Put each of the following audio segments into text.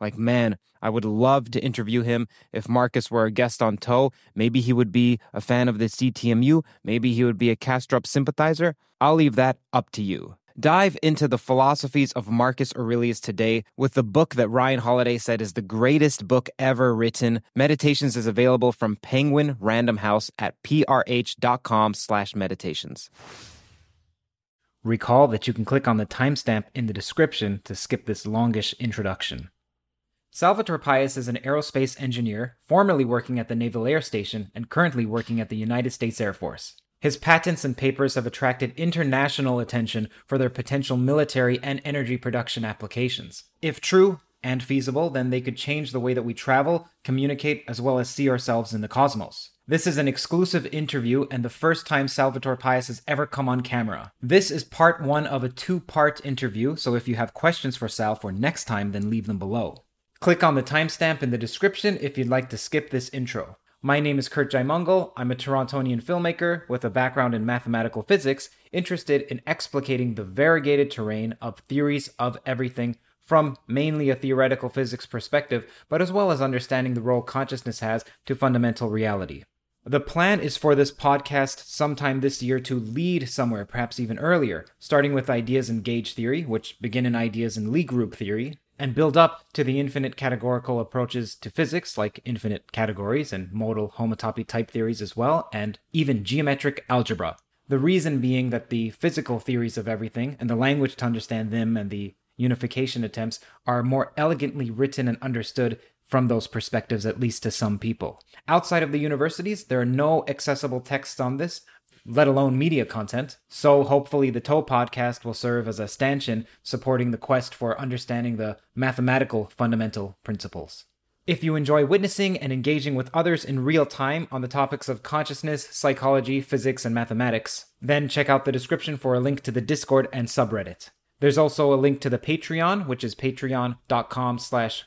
like, man, I would love to interview him if Marcus were a guest on Toe. Maybe he would be a fan of the CTMU. Maybe he would be a Kastrup sympathizer. I'll leave that up to you. Dive into the philosophies of Marcus Aurelius today with the book that Ryan Holiday said is the greatest book ever written. Meditations is available from Penguin Random House at prh.com slash meditations. Recall that you can click on the timestamp in the description to skip this longish introduction. Salvatore Pais is an aerospace engineer, formerly working at the Naval Air Station and currently working at the United States Air Force. His patents and papers have attracted international attention for their potential military and energy production applications. If true and feasible, then they could change the way that we travel, communicate, as well as see ourselves in the cosmos. This is an exclusive interview and the first time Salvatore Pais has ever come on camera. This is part one of a two part interview, so if you have questions for Sal for next time, then leave them below. Click on the timestamp in the description if you'd like to skip this intro. My name is Curt Jaimungal. I'm a Torontonian filmmaker with a background in mathematical physics, interested in explicating the variegated terrain of theories of everything from mainly a theoretical physics perspective, but as well as understanding the role consciousness has to fundamental reality. The plan is for this podcast sometime this year to lead somewhere, perhaps even earlier, starting with ideas in gauge theory, which begin in ideas in Lie group theory, and build up to the infinite categorical approaches to physics, like infinite categories and modal homotopy type theories as well, and even geometric algebra. The reason being that the physical theories of everything and the language to understand them and the unification attempts are more elegantly written and understood from those perspectives, at least to some people. Outside of the universities, there are no accessible texts on this, let alone media content. So hopefully the Toe podcast will serve as a stanchion supporting the quest for understanding the mathematical fundamental principles. If you enjoy witnessing and engaging with others in real time on the topics of consciousness, psychology, physics, and mathematics, then check out the description for a link to the Discord and subreddit. There's also a link to the Patreon, which is patreon.com slash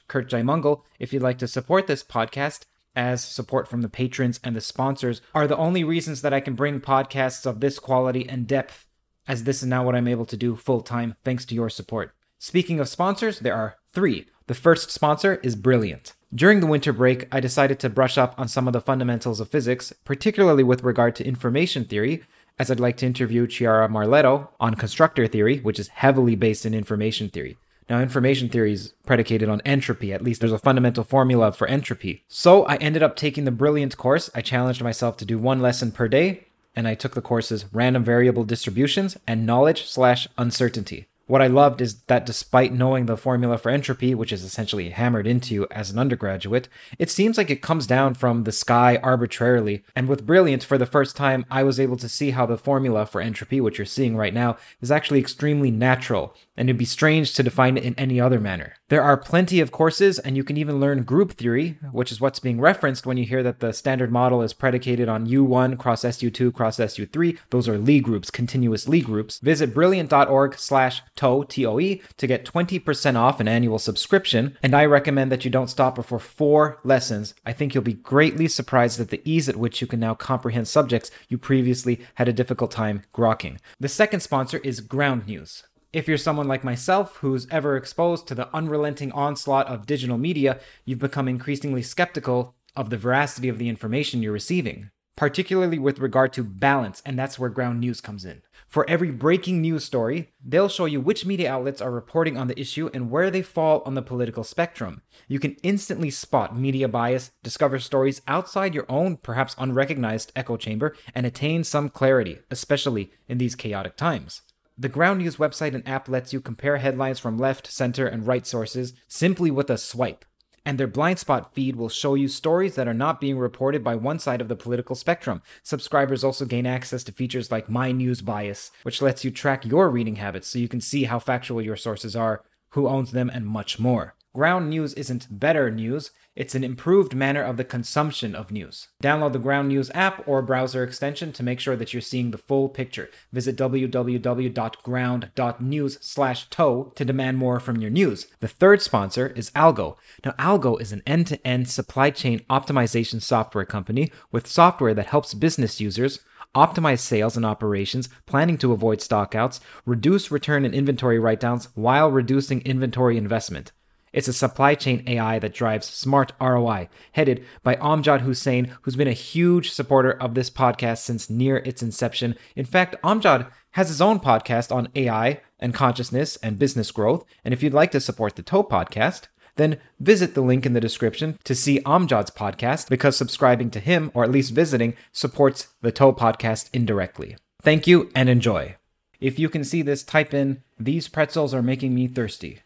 if you'd like to support this podcast as support from the patrons and the sponsors are the only reasons that I can bring podcasts of this quality and depth, as this is now what I'm able to do full time thanks to your support. Speaking of sponsors, there are three. The first sponsor is Brilliant. During the winter break, I decided to brush up on some of the fundamentals of physics, particularly with regard to information theory, as I'd like to interview Chiara Marletto on constructor theory, which is heavily based in information theory. Now, information theory is predicated on entropy. At least there's a fundamental formula for entropy. So I ended up taking the brilliant course. I challenged myself to do one lesson per day, and I took the courses Random Variable Distributions and Knowledge slash Uncertainty. What I loved is that despite knowing the formula for entropy, which is essentially hammered into as an undergraduate, it seems like it comes down from the sky arbitrarily. And with Brilliant, for the first time, I was able to see how the formula for entropy, which you're seeing right now, is actually extremely natural, and it'd be strange to define it in any other manner. There are plenty of courses, and you can even learn group theory, which is what's being referenced when you hear that the standard model is predicated on U1 cross SU2 cross SU3. Those are Lie groups, continuous Lie groups. Visit brilliant.org slash TOE, T-O-E, to get 20% off an annual subscription, and I recommend that you don't stop before four lessons. I think you'll be greatly surprised at the ease at which you can now comprehend subjects you previously had a difficult time grokking. The second sponsor is Ground News. If you're someone like myself who's ever exposed to the unrelenting onslaught of digital media, you've become increasingly skeptical of the veracity of the information you're receiving. particularly with regard to balance, and that's where ground news comes in. For every breaking news story, they'll show you which media outlets are reporting on the issue and where they fall on the political spectrum. You can instantly spot media bias, discover stories outside your own, perhaps unrecognized echo chamber, and attain some clarity, especially in these chaotic times. The Ground News website and app lets you compare headlines from left, center, and right sources simply with a swipe and their blind spot feed will show you stories that are not being reported by one side of the political spectrum. Subscribers also gain access to features like My News Bias, which lets you track your reading habits so you can see how factual your sources are, who owns them, and much more. Ground news isn't better news, it's an improved manner of the consumption of news. Download the Ground News app or browser extension to make sure that you're seeing the full picture. Visit www.ground.news/toe to demand more from your news. The third sponsor is Algo. Now Algo is an end-to-end supply chain optimization software company with software that helps business users optimize sales and operations, planning to avoid stockouts, reduce return and inventory write-downs while reducing inventory investment. It's a supply chain AI that drives smart ROI, headed by Amjad Hussain, who's been a huge supporter of this podcast since near its inception. In fact, Amjad has his own podcast on AI and consciousness and business growth. And if you'd like to support the Toe podcast, then visit the link in the description to see Amjad's podcast because subscribing to him, or at least visiting, supports the Toe podcast indirectly. Thank you and enjoy. If you can see this, type in, These pretzels are making me thirsty.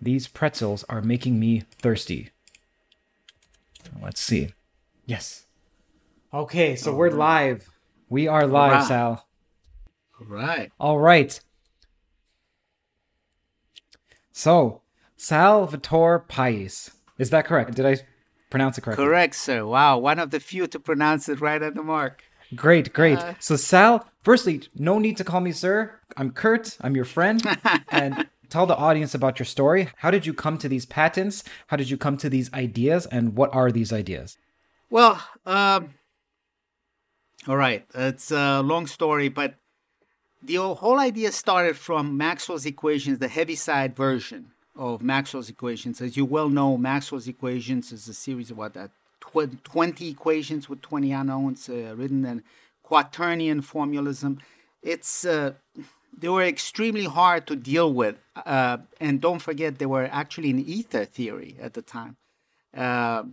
These pretzels are making me thirsty. Let's see. Yes. Okay, so we're live. We are live, right. Sal. All right. All right. So, Salvatore Pais. Is that correct? Did I pronounce it correctly? Correct, sir. Wow, one of the few to pronounce it right at the mark. Great, great. Uh, so, Sal, firstly, no need to call me sir. I'm Curt. I'm your friend. and tell the audience about your story. How did you come to these patents? How did you come to these ideas? And what are these ideas? Well, um, all right. It's a long story, but the whole idea started from Maxwell's equations, the Heaviside version of Maxwell's equations. As you well know, Maxwell's equations is a series of what that tw- 20 equations with 20 unknowns uh, written in quaternion formalism. It's uh, they were extremely hard to deal with, uh, and don't forget they were actually an ether theory at the time. Uh,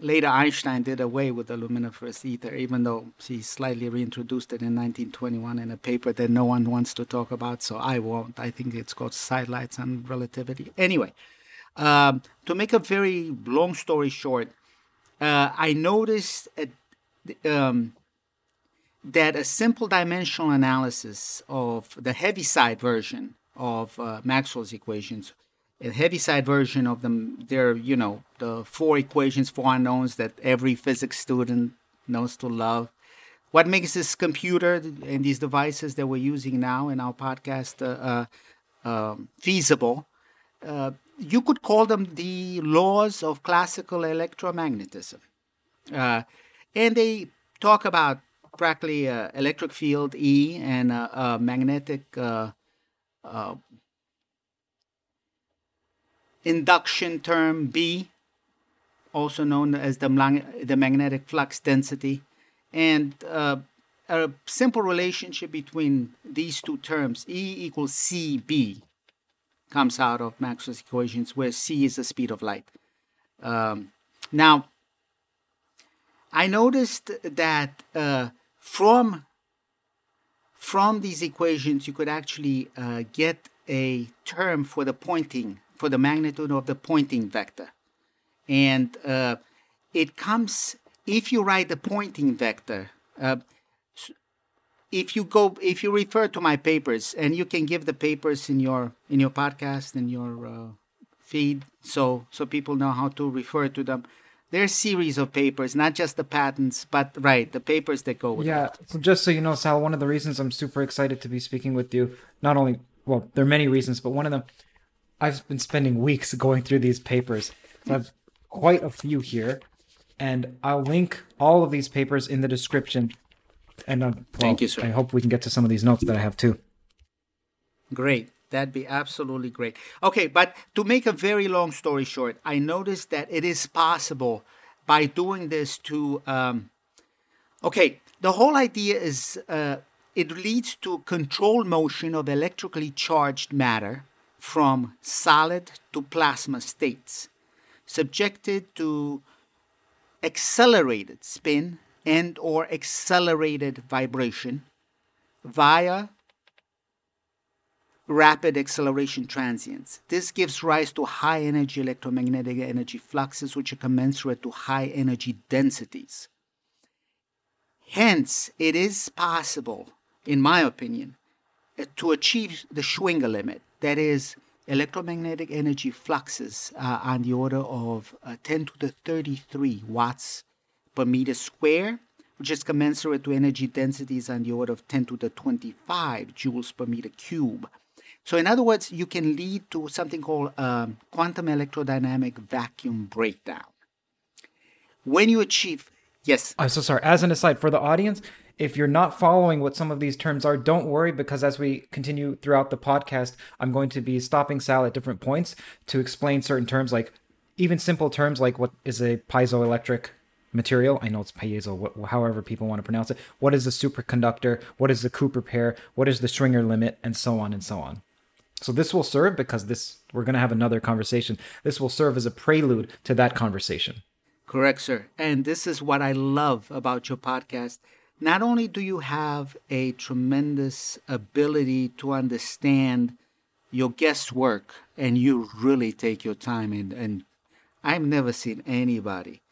later, Einstein did away with the luminiferous ether, even though he slightly reintroduced it in 1921 in a paper that no one wants to talk about, so I won't. I think it's called Sidelights on Relativity. Anyway, um, to make a very long story short, uh, I noticed at, um, that a simple dimensional analysis of the Heaviside version of uh, Maxwell's equations, a Heaviside version of them, they're, you know, the four equations, four unknowns that every physics student knows to love. What makes this computer and these devices that we're using now in our podcast uh, uh, um, feasible? Uh, you could call them the laws of classical electromagnetism. Uh, and they talk about practically uh, electric field E and uh, uh, magnetic induction term B, also known as the, the magnetic flux density, and uh, a simple relationship between these two terms, E equals CB, comes out of Maxwell's equations, where C is the speed of light. Um, now, I noticed that uh, from from these equations, you could actually uh, get a term for the Poynting, for the magnitude of the Poynting vector. And uh, it comes, if you write the Poynting vector, uh, if you go, if you refer to my papers, and you can give the papers in your in your podcast in your uh, feed, so so people know how to refer to them there's series of papers, not just the patents, but right, the papers that go with yeah, it. so just so you know, Sal, one of the reasons I'm super excited to be speaking with you, not only well, there are many reasons, but one of them I've been spending weeks going through these papers. So I've quite a few here, and I'll link all of these papers in the description. And uh, well, thank you, sir. I hope we can get to some of these notes that I have too. Great. That'd be absolutely great. Okay, but to make a very long story short, I noticed that it is possible by doing this to um, Okay, the whole idea is uh, it leads to controlled motion of electrically charged matter from solid to plasma states, subjected to accelerated spin and or accelerated vibration via rapid acceleration transients. This gives rise to high energy electromagnetic energy fluxes, which are commensurate to high energy densities. Hence, it is possible, in my opinion, uh, to achieve the Schwinger limit, that is, electromagnetic energy fluxes uh, on the order of uh, 10 to the 33 watts per meter square, which is commensurate to energy densities on the order of 10 to the 25 joules per meter cube. So, in other words, you can lead to something called um, quantum electrodynamic vacuum breakdown. When you achieve, yes. I'm so sorry. As an aside, for the audience, if you're not following what some of these terms are, don't worry because as we continue throughout the podcast, I'm going to be stopping Sal at different points to explain certain terms, like even simple terms like what is a piezoelectric material. I know it's piezo, however people want to pronounce it. What is a superconductor? What is the Cooper pair? What is the Schwinger limit? And so on and so on. So this will serve because this we're going to have another conversation. This will serve as a prelude to that conversation. Correct, sir. And this is what I love about your podcast. Not only do you have a tremendous ability to understand your guest's work and you really take your time and, and I've never seen anybody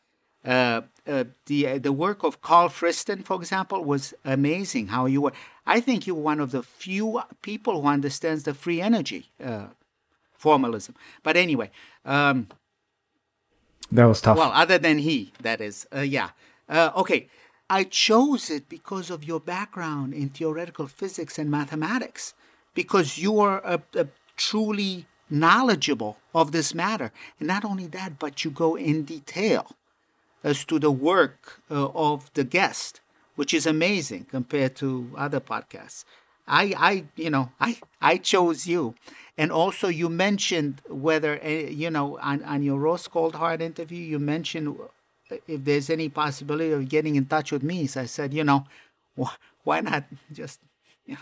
uh, uh, the uh, the work of Carl Friston, for example, was amazing. How you were, I think you're one of the few people who understands the free energy uh, formalism. But anyway, um, that was tough. Well, other than he, that is, uh, yeah. Uh, okay, I chose it because of your background in theoretical physics and mathematics, because you are a, a truly knowledgeable of this matter, and not only that, but you go in detail as to the work uh, of the guest, which is amazing compared to other podcasts. I, I, you know, I, I chose you, and also you mentioned whether, uh, you know, on, on your Ross Coulthart interview, you mentioned if there's any possibility of getting in touch with me. So I said, you know, wh- why not just, you know,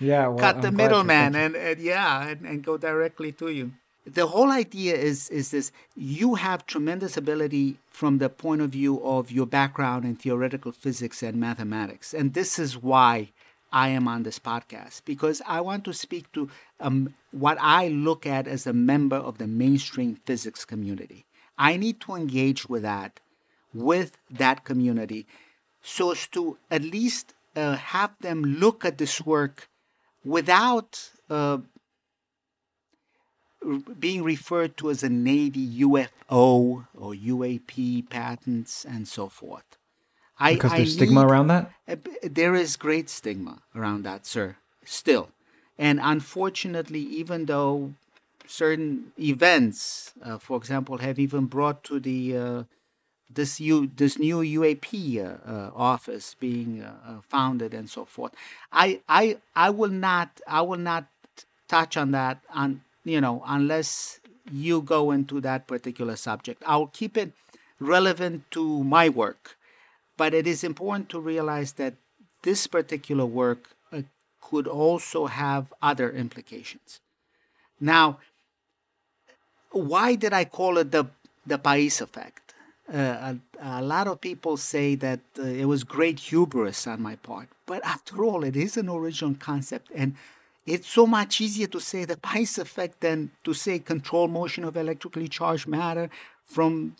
yeah, well, cut the middleman and, and, yeah, and, and go directly to you the whole idea is is this you have tremendous ability from the point of view of your background in theoretical physics and mathematics. And this is why i am on this podcast because i want to speak to um, what i look at as a member of the mainstream physics community. I need to engage with that with that community so as to at least uh, have them look at this work without uh, being referred to as a Navy UFO or UAP patents and so forth. I, because there's I stigma need, around that? There is great stigma around that, sir, still. And unfortunately, even though certain events, uh, for example, have even brought to the uh, this U, this new UAP uh, uh, office being uh, uh, founded and so forth, I, I I will not I will not touch on that on you know, unless you go into that particular subject. I'll keep it relevant to my work, but it is important to realize that this particular work uh, could also have other implications. Now, why did I call it the the Pais effect? Uh, a, a, lot of people say that uh, it was great hubris on my part, but after all, it is an original concept, and it's so much easier to say the Pais effect than to say control motion of electrically charged matter from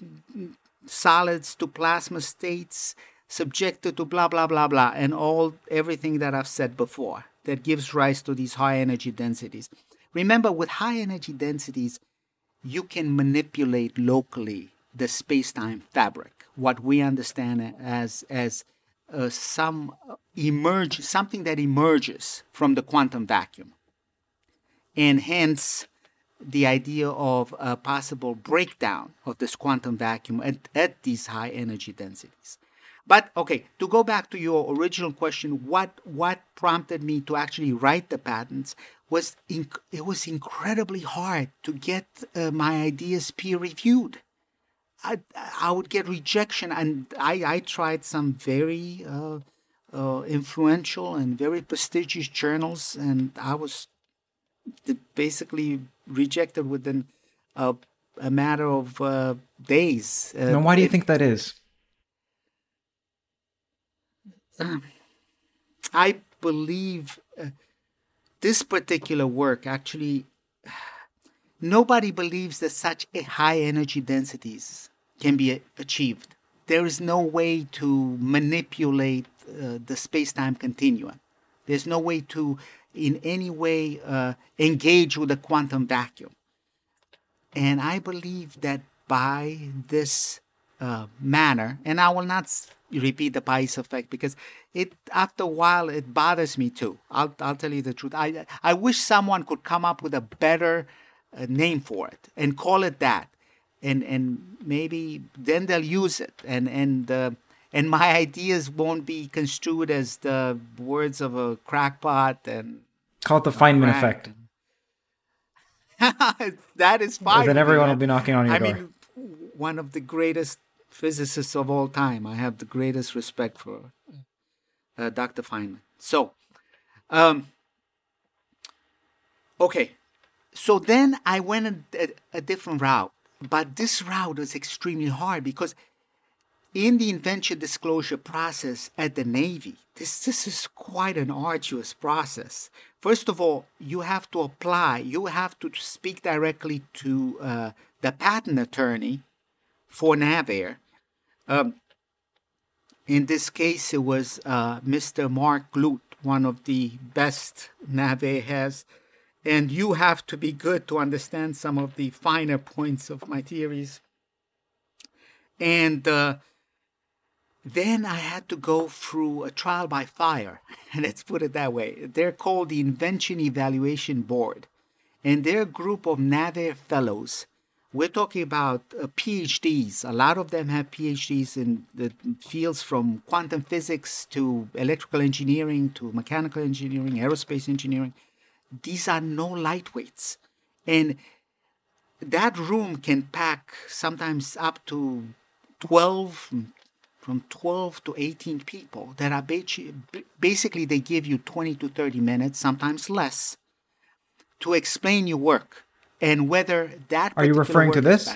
solids to plasma states subjected to blah blah blah blah and all everything that I've said before that gives rise to these high energy densities. Remember with high energy densities you can manipulate locally the space-time fabric what we understand as as uh, some emerge something that emerges from the quantum vacuum. And hence the idea of a possible breakdown of this quantum vacuum at, at these high energy densities. But okay to go back to your original question what what prompted me to actually write the patents was inc- it was incredibly hard to get uh, my ideas peer reviewed I, I would get rejection, and I, I tried some very uh, uh, influential and very prestigious journals, and I was basically rejected within a, a matter of uh, days. Uh, and why do you it, think that is? I believe uh, this particular work actually nobody believes that such high energy densities can be achieved. There is no way to manipulate uh, the space time continuum. There's no way to, in any way, uh, engage with the quantum vacuum. And I believe that by this uh, manner, and I will not repeat the Pais effect because it after a while it bothers me too. I'll, I'll tell you the truth. I, I wish someone could come up with a better uh, name for it and call it that and and maybe then they'll use it and and uh, and my ideas won't be construed as the words of a crackpot and call it the Feynman effect. that is fine. Then everyone will be knocking on your I door. mean, one of the greatest physicists of all time. I have the greatest respect for uh, Dr. Feynman. So, um, okay. So then I went a, a different route. But this route was extremely hard because in the invention disclosure process at the Navy, this, this is quite an arduous process. First of all, you have to apply, you have to speak directly to uh, the patent attorney for NAVAIR. Um, in this case, it was uh, Mr. Mark Glut, one of the best NAVAIR has and you have to be good to understand some of the finer points of my theories. And uh, then I had to go through a trial by fire. Let's put it that way. They're called the Invention Evaluation Board, and they're a group of NAVAIR fellows. We're talking about uh, PhDs. A lot of them have PhDs in the fields from quantum physics to electrical engineering to mechanical engineering, aerospace engineering these are no lightweights. And that room can pack sometimes up to 12, from 12 to 18 people that are basically, they give you 20 to 30 minutes, sometimes less, to explain your work and whether that. Are you referring to this?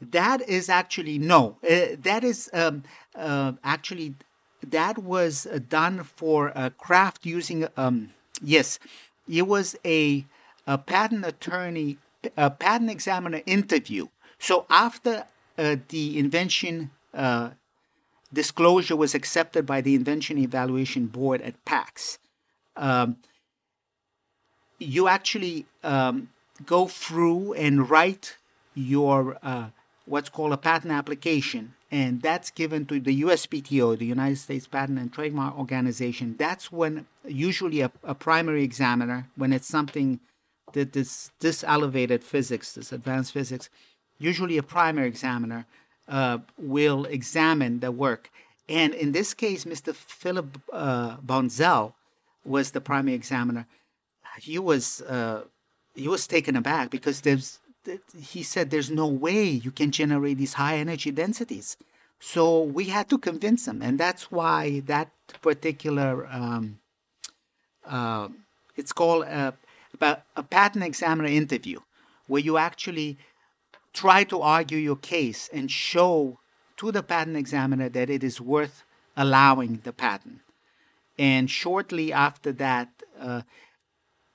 That is actually no. Uh, that is um, uh, actually that was uh, done for a craft using um, yes it was a, a patent attorney, a patent examiner interview. So after uh, the invention uh, disclosure was accepted by the Invention Evaluation Board at PAX, um, you actually um, go through and write your uh, what's called a patent application, and that's given to the USPTO, the United States Patent and Trademark Organization. That's when usually a, a primary examiner, when it's something that this this elevated physics, this advanced physics, usually a primary examiner uh, will examine the work. And in this case, Mr. Philip uh, Bonzell was the primary examiner. He was uh, he was taken aback because there's he said there's no way you can generate these high energy densities. So we had to convince him, and that's why that particular um, uh, it's called a, a patent examiner interview, where you actually try to argue your case and show to the patent examiner that it is worth allowing the patent. And shortly after that, uh,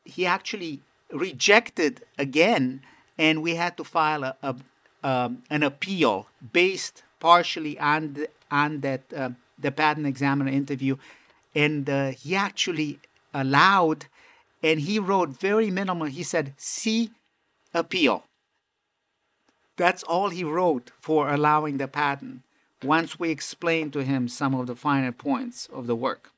he actually rejected again and we had to file a, a um, an appeal based partially on the, on that uh, the patent examiner interview, and uh, he actually allowed, and he wrote very minimal. He said, "See appeal." That's all he wrote for allowing the patent. Once we explained to him some of the finer points of the work.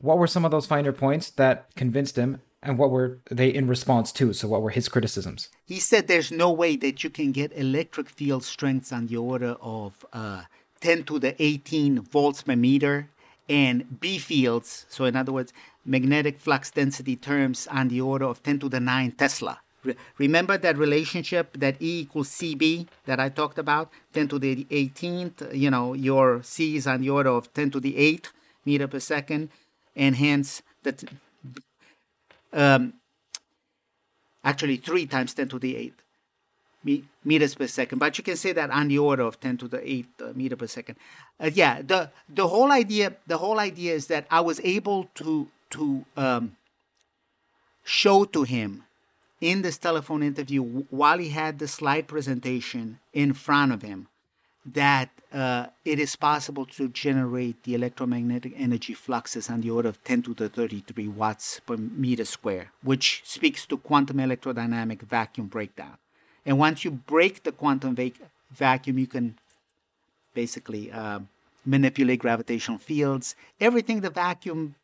What were some of those finer points that convinced him and what were they in response to? So, what were his criticisms? He said there's no way that you can get electric field strengths on the order of uh, 10 to the 18 volts per meter and B fields, so in other words, magnetic flux density terms on the order of 10 to the 9 Tesla, Re- remember that relationship that E equals CB that I talked about, 10 to the 18th. You know, your C is on the order of 10 to the 8th meter per second, and hence that um, actually 3 times 10 to the 8th meters per second, but you can say that on the order of 10 to the 8th uh, meter per second. Uh, yeah, the the whole idea the whole idea is that I was able to to um, show to him in this telephone interview while he had the slide presentation in front of him that uh, it is possible to generate the electromagnetic energy fluxes on the order of 10 to the 33 watts per meter square, which speaks to quantum electrodynamic vacuum breakdown. And once you break the quantum vac- vacuum, you can basically uh, manipulate gravitational fields. Everything the vacuum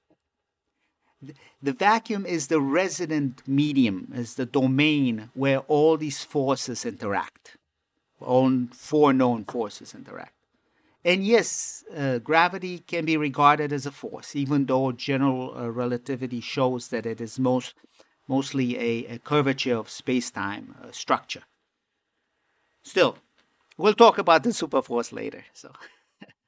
the vacuum is the resident medium, is the domain where all these forces interact. All four known forces interact. And yes, uh, gravity can be regarded as a force, even though general uh, relativity shows that it is most, mostly a, a curvature of space time uh, structure. Still, we'll talk about the superforce later. So,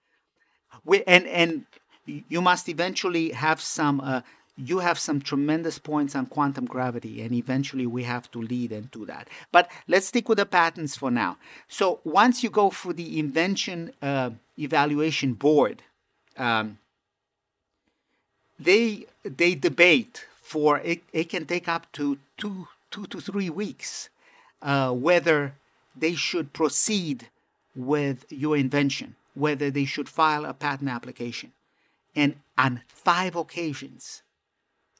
we, and, and you must eventually have some uh, you have some tremendous points on quantum gravity, and eventually we have to lead into that. But let's stick with the patents for now. So once you go through the invention uh, evaluation board, um, they they debate for it. It can take up to two two to three weeks uh, whether they should proceed with your invention, whether they should file a patent application. And on five occasions,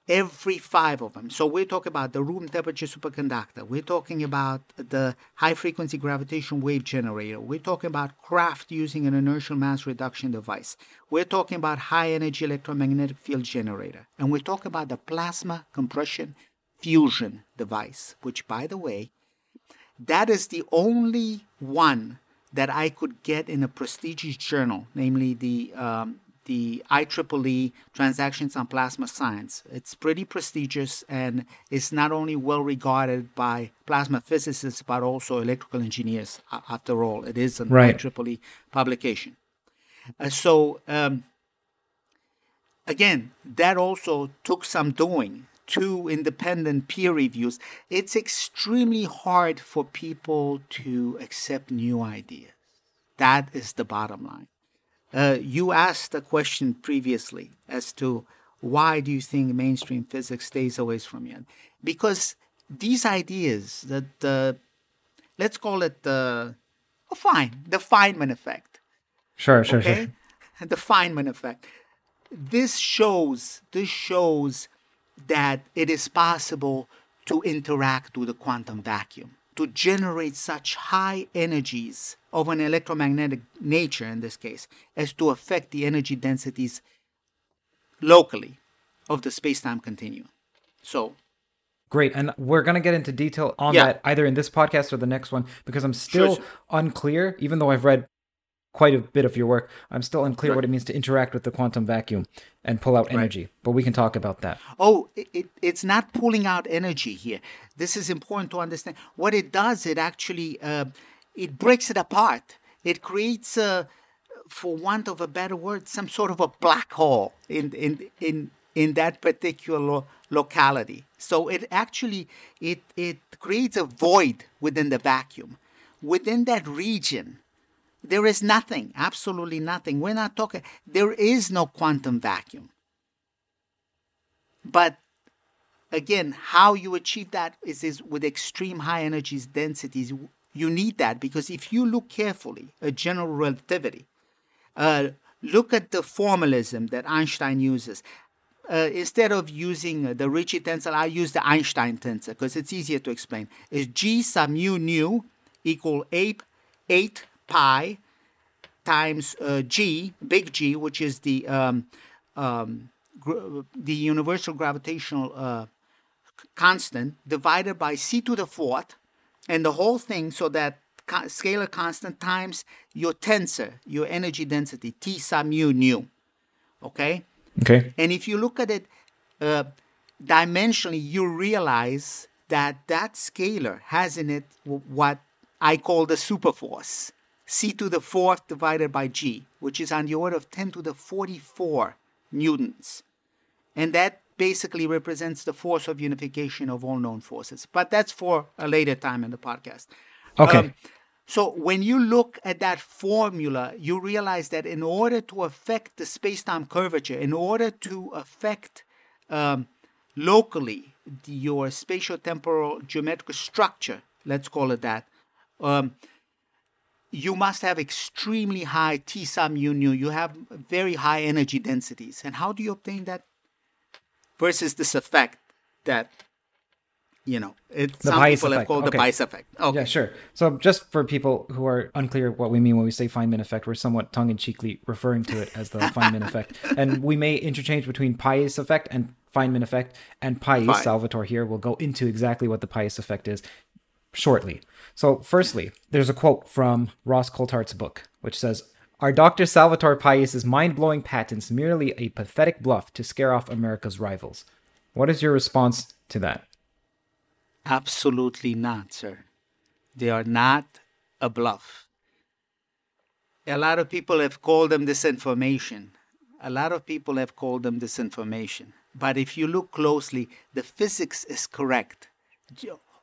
every five of them. So we're talking about the room temperature superconductor. We're talking about the high frequency gravitation wave generator. We're talking about craft using an inertial mass reduction device. We're talking about high energy electromagnetic field generator. And we're talking about the plasma compression fusion device, which by the way, that is the only one that I could get in a prestigious journal, namely the um, the IEEE Transactions on Plasma Science. It's pretty prestigious and it's not only well regarded by plasma physicists but also electrical engineers. After all, it is an right. IEEE publication. Uh, so um, again, that also took some doing. Two independent peer reviews. It's extremely hard for people to accept new ideas. That is the bottom line. Uh, you asked a question previously as to why do you think mainstream physics stays away from you? Because these ideas that uh, let's call it the oh, fine the Feynman effect. Sure, sure, okay? sure. The Feynman effect. This shows this shows that it is possible to interact with the quantum vacuum to generate such high energies of an electromagnetic nature in this case as to affect the energy densities locally of the space-time continuum. So Great. And we're going to get into detail on yeah. that either in this podcast or the next one because I'm still sure, sure. unclear, even though I've read quite a bit of your work. I'm still unclear right. what it means to interact with the quantum vacuum and pull out energy, right. but we can talk about that. Oh, it, it's not pulling out energy here. This is important to understand. What it does, it actually uh, it breaks it apart. It creates a, for want of a better word, some sort of a black hole in in in in that particular locality. So it actually it it creates a void within the vacuum. Within that region, there is nothing, absolutely nothing. We're not talking. There is no quantum vacuum. But again, how you achieve that is, is with extreme high energies densities you need that because if you look carefully at general relativity, uh, look at the formalism that Einstein uses. Uh, instead of using uh, the Ricci tensor, I use the Einstein tensor because it's easier to explain. Is G sub mu nu equal 8, 8 pi times uh, G, big G, which is the um, um, the universal gravitational uh, constant, divided by c to the fourth, and the whole thing so that scalar constant times your tensor, your energy density, T sub mu nu. Okay? Okay. And if you look at it uh, dimensionally, you realize that that scalar has in it what I call the superforce, c to the fourth divided by g, which is on the order of 10 to the 44 newtons. And that basically represents the force of unification of all known forces. But that's for a later time in the podcast. Okay. Um, so when you look at that formula, you realize that in order to affect the space-time curvature, in order to affect um, locally the, your spatial-temporal geometric structure, let's call it that, um, you must have extremely high T sub mu nu. You have very high energy densities. And how do you obtain that? Versus this effect that you know, it's the some people effect. have called okay. the Pais effect. Okay. Yeah, sure. So just for people who are unclear what we mean when we say Feynman effect, we're somewhat tongue-in-cheekly referring to it as the Feynman effect. And we may interchange between Pais effect and Feynman effect. And Pais, Salvatore here, will go into exactly what the Pais effect is shortly. So firstly, there's a quote from Ross Coulthart's book, which says, are Dr. Salvatore Pais' mind blowing patents merely a pathetic bluff to scare off America's rivals? What is your response to that? Absolutely not, sir. They are not a bluff. A lot of people have called them disinformation. A lot of people have called them disinformation. But if you look closely, the physics is correct.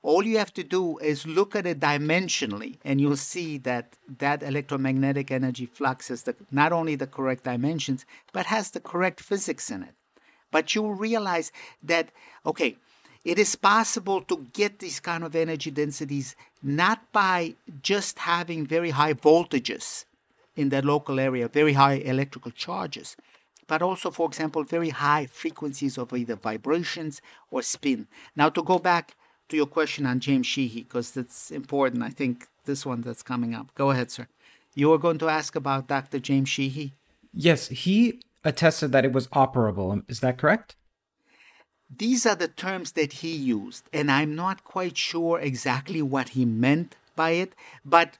All you have to do is look at it dimensionally, and you'll see that that electromagnetic energy flux has the, not only the correct dimensions, but has the correct physics in it. But you'll realize that, okay, it is possible to get these kind of energy densities not by just having very high voltages in that local area, very high electrical charges, but also, for example, very high frequencies of either vibrations or spin. Now, to go back to your question on James Sheehy, because that's important, I think this one that's coming up. Go ahead, sir. You were going to ask about Dr. James Sheehy? Yes, he attested that it was operable. Is that correct? These are the terms that he used, and I'm not quite sure exactly what he meant by it. But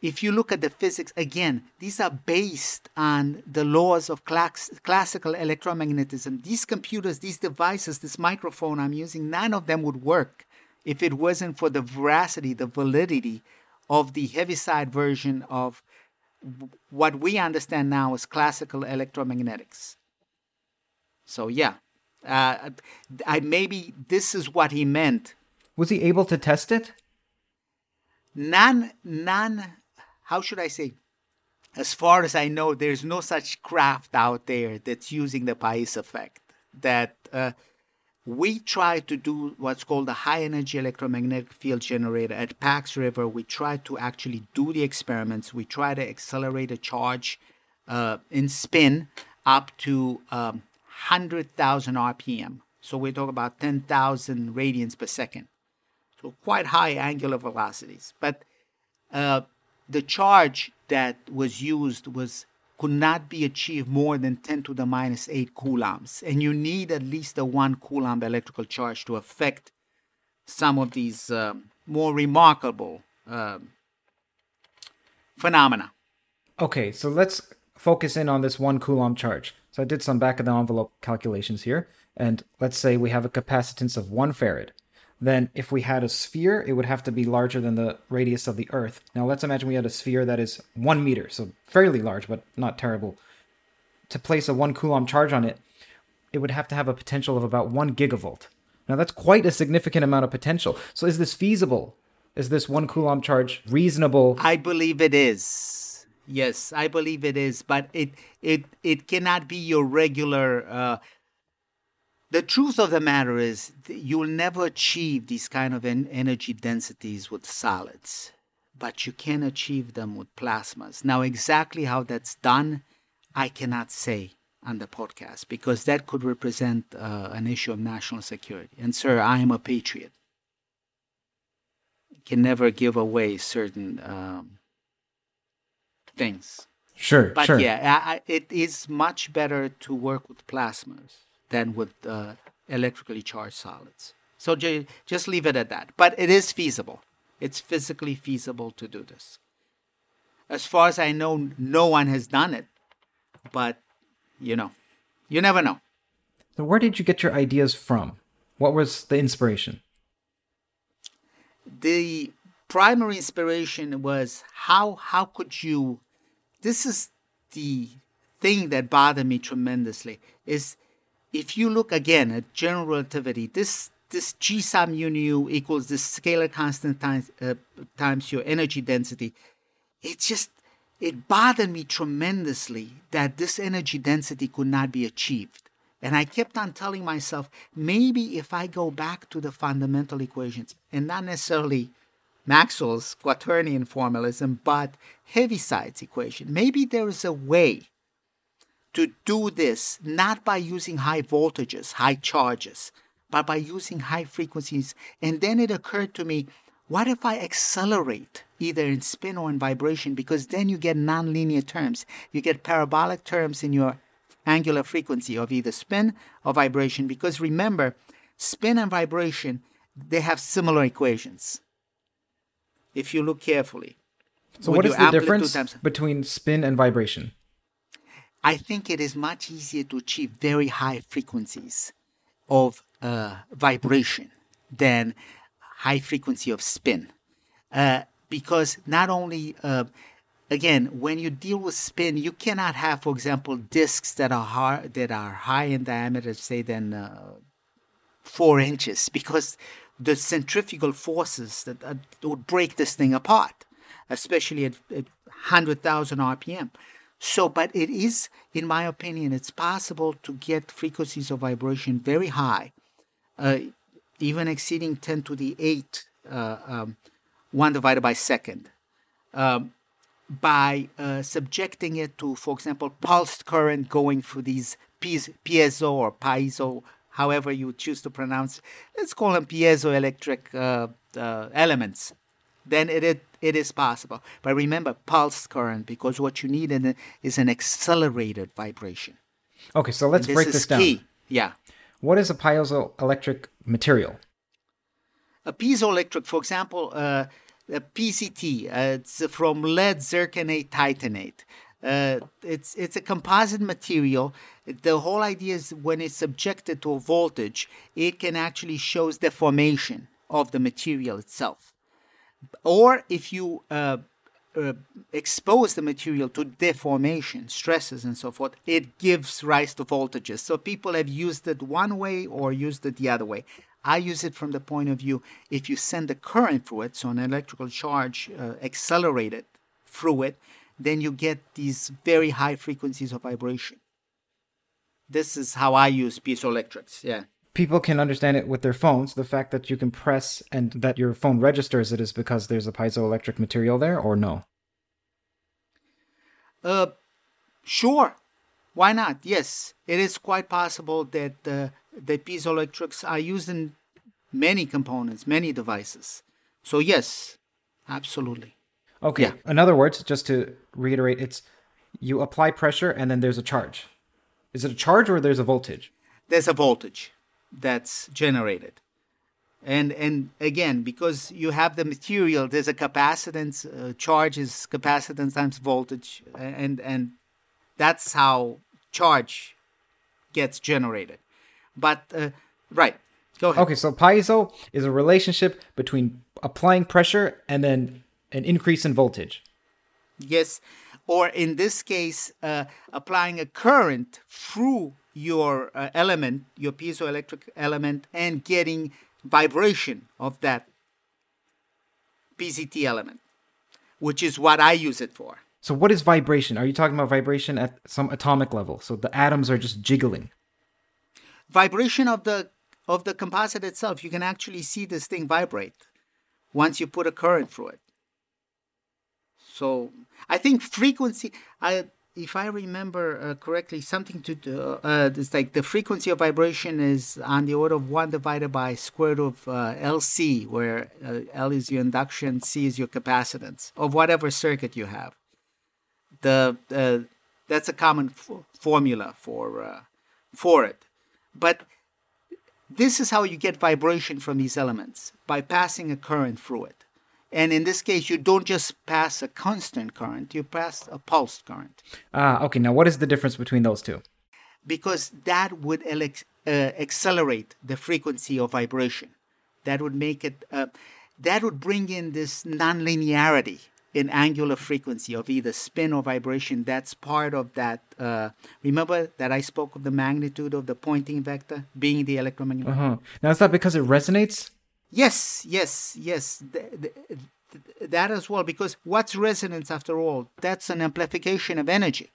if you look at the physics, again, these are based on the laws of class- classical electromagnetism. These computers, these devices, this microphone I'm using, none of them would work if it wasn't for the veracity, the validity of the Heaviside version of what we understand now as classical electromagnetics. So, yeah, uh, I maybe this is what he meant. Was he able to test it? None, none. How should I say? As far as I know, there's no such craft out there that's using the Pais effect. That uh, we try to do what's called a high energy electromagnetic field generator at Pax River. We try to actually do the experiments. We try to accelerate a charge uh, in spin up to um, 100,000 RPM. So we talk about 10,000 radians per second. So quite high angular velocities. But uh, the charge that was used was could not be achieved more than 10 to the minus 8 coulombs. And you need at least a 1 coulomb electrical charge to affect some of these uh, more remarkable uh, phenomena. Okay, so let's focus in on this 1 coulomb charge. So I did some back of the envelope calculations here. And let's say we have a capacitance of one farad. Then if we had a sphere, it would have to be larger than the radius of the Earth. Now let's imagine we had a sphere that is one meter, so fairly large, but not terrible. To place a one coulomb charge on it, it would have to have a potential of about one gigavolt. Now that's quite a significant amount of potential. So is this feasible? Is this one coulomb charge reasonable? I believe it is. Yes, I believe it is, but it it it cannot be your regular. Uh, the truth of the matter is, you'll never achieve these kind of en- energy densities with solids, but you can achieve them with plasmas. Now, exactly how that's done, I cannot say on the podcast because that could represent uh, an issue of national security. And, sir, I am a patriot. Can never give away certain. Um, things. Sure, but sure. yeah, I, it is much better to work with plasmas than with uh, electrically charged solids. So j- just leave it at that. But it is feasible. It's physically feasible to do this. As far as I know, no one has done it. But you know, you never know. So where did you get your ideas from? What was the inspiration? the primary inspiration was how how could you this is the thing that bothered me tremendously is if you look again at general relativity this this g sub mu nu equals the scalar constant times uh, times your energy density it just it bothered me tremendously that this energy density could not be achieved. And I kept on telling myself, maybe if I go back to the fundamental equations and not necessarily Maxwell's quaternion formalism, but Heaviside's equation, maybe there is a way to do this not by using high voltages, high charges, but by using high frequencies. And then it occurred to me, what if I accelerate either in spin or in vibration? Because then you get nonlinear terms. You get parabolic terms in your angular frequency of either spin or vibration because remember, spin and vibration, they have similar equations. If you look carefully. So, what is the difference times, between spin and vibration? I think it is much easier to achieve very high frequencies of uh, vibration than high frequency of spin. Uh, because not only uh, again, when you deal with spin, you cannot have, for example, disks that are hard, that are high in diameter, say than uh, four inches, because the centrifugal forces that, would break this thing apart, especially at, at 100,000 RPM. So, but it is, in my opinion, it's possible to get frequencies of vibration very high, uh, even exceeding 10 to the 8, uh, um, 1 divided by second. Um, by uh, subjecting it to, for example, pulsed current going through these piezo or piezo, however you choose to pronounce. Let's call them piezoelectric uh, uh, elements. Then it, it it is possible. But remember, pulsed current because what you need in is an accelerated vibration. Okay, so let's this break this down. Key. Yeah. What is a piezoelectric material? A piezoelectric, for example, uh, uh, PZT. Uh, it's from lead zirconate titanate. Uh, it's it's a composite material. The whole idea is when it's subjected to a voltage, it can actually shows deformation of the material itself. Or if you uh, uh, expose the material to deformation, stresses, and so forth, it gives rise to voltages. So people have used it one way or used it the other way. I use it from the point of view if you send a current through it, so an electrical charge uh, accelerated through it, then you get these very high frequencies of vibration. This is how I use piezoelectrics. Yeah. People can understand it with their phones. The fact that you can press and that your phone registers it is because there's a piezoelectric material there, or no? Uh, sure. Why not? Yes, it is quite possible that uh, the piezoelectrics are used in many components, many devices. So yes, absolutely. Okay. Yeah. In other words, just to reiterate, it's you apply pressure and then there's a charge. Is it a charge or there's a voltage? There's a voltage that's generated. And and again, because you have the material, there's a capacitance. Uh, charge is capacitance times voltage, and and that's how charge gets generated. But uh, right, go ahead. Okay, so piezo is a relationship between applying pressure and then an increase in voltage. Yes, or in this case, uh, applying a current through your uh, element, your piezoelectric element, and getting vibration of that PZT element, which is what I use it for. So, what is vibration? Are you talking about vibration at some atomic level? So the atoms are just jiggling vibration of the of the composite itself. You can actually see this thing vibrate once you put a current through it. So I think frequency. I if I remember uh, correctly, something to do, uh, it's like the frequency of vibration is on the order of one divided by square root of uh, LC, where uh, L is your induction, C is your capacitance of whatever circuit you have. The uh, that's a common f- formula for uh, for it. But this is how you get vibration from these elements by passing a current through it. And in this case, you don't just pass a constant current, you pass a pulsed current. Ah, okay. Now, what is the difference between those two? Because that would uh, accelerate the frequency of vibration. That would make it. Uh, that would bring in this nonlinearity in angular frequency of either spin or vibration. That's part of that. Uh, remember that I spoke of the magnitude of the Poynting vector being the electromagnetic. Uh-huh. Now, is that because it resonates? Yes, yes, yes. Th- th- that as well, because what's resonance after all? That's an amplification of energy.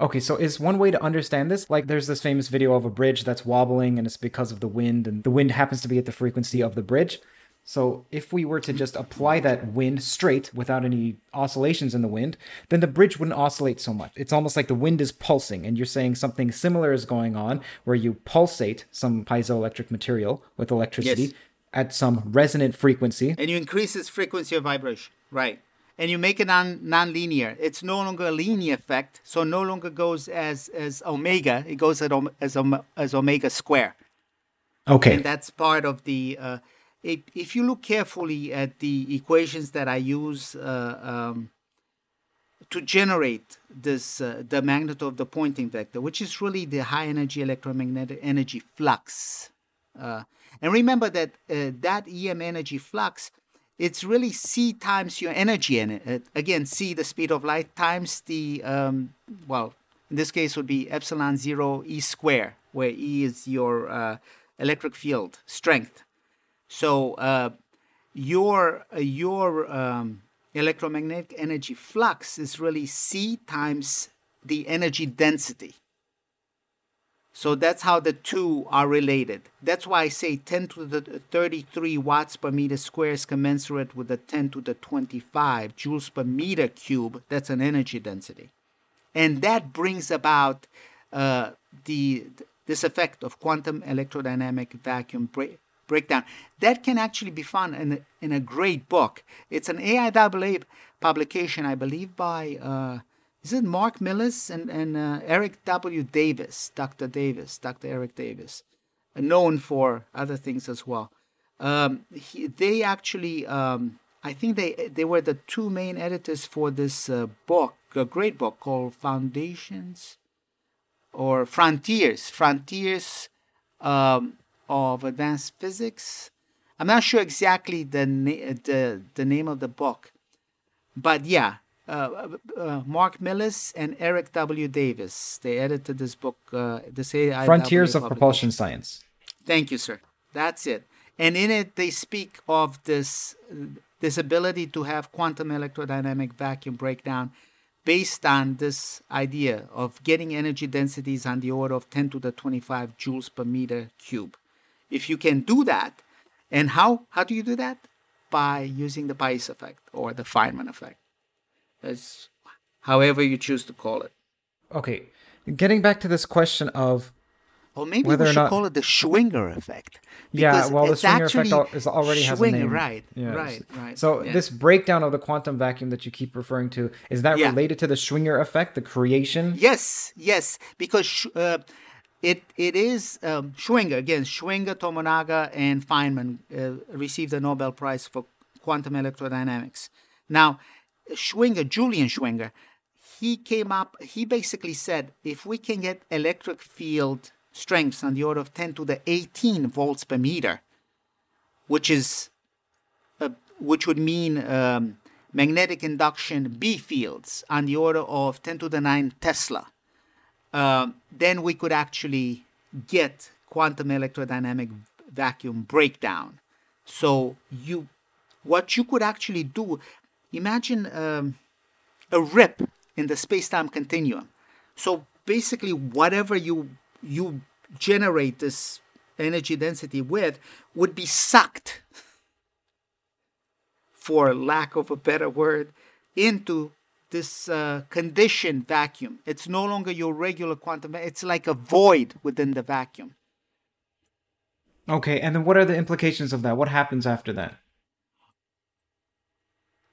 Okay, so is one way to understand this like there's this famous video of a bridge that's wobbling and it's because of the wind, and the wind happens to be at the frequency of the bridge. So if we were to just apply that wind straight without any oscillations in the wind, then the bridge wouldn't oscillate so much. It's almost like the wind is pulsing, and you're saying something similar is going on where you pulsate some piezoelectric material with electricity Yes. At some resonant frequency. and you increase its frequency of vibration, right? And you make it non non-linear. It's no longer a linear effect, so no longer goes as as omega. It goes at, om- as om- as omega square, Okay. and that's part of the. Uh, if, if you look carefully at the equations that I use uh, um, to generate this uh, the magnitude of the Poynting vector, which is really the high energy electromagnetic energy flux. Uh, and remember that uh, that EM energy flux, it's really c times your energy And. Uh, again, c the speed of light times the um, well, in this case would be epsilon zero e square, where e is your uh, electric field strength. So uh, your your um, electromagnetic energy flux is really c times the energy density. So that's how the two are related. That's why I say 10 to the 33 watts per meter square is commensurate with the 10 to the 25 joules per meter cube. That's an energy density. And that brings about uh, the this effect of quantum electrodynamic vacuum break, breakdown. That can actually be found in a, in a great book. It's an AIAA publication, I believe, by uh, is it Mark Millis and, and uh, Eric W. Davis, Dr. Davis, Dr. Eric Davis, uh, known for other things as well. Um, he, they actually, um, I think they they were the two main editors for this uh, book, a great book called Foundations or Frontiers, Frontiers um, of Advanced Physics. I'm not sure exactly the na- the the name of the book, but yeah, uh, uh, Mark Millis and Eric W. Davis. They edited this book. Uh, this AIAA Frontiers of. Propulsion Science. Thank you, sir. That's it. And in it, they speak of this this ability to have quantum electrodynamic vacuum breakdown based on this idea of getting energy densities on the order of 10 to the 25 joules per meter cube. If you can do that, and how how do you do that? By using the Pais effect or the Feynman effect. That's however you choose to call it. Okay. Getting back to this question of Or maybe Whether we should not- call it the Schwinger effect. yeah, well, the Schwinger effect al- is already has a name. Right, Yes. right, right. So yeah. this breakdown of the quantum vacuum that you keep referring to is that Yeah. related to the Schwinger effect, the creation? Yes, yes, because uh, it it is um, Schwinger again. Schwinger, Tomonaga, and Feynman uh, received the Nobel Prize for quantum electrodynamics. Now, Schwinger, Julian Schwinger, he came up. He basically said, if we can get electric field strengths on the order of 10 to the 18 volts per meter, which is uh, which would mean um, magnetic induction B fields on the order of 10 to the 9 Tesla, um, then we could actually get quantum electrodynamic vacuum breakdown. So you, what you could actually do, imagine um, a rip in the space-time continuum. So basically, whatever you you generate this energy density with would be sucked for lack of a better word, into this uh, conditioned vacuum. It's no longer your regular quantum, it's like a void within the vacuum. Okay, and then what are the implications of that? What happens after that?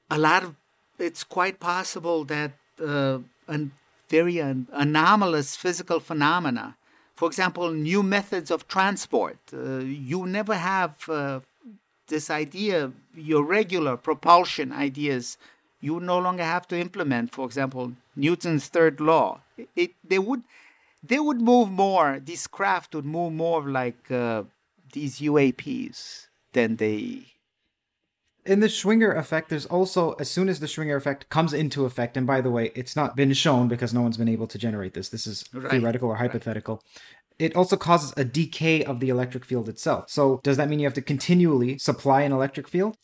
A lot of it's quite possible that uh, very an anomalous physical phenomena, for example, new methods of transport, uh, you never have uh, this idea, your regular propulsion ideas, you no longer have to implement, for example, Newton's third law. It, it they would they would move more. These craft would move more like uh, these UAPs than they in the Schwinger effect, there's also, as soon as the Schwinger effect comes into effect, and by the way, it's not been shown because no one's been able to generate this, this is Right, theoretical or hypothetical. It also causes a decay of the electric field itself. So, does that mean you have to continually supply an electric field?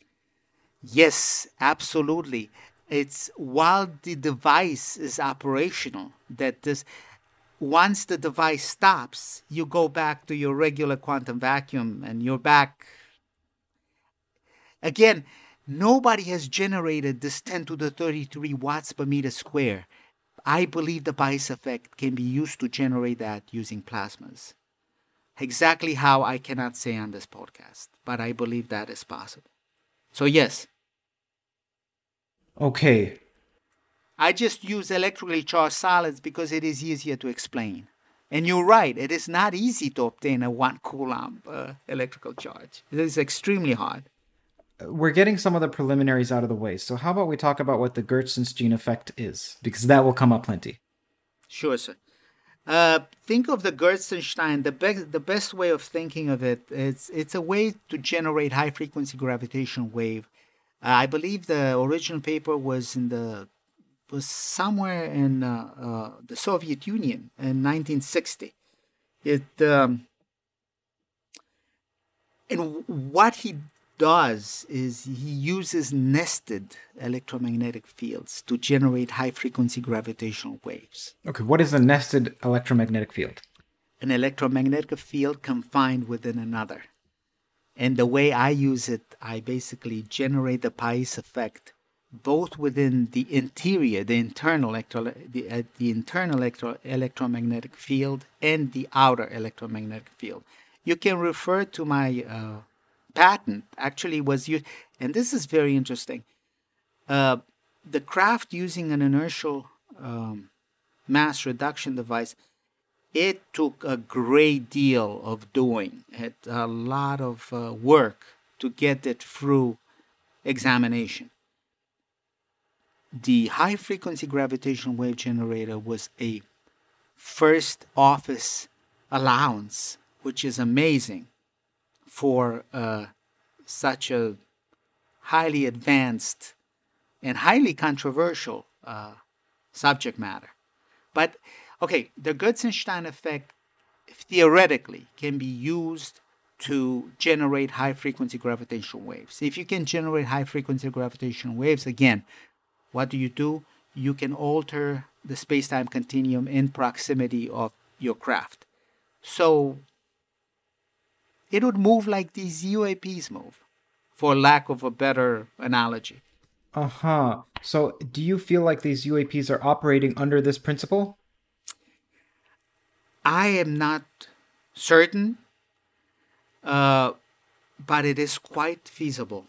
Yes, absolutely. It's while the device is operational that this once the device stops, you go back to your regular quantum vacuum and you're back. Again, nobody has generated this 10 to the 33 watts per meter square. I believe the Pais effect can be used to generate that using plasmas. Exactly how I cannot say on this podcast, but I believe that is possible. So, yes, Okay. I just use electrically charged solids because it is easier to explain. And you're right, it is not easy to obtain a one coulomb uh, electrical charge. It is extremely hard. We're getting some of the preliminaries out of the way. So, how about we talk about what the Gertsenshtein effect is? Because that will come up plenty. Sure, sir. Uh, think of the Gertsenshtein. The best, the best way of thinking of it it is it's a way to generate high frequency gravitational wave. Uh, I believe the original paper was in the was somewhere in uh, uh, the Soviet Union in 1960. It um, and what he does is he uses nested electromagnetic fields to generate high frequency gravitational waves. Okay, what is a nested electromagnetic field? An electromagnetic field confined within another. And the way I use it, I basically generate the Pais effect both within the interior, the internal electro, the, uh, the internal electro, electromagnetic field, and the outer electromagnetic field. You can refer to my uh, patent. Actually, was used, and this is very interesting. Uh, the craft using an inertial um, mass reduction device it took a great deal of doing, it, a lot of uh, work to get it through examination. The high frequency gravitational wave generator was a first office allowance, which is amazing for uh, such a highly advanced and highly controversial uh, subject matter. But okay, the Gertsenshtein effect theoretically can be used to generate high frequency gravitational waves. If you can generate high frequency gravitational waves, again, what do you do? You can alter the space time continuum in proximity of your craft. So it would move like these UAPs move, for lack of a better analogy. Uh huh. So, do you feel like these UAPs are operating under this principle? I am not certain, uh, but it is quite feasible.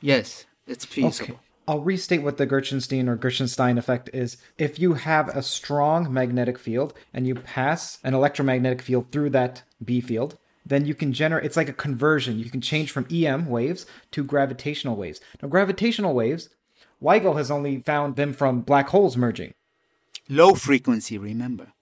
Yes, it's feasible. Okay. I'll restate what the Gertsenshtein or Gertsenshtein effect is. If you have a strong magnetic field and you pass an electromagnetic field through that B field, then you can generate it's like a conversion. You can change from EM waves to gravitational waves. Now gravitational waves, LIGO has only found them from black holes merging. Low frequency, remember.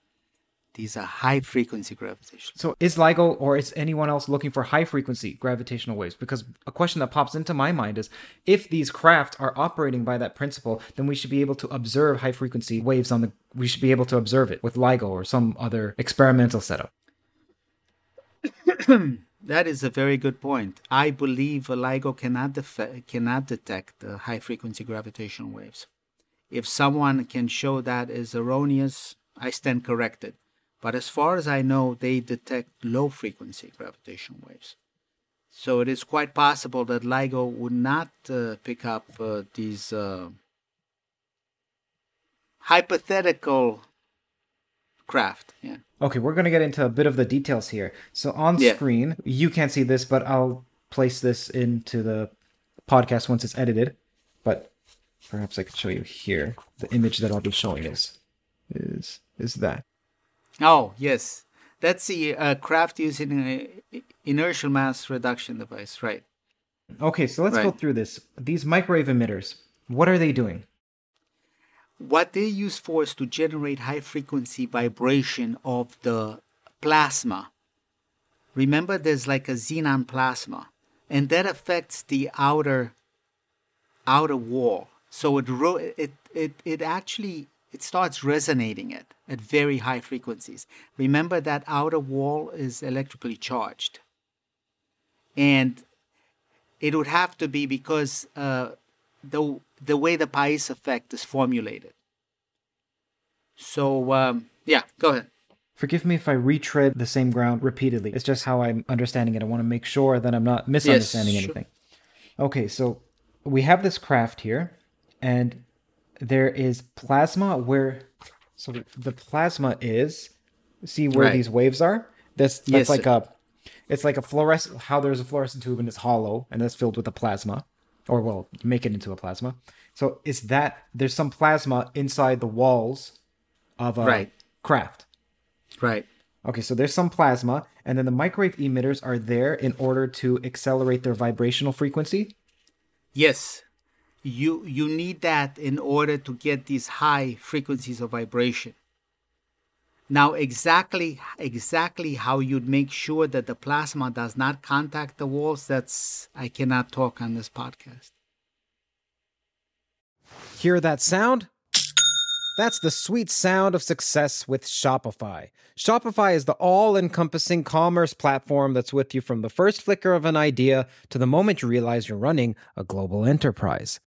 These are high frequency gravitational. So is LIGO or is anyone else looking for high frequency gravitational waves? Because a question that pops into my mind is if these craft are operating by that principle, then we should be able to observe high frequency waves on the we should be able to observe it with LIGO or some other experimental setup. That is a very good point. I believe LIGO cannot, def- cannot detect high frequency gravitational waves. If someone can show that is erroneous, I stand corrected. But as far as I know, they detect low frequency gravitational waves. So it is quite possible that LIGO would not uh, pick up uh, these uh, hypothetical craft. Yeah. Okay, we're going to get into a bit of the details here. So on Yeah. screen, you can't see this, but I'll place this into the podcast once it's edited. But perhaps I could show you here. The image that I'll be showing is is is that. Oh, yes. That's the uh, craft using an inertial mass reduction device, right? Okay, so let's go through this. These microwave emitters, what are they doing? What they use for is to generate high frequency vibration of the plasma. Remember, there's like a xenon plasma, and that affects the outer outer wall. So it it it it actually it starts resonating it at very high frequencies. Remember that outer wall is electrically charged, and it would have to be because uh, the the way the Pais effect is formulated. So um, yeah, go ahead. Forgive me if I retread the same ground repeatedly. It's just how I'm understanding it. I want to make sure that I'm not misunderstanding yes, anything. Sure. Okay, so we have this craft here, and there is plasma where so the plasma is see where right. these waves are. This that's yes, like a it's like a fluorescent how there's a fluorescent tube and it's hollow and that's filled with a plasma. Or well, make it into a plasma. So it's that there's some plasma inside the walls of a right. craft. Right. Okay, so there's some plasma, and then the microwave emitters are there in order to accelerate their vibrational frequency. Yes, you you need that in order to get these high frequencies of vibration. Now, exactly exactly how you'd make sure that the plasma does not contact the walls, that's I cannot talk on this podcast. Hear that sound? That's the sweet sound of success with Shopify. Shopify is the all encompassing commerce platform that's with you from the first flicker of an idea to the moment you realize you're running a global enterprise.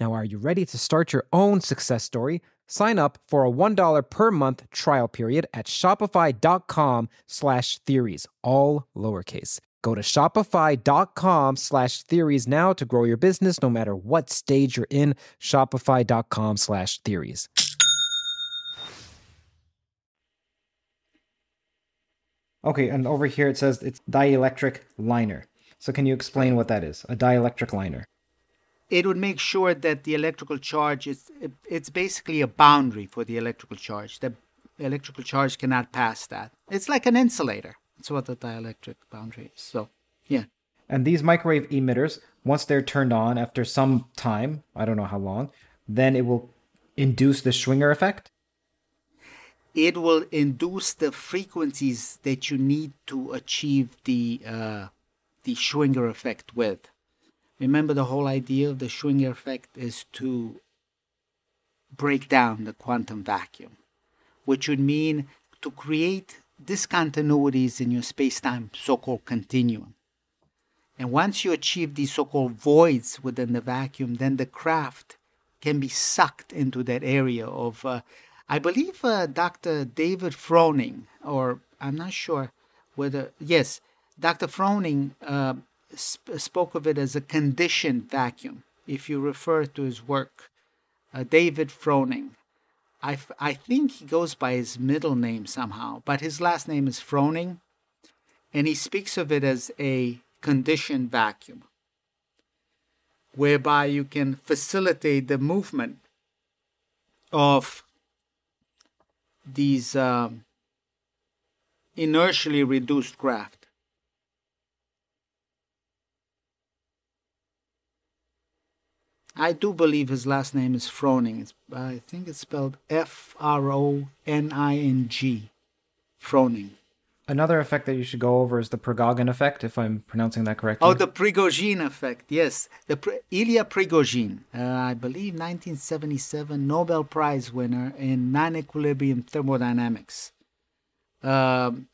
Now, are you ready to start your own success story? Sign up for a $1 per month trial period at shopify.com slash theories, all lowercase. Go to shopify.com slash theories now to grow your business no matter what stage you're in. Shopify.com slash theories. Okay, and over here it says it's dielectric liner. So can you explain what that is? A dielectric liner it would make sure that the electrical charge is it's basically a boundary for the electrical charge. The electrical charge cannot pass that. It's like an insulator. That's what the dielectric boundary is. So, yeah. And these microwave emitters, once they're turned on after some time, I don't know how long, then it will induce the Schwinger effect? It will induce the frequencies that you need to achieve the uh, the Schwinger effect with. Remember, the whole idea of the Schwinger effect is to break down the quantum vacuum, which would mean to create discontinuities in your space time so called continuum. And once you achieve these so called voids within the vacuum, then the craft can be sucked into that area of, uh, I believe, uh, Dr. David Froning, or I'm not sure whether, yes, Dr. Froning uh, sp- spoke of it as a conditioned vacuum. If you refer to his work, uh, David Froning, I, f- I think he goes by his middle name somehow, but his last name is Froning, and he speaks of it as a conditioned vacuum, whereby you can facilitate the movement of these um, inertially reduced craft. I do believe his last name is Froning. It's, I think it's spelled F R O N I N G. Froning. Another effect that you should go over is the Prigogine effect, if I'm pronouncing that correctly. Oh, the Prigogine effect, yes. The Pri- Ilya Prigogine, uh, I believe 1977 Nobel Prize winner in non equilibrium thermodynamics. Um,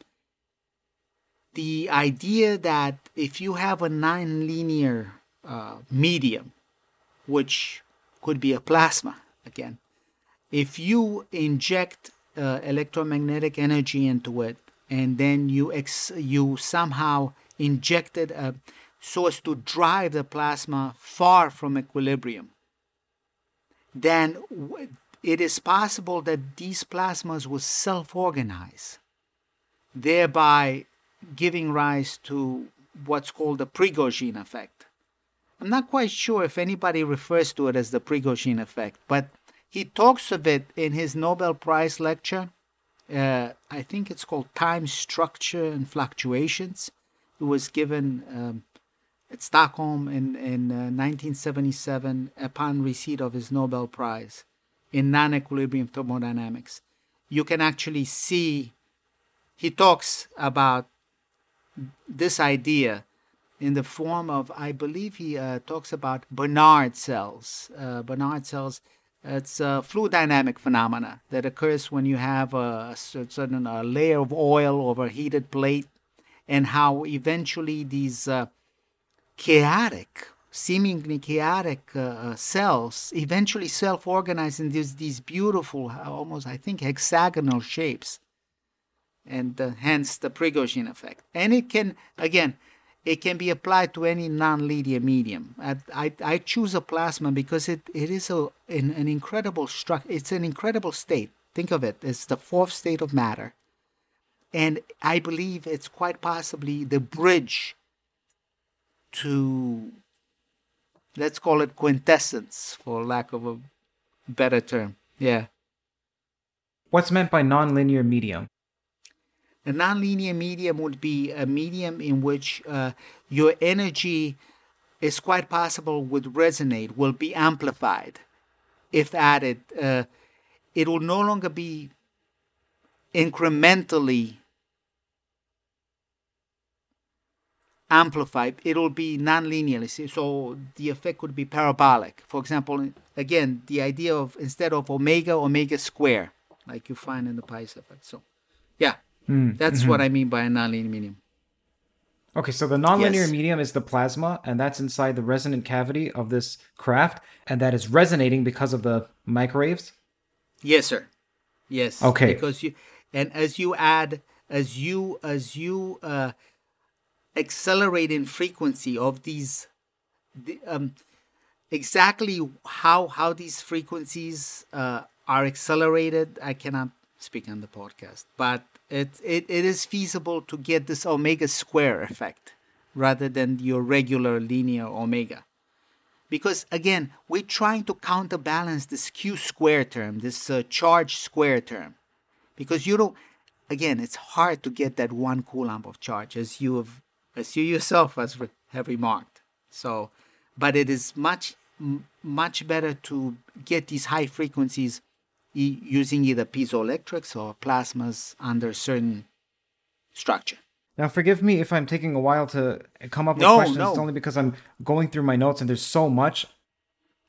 the idea that if you have a non-linear uh, medium, which could be a plasma again, if you inject uh, electromagnetic energy into it and then you ex- you somehow injected a so as to drive the plasma far from equilibrium then w- it is possible that these plasmas will self-organize thereby giving rise to what's called the Prigogine effect. I'm not quite sure if anybody refers to it as the Prigogine effect, but he talks of it in his Nobel Prize lecture. Uh, I think it's called Time Structure and Fluctuations. It was given um, at Stockholm in, in uh, 1977 upon receipt of his Nobel Prize in non equilibrium thermodynamics. You can actually see, he talks about this idea in the form of, I believe he uh, talks about Bernard cells. Uh, Barnard cells, it's a fluid dynamic phenomena that occurs when you have a, certain a layer of oil over a heated plate, and how eventually these uh, chaotic, seemingly chaotic uh, uh, cells eventually self-organize in these, these beautiful, almost I think hexagonal shapes and uh, hence the Prigogine effect. And it can, again, it can be applied to any non-linear medium. I, I, choose a plasma because it, it is a, an, an incredible structure. It's an incredible state. Think of it. It's the fourth state of matter. And I believe it's quite possibly the bridge to, let's call it quintessence, for lack of a better term. Yeah. What's meant by nonlinear medium? A nonlinear medium would be a medium in which uh, your energy is quite possible would resonate, will be amplified if added. Uh, it will no longer be incrementally amplified. It will be nonlinearly. So the effect would be parabolic. For example, again, the idea of instead of omega, omega square, like you find in the Pais effect. So, yeah. Mm, that's mm-hmm. what I mean by a nonlinear medium. Okay, so the nonlinear yes. medium is the plasma, and that's inside the resonant cavity of this craft, and that is resonating because of the microwaves. Yes, sir. Yes. Okay. Because you, and as you add, as you as you uh, accelerate in frequency of these, the, um, exactly how how these frequencies uh, are accelerated, I cannot speak on the podcast, but it, it, it is feasible to get this omega square effect rather than your regular linear omega. Because again, we're trying to counterbalance this q square term, this uh, charge square term. Because you don't, again, it's hard to get that one coulomb of charge as you have, as you yourself has re- have remarked. So, but it is much, m- much better to get these high frequencies using either piezoelectrics or plasmas under certain structure. Now, forgive me if I'm taking a while to come up with no, questions. No. It's only because I'm going through my notes and there's so much.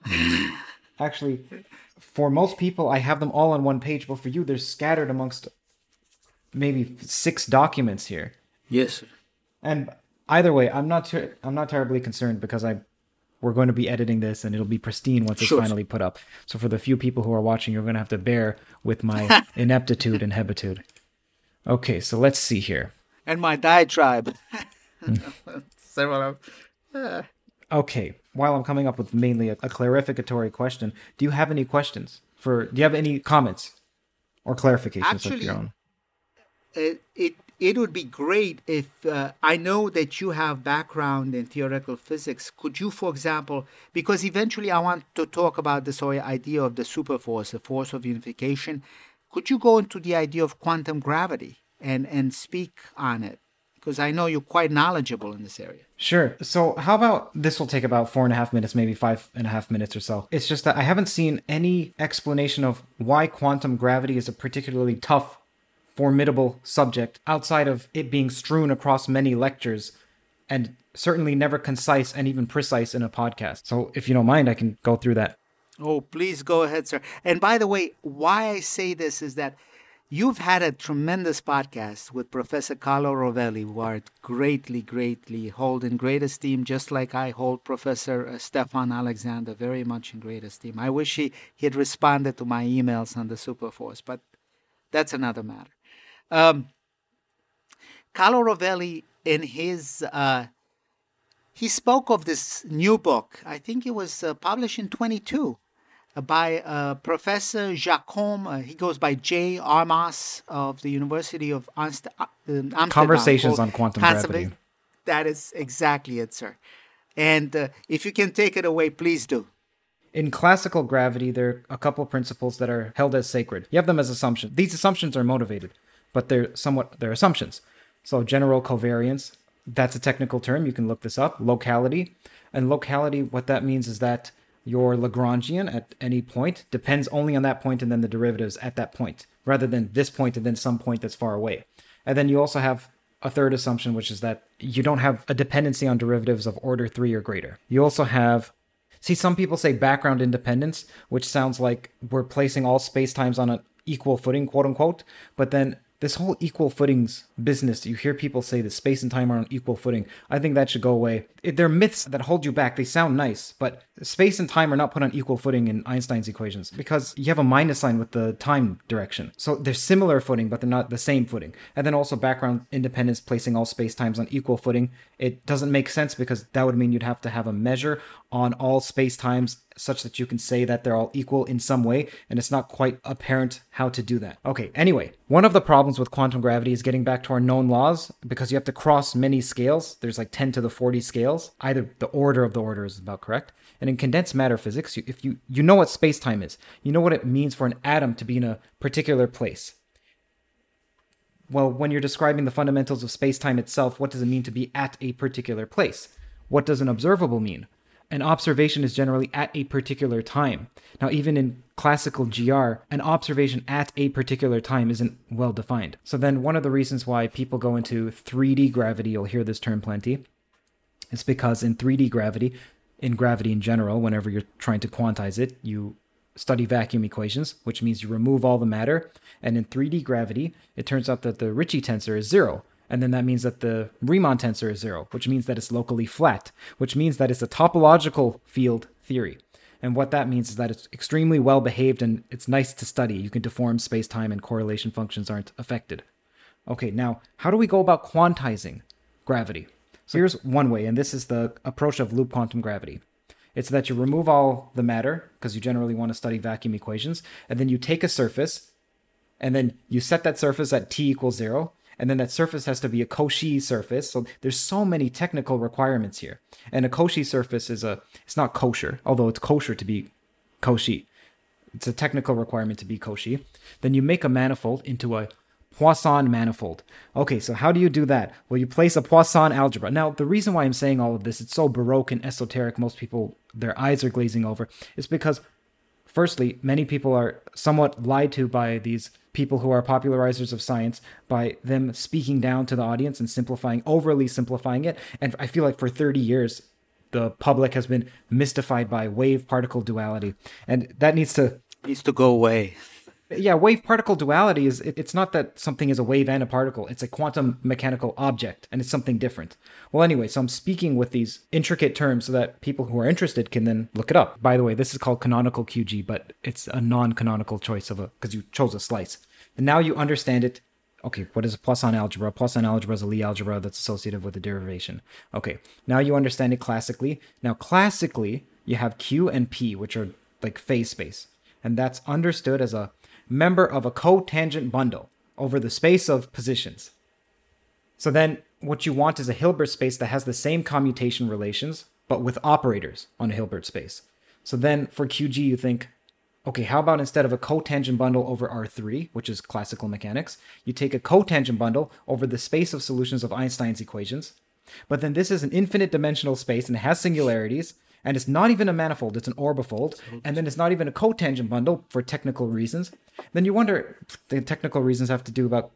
Actually, for most people, I have them all on one page, but for you, they're scattered amongst maybe six documents here. Yes. And either way, I'm not ter- I'm not terribly concerned because I we're going to be editing this and it'll be pristine once sure. it's finally put up. So for the few people who are watching, you're going to have to bear with my ineptitude and hebitude. Okay, so let's see here. And my diatribe. Several. Uh. Okay, while I'm coming up with mainly a, a clarificatory question, do you have any questions for? Do you have any comments or clarifications Actually, of your own? It, it it would be great if uh, I know that you have background in theoretical physics. Could you, for example, because eventually I want to talk about this idea of the superforce, the force of unification. Could you go into the idea of quantum gravity and and speak on it? Because I know you're quite knowledgeable in this area. Sure. So, how about this will take about four and a half minutes, maybe five and a half minutes or so. It's just that I haven't seen any explanation of why quantum gravity is a particularly tough formidable subject outside of it being strewn across many lectures and certainly never concise and even precise in a podcast. So if you don't mind, I can go through that. Oh, please go ahead, sir. And by the way, why I say this is that You've had a tremendous podcast with Professor Carlo Rovelli, who are greatly, greatly hold in great esteem, just like I hold Professor uh, Stephon Alexander very much in great esteem. I wish he, he had responded to my emails on the Superforce, but that's another matter. Um, Carlo Rovelli, in his, uh, he spoke of this new book. I think it was uh, published in 22 by uh, Professor Jacome. Uh, he goes by J. Armas of the University of Amst- uh, Amsterdam. Conversations on Quantum Gravity. That is exactly it, sir. And uh, if you can take it away, please do. In classical gravity, there are a couple principles that are held as sacred. You have them as assumptions. These assumptions are motivated, but they're somewhat they're assumptions. So general covariance, that's a technical term. You can look this up. Locality, and locality, what that means is that your Lagrangian at any point depends only on that point and then the derivatives at that point, rather than this point and then some point that's far away. And then you also have a third assumption, which is that you don't have a dependency on derivatives of order three or greater. You also have, see, some people say background independence, which sounds like we're placing all space times on an equal footing, quote unquote. But then this whole equal footings business, you hear people say that space and time are on equal footing. I think that should go away. They're myths that hold you back. They sound nice, but space and time are not put on equal footing in Einstein's equations because you have a minus sign with the time direction. So they're similar footing, but they're not the same footing. And then also background independence, placing all space times on equal footing. It doesn't make sense because that would mean you'd have to have a measure on all space times such that you can say that they're all equal in some way, and it's not quite apparent how to do that. Okay, anyway, one of the problems with quantum gravity is getting back to our known laws because you have to cross many scales. There's like 10 to the 40 scales. Either the order of the order is about correct. And in condensed matter physics, if you you know what space-time is, you know what it means for an atom to be in a particular place. Well, when you're describing the fundamentals of space-time itself, what does it mean to be at a particular place? What does an observable mean? an observation is generally at a particular time. Now, even in classical GR, an observation at a particular time isn't well defined. So, then one of the reasons why people go into 3D gravity, you'll hear this term plenty, is because in 3D gravity, in gravity in general, whenever you're trying to quantize it, you study vacuum equations, which means you remove all the matter. And in 3D gravity, it turns out that the Ricci tensor is zero. And then that means that the Riemann tensor is zero, which means that it's locally flat, which means that it's a topological field theory. And what that means is that it's extremely well behaved and it's nice to study. You can deform space time and correlation functions aren't affected. Okay, now, how do we go about quantizing gravity? So here's one way, and this is the approach of loop quantum gravity. It's that you remove all the matter, because you generally want to study vacuum equations, and then you take a surface, and then you set that surface at t equals zero, and then that surface has to be a Cauchy surface. So there's so many technical requirements here. And a Cauchy surface is a it's not kosher, although it's kosher to be Cauchy. It's a technical requirement to be Cauchy. Then you make a manifold into a Poisson manifold. Okay, so how do you do that? Well, you place a Poisson algebra. Now, the reason why I'm saying all of this, it's so baroque and esoteric, most people, their eyes are glazing over, is because, firstly, many people are somewhat lied to by these people who are popularizers of science by them speaking down to the audience and simplifying, overly simplifying it. And I feel like for 30 years, the public has been mystified by wave particle duality. And that needs to needs to go away. Yeah, wave particle duality is it, it's not that something is a wave and a particle. It's a quantum mechanical object and it's something different. Well, anyway, so I'm speaking with these intricate terms so that people who are interested can then look it up. By the way, this is called canonical QG, but it's a non-canonical choice of a because you chose a slice. And now you understand it okay, what is a Poisson algebra? Poisson algebra is a Lie algebra that's associated with a derivation. Okay, now you understand it classically. Now, classically, you have Q and P, which are like phase space. And that's understood as a member of a cotangent bundle over the space of positions. So then what you want is a Hilbert space that has the same commutation relations, but with operators on a Hilbert space. So then for QG, you think, okay, how about instead of a cotangent bundle over R3, which is classical mechanics, you take a cotangent bundle over the space of solutions of Einstein's equations. But then this is an infinite dimensional space and it has singularities, and it's not even a manifold, it's an orbifold, and then it's not even a cotangent bundle for technical reasons, then you wonder the technical reasons have to do about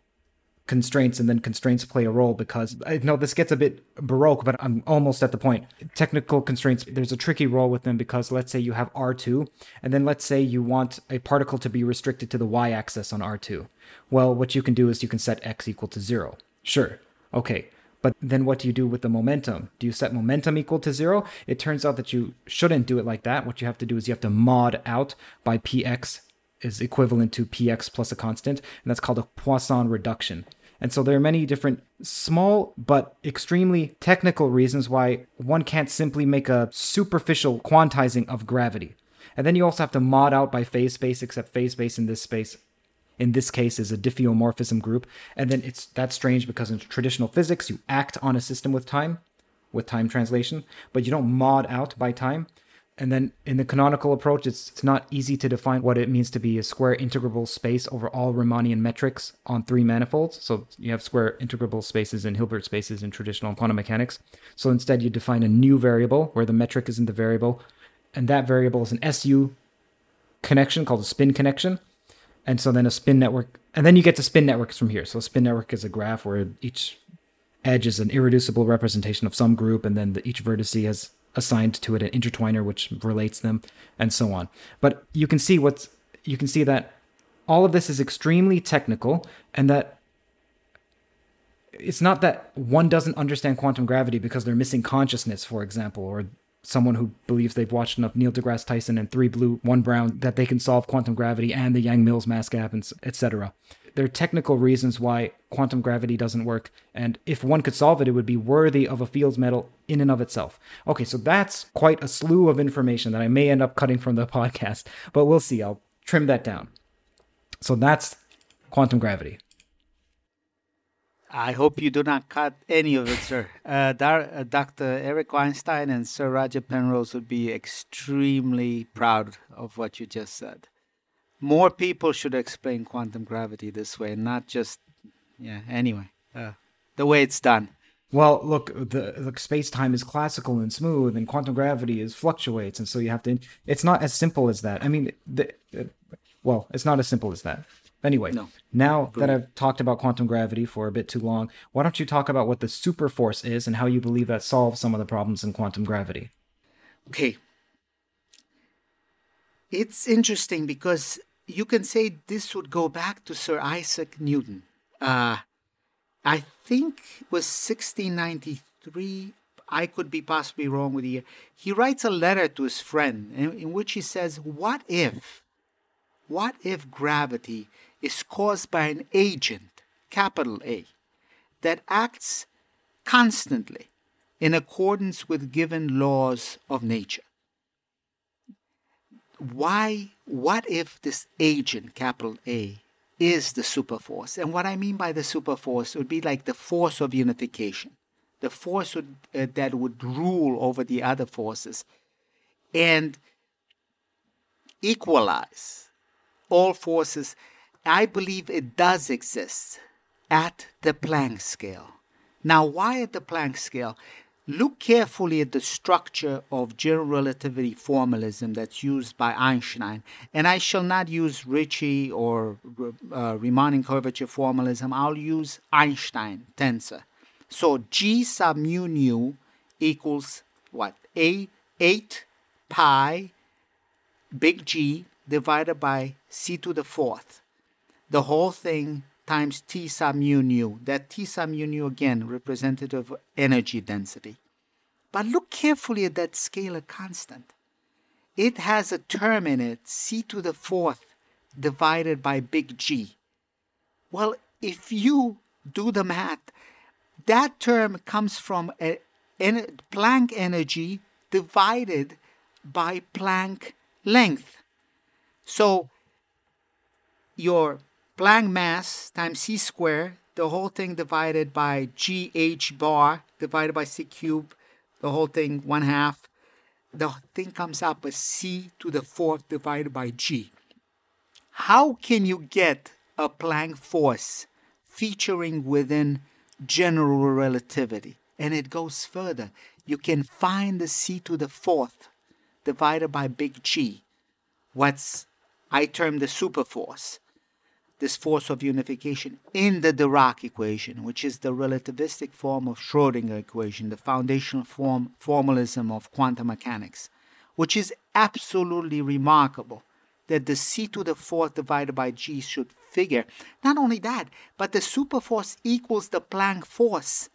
constraints and then constraints play a role because uh, I know this gets a bit baroque, but I'm almost at the point. Technical constraints, there's a tricky role with them because let's say you have R2, and then let's say you want a particle to be restricted to the y axis on R2. Well, what you can do is you can set x equal to zero. Sure. Okay. But then what do you do with the momentum? Do you set momentum equal to zero? It turns out that you shouldn't do it like that. What you have to do is you have to mod out by px is equivalent to px plus a constant, and that's called a Poisson reduction. And so there are many different small but extremely technical reasons why one can't simply make a superficial quantizing of gravity. And then you also have to mod out by phase space, except phase space in this space in this case is a diffeomorphism group. And then it's that's strange because in traditional physics you act on a system with time, with time translation, but you don't mod out by time. And then in the canonical approach, it's, it's not easy to define what it means to be a square integrable space over all Riemannian metrics on three manifolds. So you have square integrable spaces and Hilbert spaces in traditional quantum mechanics. So instead, you define a new variable where the metric isn't the variable, and that variable is an SU connection called a spin connection. And so then a spin network, and then you get to spin networks from here. So a spin network is a graph where each edge is an irreducible representation of some group, and then the, each vertice has assigned to it an intertwiner which relates them and so on but you can see what's you can see that all of this is extremely technical and that it's not that one doesn't understand quantum gravity because they're missing consciousness for example or someone who believes they've watched enough Neil deGrasse Tyson and three blue, one brown that they can solve quantum gravity and the Yang Mills mass gap, etc there are technical reasons why quantum gravity doesn't work, and if one could solve it, it would be worthy of a Fields medal in and of itself. Okay, so that's quite a slew of information that I may end up cutting from the podcast, but we'll see. I'll trim that down. So that's quantum gravity. I hope you do not cut any of it, sir. Uh, Dar- uh, Dr. Eric Weinstein and Sir Roger Penrose would be extremely proud of what you just said more people should explain quantum gravity this way, not just yeah. Anyway, uh, the way it's done. Well, look, the, the space time is classical and smooth, and quantum gravity is fluctuates, and so you have to. It's not as simple as that. I mean, the, uh, well, it's not as simple as that. Anyway, no. now that I've talked about quantum gravity for a bit too long, why don't you talk about what the superforce is and how you believe that solves some of the problems in quantum gravity? Okay. It's interesting because you can say this would go back to Sir Isaac Newton. Uh, I think it was 1693. I could be possibly wrong with the year. He writes a letter to his friend in, in which he says, What if, what if gravity is caused by an agent, capital A, that acts constantly in accordance with given laws of nature? why, what if this agent, capital A, is the superforce? And what I mean by the superforce would be like the force of unification, the force would, uh, that would rule over the other forces and equalize all forces. I believe it does exist at the Planck scale. Now, why at the Planck scale? Look carefully at the structure of general relativity formalism that's used by Einstein. And I shall not use Ricci or uh, Riemannian curvature formalism. I'll use Einstein tensor. So G sub mu nu equals what? A 8 pi big G divided by c to the fourth. The whole thing times T sub mu nu. That T sub mu nu again representative of energy density. But look carefully at that scalar constant. It has a term in it, c to the fourth divided by big G. Well, if you do the math, that term comes from a, Planck energy divided by Planck length. So your Planck mass times c squared, the whole thing divided by gh bar divided by c cubed, the whole thing one half. The thing comes up as c to the fourth divided by g. How can you get a Planck force featuring within general relativity? And it goes further. You can find the c to the fourth divided by big G. What's I term the superforce this force of unification in the Dirac equation, which is the relativistic form of Schrodinger equation, the foundational form formalism of quantum mechanics, which is absolutely remarkable that the c to the fourth divided by g should figure. Not only that, but the superforce equals the Planck force.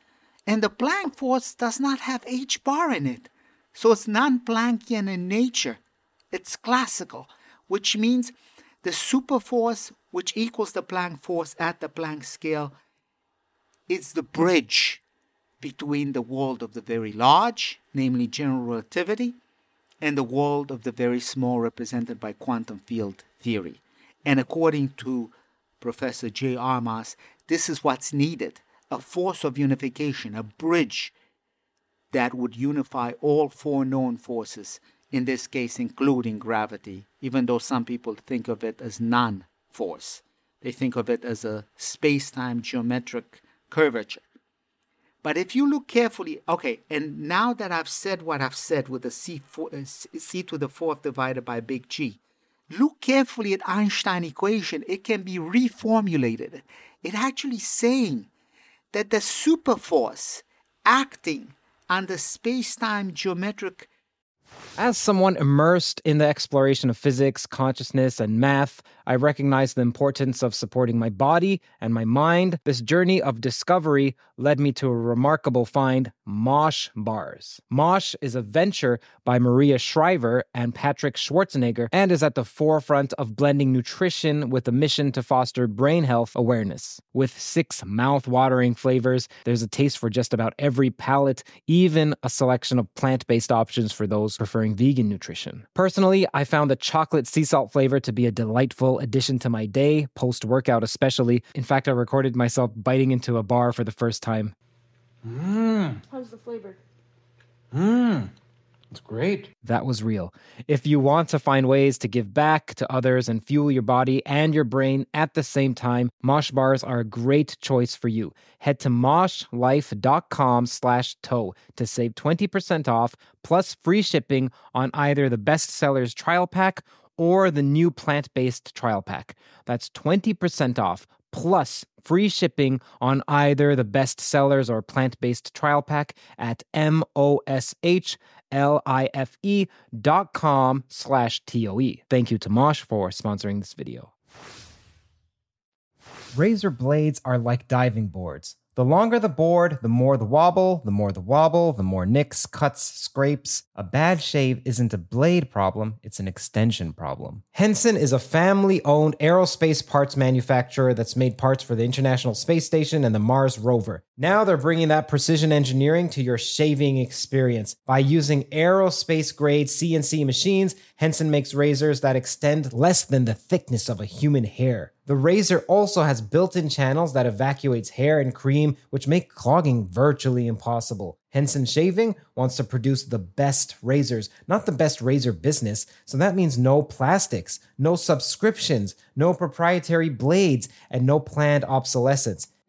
And the Planck force does not have h bar in it. So it's non Planckian in nature. It's classical, which means the superforce, which equals the Planck force at the Planck scale, is the bridge between the world of the very large, namely general relativity, and the world of the very small, represented by quantum field theory. And according to Professor J. Armas, this is what's needed a force of unification, a bridge that would unify all four known forces, in this case, including gravity, even though some people think of it as non force. They think of it as a space time geometric curvature. But if you look carefully, okay, and now that I've said what I've said with the c, four, uh, c to the fourth divided by big G, look carefully at Einstein equation. It can be reformulated. It actually saying that the superforce acting on the space-time geometric as someone immersed in the exploration of physics, consciousness, and math, I recognize the importance of supporting my body and my mind. This journey of discovery led me to a remarkable find Mosh Bars. Mosh is a venture by Maria Shriver and Patrick Schwarzenegger and is at the forefront of blending nutrition with a mission to foster brain health awareness. With six mouth watering flavors, there's a taste for just about every palate, even a selection of plant based options for those preferring vegan nutrition. Personally, I found the chocolate sea salt flavor to be a delightful addition to my day, post workout especially. In fact, I recorded myself biting into a bar for the first time. Mmm. How's the flavor? Mmm. It's great. That was real. If you want to find ways to give back to others and fuel your body and your brain at the same time, Mosh bars are a great choice for you. Head to moshlife.com slash toe to save 20% off plus free shipping on either the bestsellers trial pack or the new plant based trial pack. That's 20% off plus free shipping on either the best sellers or plant based trial pack at M-O-S-H-L-I-F-E dot com slash T-O-E. Thank you to Mosh for sponsoring this video. Razor blades are like diving boards. The longer the board, the more the wobble, the more the wobble, the more nicks, cuts, scrapes. A bad shave isn't a blade problem, it's an extension problem. Henson is a family owned aerospace parts manufacturer that's made parts for the International Space Station and the Mars rover. Now they're bringing that precision engineering to your shaving experience. By using aerospace grade CNC machines, Henson makes razors that extend less than the thickness of a human hair. The razor also has built in channels that evacuates hair and cream, which make clogging virtually impossible. Henson Shaving wants to produce the best razors, not the best razor business. So that means no plastics, no subscriptions, no proprietary blades, and no planned obsolescence.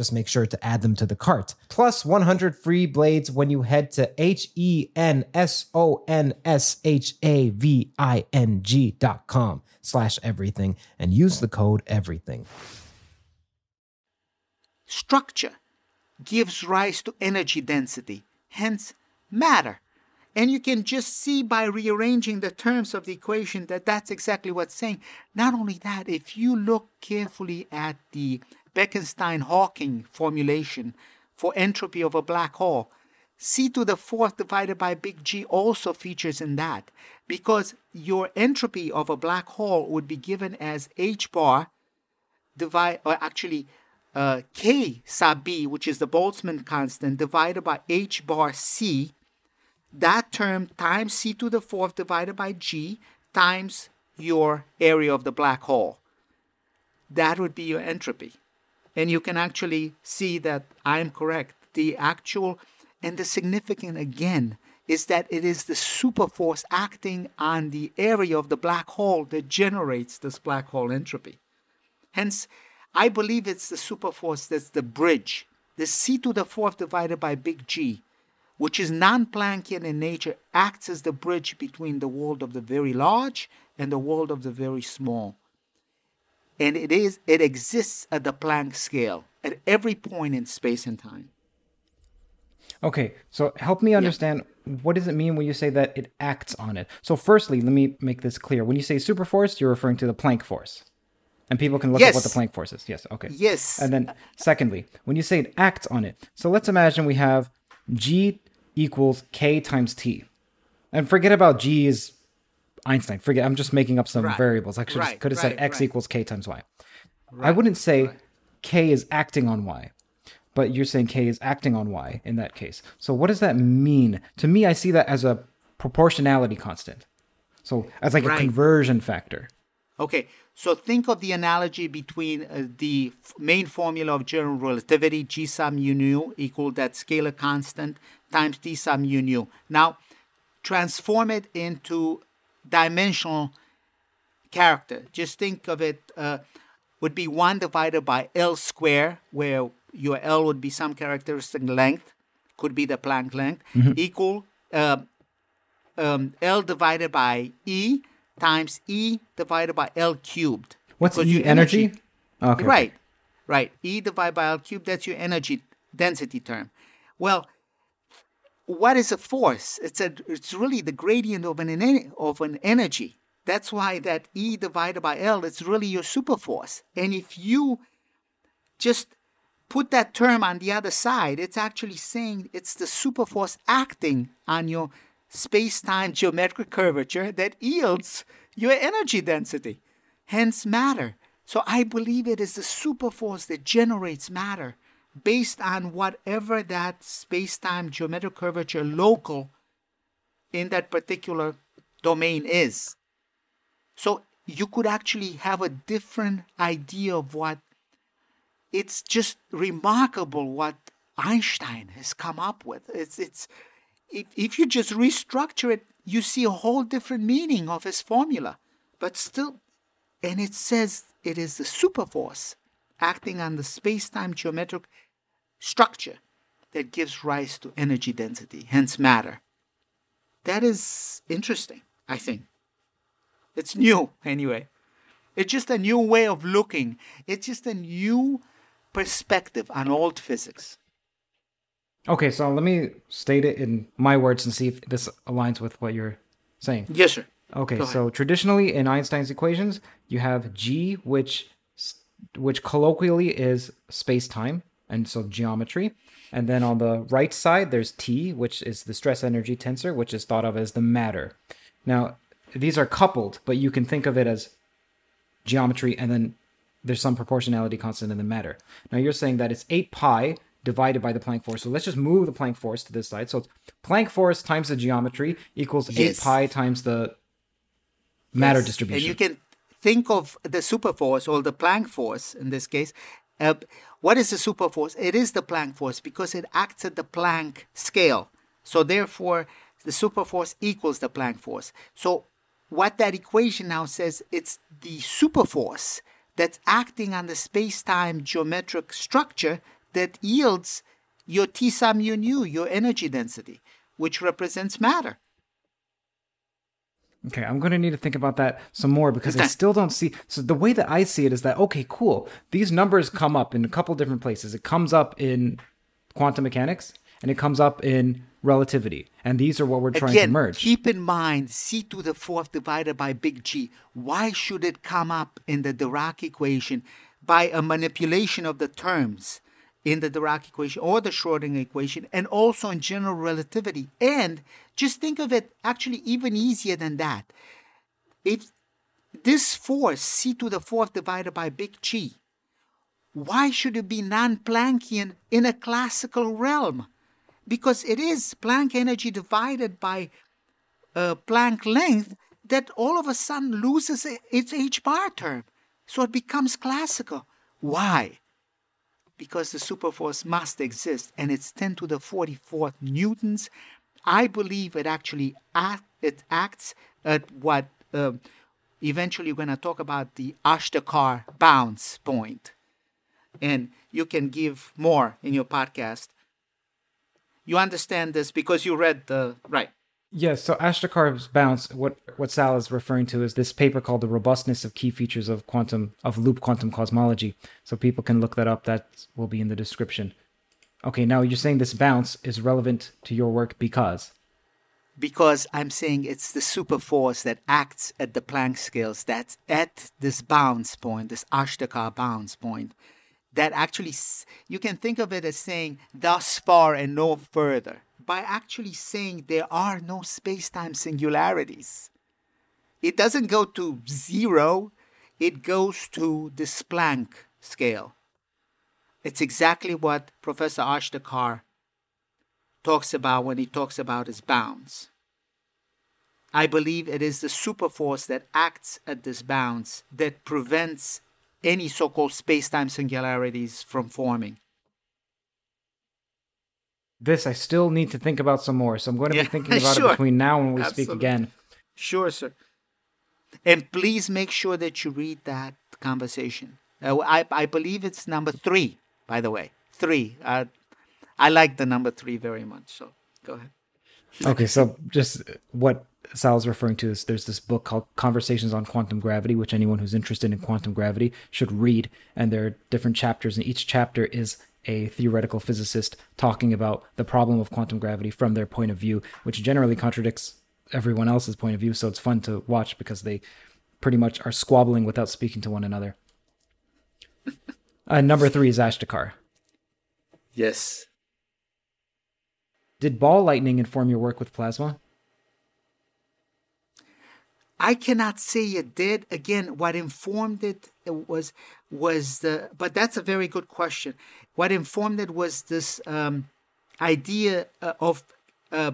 Just make sure to add them to the cart. Plus 100 free blades when you head to H E N S O N S H A V I N G dot com slash everything and use the code everything. Structure gives rise to energy density, hence matter. And you can just see by rearranging the terms of the equation that that's exactly what's saying. Not only that, if you look carefully at the Bekenstein Hawking formulation for entropy of a black hole, c to the fourth divided by big G also features in that because your entropy of a black hole would be given as h bar divide or actually uh, k sub b, which is the Boltzmann constant, divided by h bar c that term times c to the fourth divided by g times your area of the black hole. That would be your entropy. And you can actually see that I'm correct. The actual and the significant again is that it is the superforce acting on the area of the black hole that generates this black hole entropy. Hence, I believe it's the superforce that's the bridge. The c to the fourth divided by big G, which is non Planckian in nature, acts as the bridge between the world of the very large and the world of the very small. And it is it exists at the Planck scale, at every point in space and time. Okay, so help me understand what does it mean when you say that it acts on it? So firstly, let me make this clear. When you say superforce, you're referring to the Planck force. And people can look Yes. up what the Planck force is. Yes, okay. Yes. And then secondly, when you say it acts on it. So let's imagine we have G equals K times T. And forget about G is Einstein. Forget I'm just making up some Right. variables. I should Right, could have said X right. equals K times Y. I wouldn't say K is acting on Y, but you're saying K is acting on Y in that case. So what does that mean? To me, I see that as a proportionality constant. So as like a conversion factor. Okay, so think of the analogy between uh, the f- main formula of general relativity, G sub mu nu, equal that scalar constant times D sub mu nu. Now, transform it into dimensional character. Just think of it uh, would be 1 divided by L square, where your L would be some characteristic length, could be the Planck length, equal uh, um, L divided by E times E divided by L cubed. What's Because E your energy? Okay. Right, right. E divided by L cubed, that's your energy density term. Well, what is a force? It's a it's really the gradient of an of an energy. That's why that E divided by L is really your superforce. And if you just put that term on the other side, it's actually saying it's the superforce acting on your space-time geometric curvature that yields your energy density, hence matter. So I believe it is the superforce that generates matter based on whatever that space-time geometric curvature local in that particular domain is. So you could actually have a different idea of what it's just remarkable what Einstein has come up with. It's it's if, if you just restructure it, you see a whole different meaning of his formula. But still, and it says it is the superforce acting on the space-time geometric structure that gives rise to energy density, hence matter. That is interesting, I think. It's new, anyway. It's just a new way of looking. It's just a new perspective on old physics. Okay, so let me state it in my words and see if this aligns with what you're saying. Yes, sir. Okay, so traditionally in Einstein's equations, you have G, which which colloquially is space-time, and so geometry. And then on the right side, there's T, which is the stress energy tensor, which is thought of as the matter. Now, these are coupled, but you can think of it as geometry and then there's some proportionality constant in the matter. Now you're saying that it's 8 pi divided by the Planck force. So let's just move the Planck force to this side. So it's Planck force times the geometry equals 8 pi times the matter Yes. distribution. And you can think of the superforce or the Planck force in this case. Uh, what is the superforce? It is the Planck force because it acts at the Planck scale. So therefore, the superforce equals the Planck force. So what that equation now says, it's the superforce that's acting on the space-time geometric structure that yields your T sub mu nu, your energy density, which represents matter. Okay, I'm going to need to think about that some more because I still don't see. So the way that I see it is that okay, cool. These numbers come up in a couple different places. It comes up in quantum mechanics and it comes up in relativity, and these are what we're trying Again, to merge. keep in mind c to the fourth divided by big G. Why should it come up in the Dirac equation by a manipulation of the terms in the Dirac equation or the Schrodinger equation, and also in general relativity? And just think of it actually even easier than that. If this force c to the fourth divided by big G, why should it be non-Planckian in a classical realm? because it is Planck energy divided by uh, Planck length that all of a sudden loses its h bar term. So it becomes classical. Why? Because the superforce must exist and it's 10 to the 44th newtons I believe it actually act, it acts at what uh, eventually we're going to talk about the Ashtekar bounce point, and you can give more in your podcast. You understand this because you read the right. Yes, so Ashtekar's bounce, what what Sal is referring to is this paper called The Robustness of Key Features of Quantum of Loop Quantum Cosmology. So people can look that up. That will be in the description. Okay, now you're saying this bounce is relevant to your work because because I'm saying it's the super force that acts at the Planck scales that's at this bounce point, this Ashtekar bounce point, that actually you can think of it as saying thus far and no further by actually saying there are no space-time singularities. It doesn't go to zero, it goes to this Planck scale. It's exactly what Professor Ashtekar talks about when he talks about his bounds. I believe it is the superforce that acts at this bounds that prevents any so called space time singularities from forming. This I still need to think about some more, so I'm going to yeah, be thinking about sure. it between now and when we Absolutely. speak again. Sure, sir. And please make sure that you read that conversation. Uh, I, I believe it's number three, by the way. Three. Uh, I like the number three very much, so go ahead. okay, so just what Sal's referring to is there's this book called Conversations on Quantum Gravity, which anyone who's interested in quantum gravity should read. And there are different chapters, and each chapter is a theoretical physicist talking about the problem of quantum gravity from their point of view, which generally contradicts everyone else's point of view. So it's fun to watch because they pretty much are squabbling without speaking to one another. uh, number three is Ashtekar. Yes. Did ball lightning inform your work with plasma? I cannot say it did. Again, what informed it was was the. But that's a very good question. What informed it was this um, idea uh, of uh,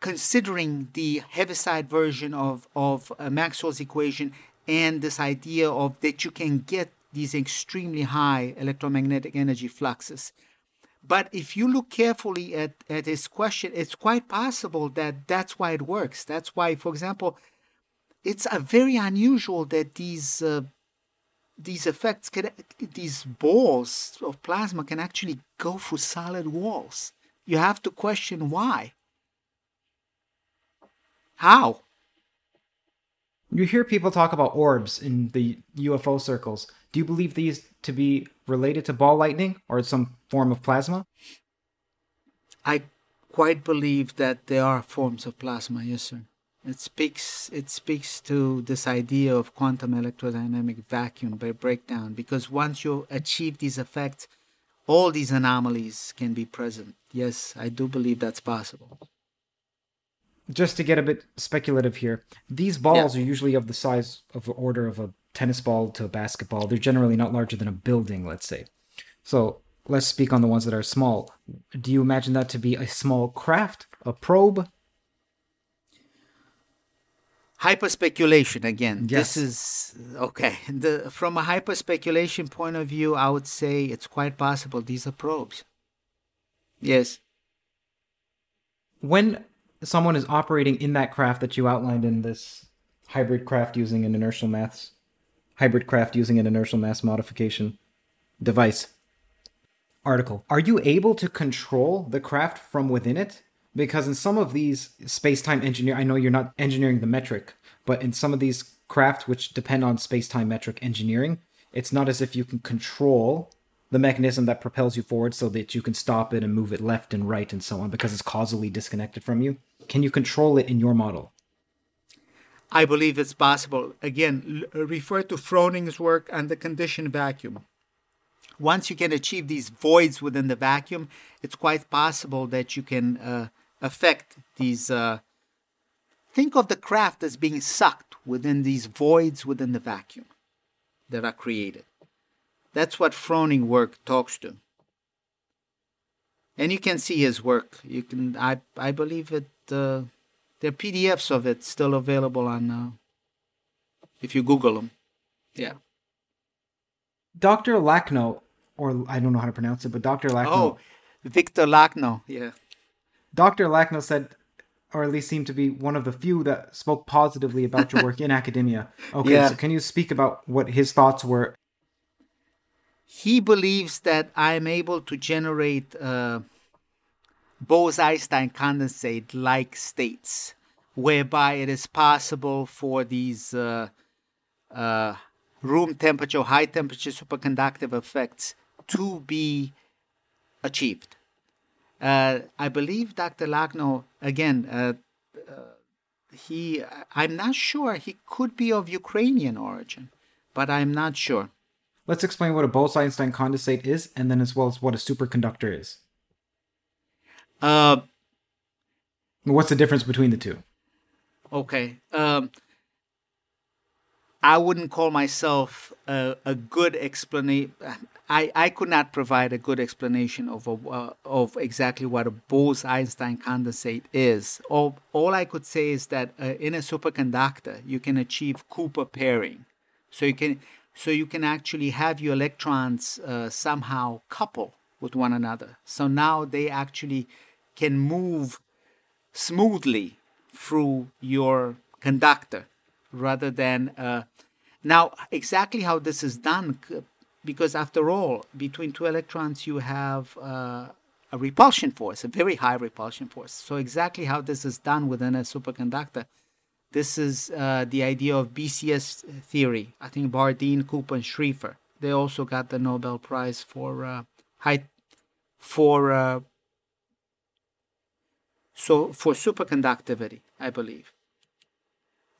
considering the heaviside version of of uh, Maxwell's equation and this idea of that you can get these extremely high electromagnetic energy fluxes. But if you look carefully at, at his question, it's quite possible that that's why it works. That's why, for example, it's very unusual that these uh, these effects can these balls of plasma can actually go through solid walls. You have to question why. How? You hear people talk about orbs in the UFO circles. Do you believe these to be related to ball lightning or some form of plasma? I quite believe that there are forms of plasma, yes, sir. It speaks it speaks to this idea of quantum electrodynamic vacuum by breakdown because once you achieve these effects, all these anomalies can be present. Yes, I do believe that's possible. Just to get a bit speculative here, these balls yeah. are usually of the size of the order of a tennis ball to a basketball. They're generally not larger than a building, let's say. So let's speak on the ones that are small. Do you imagine that to be a small craft, a probe, hyperspeculation again yes. this is okay the, from a hyperspeculation point of view i would say it's quite possible these are probes. Yes. When someone is operating in that craft that you outlined in this hybrid craft using an inertial mass hybrid craft using an inertial mass modification device article are you able to control the craft from within it because in some of these space-time engineer i know you're not engineering the metric but in some of these craft which depend on space-time metric engineering it's not as if you can control the mechanism that propels you forward so that you can stop it and move it left and right and so on because it's causally disconnected from you. Can you control it in your model? I believe it's possible. Again refer to froning's work and the conditioned vacuum. Once you can achieve these voids within the vacuum it's quite possible that you can uh, affect these. Uh, think of the craft as being sucked within these voids within the vacuum that are created. That's what Froning work talks to. And you can see his work. You can, I, I believe it. Uh, there are PDFs of it still available on. Uh, if you Google them, yeah. Dr. Lakhno, or I don't know how to pronounce it, but Dr. Lakhno. Oh, Victor Lakhno, yeah. Dr. Lakhno said, or at least seemed to be one of the few that spoke positively about your work in academia. Okay, Yeah. so can you speak about what his thoughts were? he believes that I am able to generate uh, Bose-Einstein condensate-like states, whereby it is possible for these uh, uh, room temperature, high temperature superconductive effects to be achieved. Uh, I believe Dr. Lakhno, again, uh, uh, he, I'm not sure, he could be of Ukrainian origin, but I'm not sure. Let's explain what a Bose-Einstein condensate is, and then as well as what a superconductor is. Uh, What's the difference between the two? Okay. Um, I wouldn't call myself a, a good explanation. I, I could not provide a good explanation of a, uh, of exactly what a Bose-Einstein condensate is. All, all I could say is that uh, in a superconductor you can achieve Cooper pairing, so you can so you can actually have your electrons uh, somehow couple with one another. So now they actually can move smoothly through your conductor rather than uh, now exactly how this is done because after all between two electrons you have uh, a repulsion force a very high repulsion force so exactly how this is done within a superconductor this is uh, the idea of bcs theory i think bardeen cooper and schrieffer they also got the nobel prize for uh, high for uh, so for superconductivity, I believe.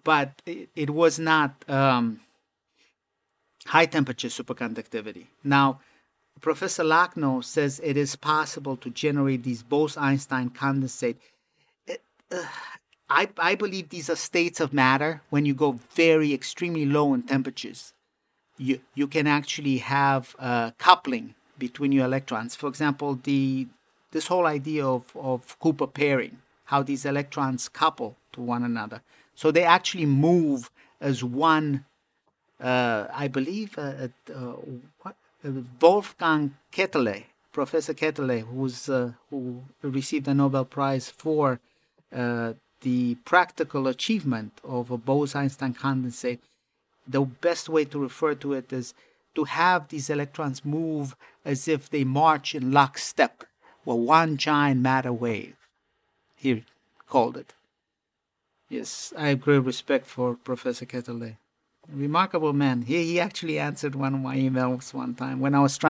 But it, it was not um, high temperature superconductivity. Now, Professor Lakhno says it is possible to generate these Bose-Einstein condensate. It, uh, I, I believe these are states of matter when you go very extremely low in temperatures. You, you can actually have coupling between your electrons. For example, the this whole idea of, of Cooper pairing, how these electrons couple to one another. So they actually move as one, uh, I believe, uh, uh, what, uh, Wolfgang Ketterle, Professor Ketterle, who's, uh, who received a Nobel Prize for the practical achievement of a Bose-Einstein condensate. The best way to refer to it is to have these electrons move as if they march in lockstep well, one giant matter wave. He called it. Yes, I have great respect for Professor Ketterle. Remarkable man. He, he actually answered one of my emails one time when I was trying.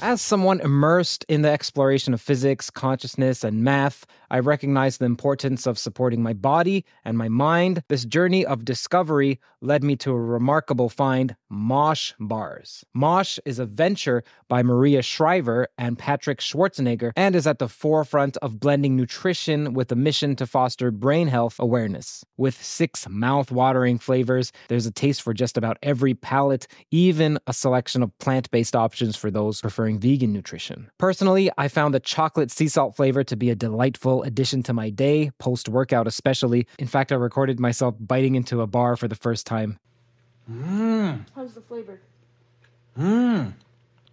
As someone immersed in the exploration of physics, consciousness, and math, I recognize the importance of supporting my body and my mind. This journey of discovery led me to a remarkable find Mosh Bars. Mosh is a venture by Maria Shriver and Patrick Schwarzenegger and is at the forefront of blending nutrition with a mission to foster brain health awareness. With six mouth watering flavors, there's a taste for just about every palate, even a selection of plant based options for those preferring vegan nutrition. Personally, I found the chocolate sea salt flavor to be a delightful addition to my day, post workout especially. In fact, I recorded myself biting into a bar for the first time. Mmm. How's the flavor? Mmm.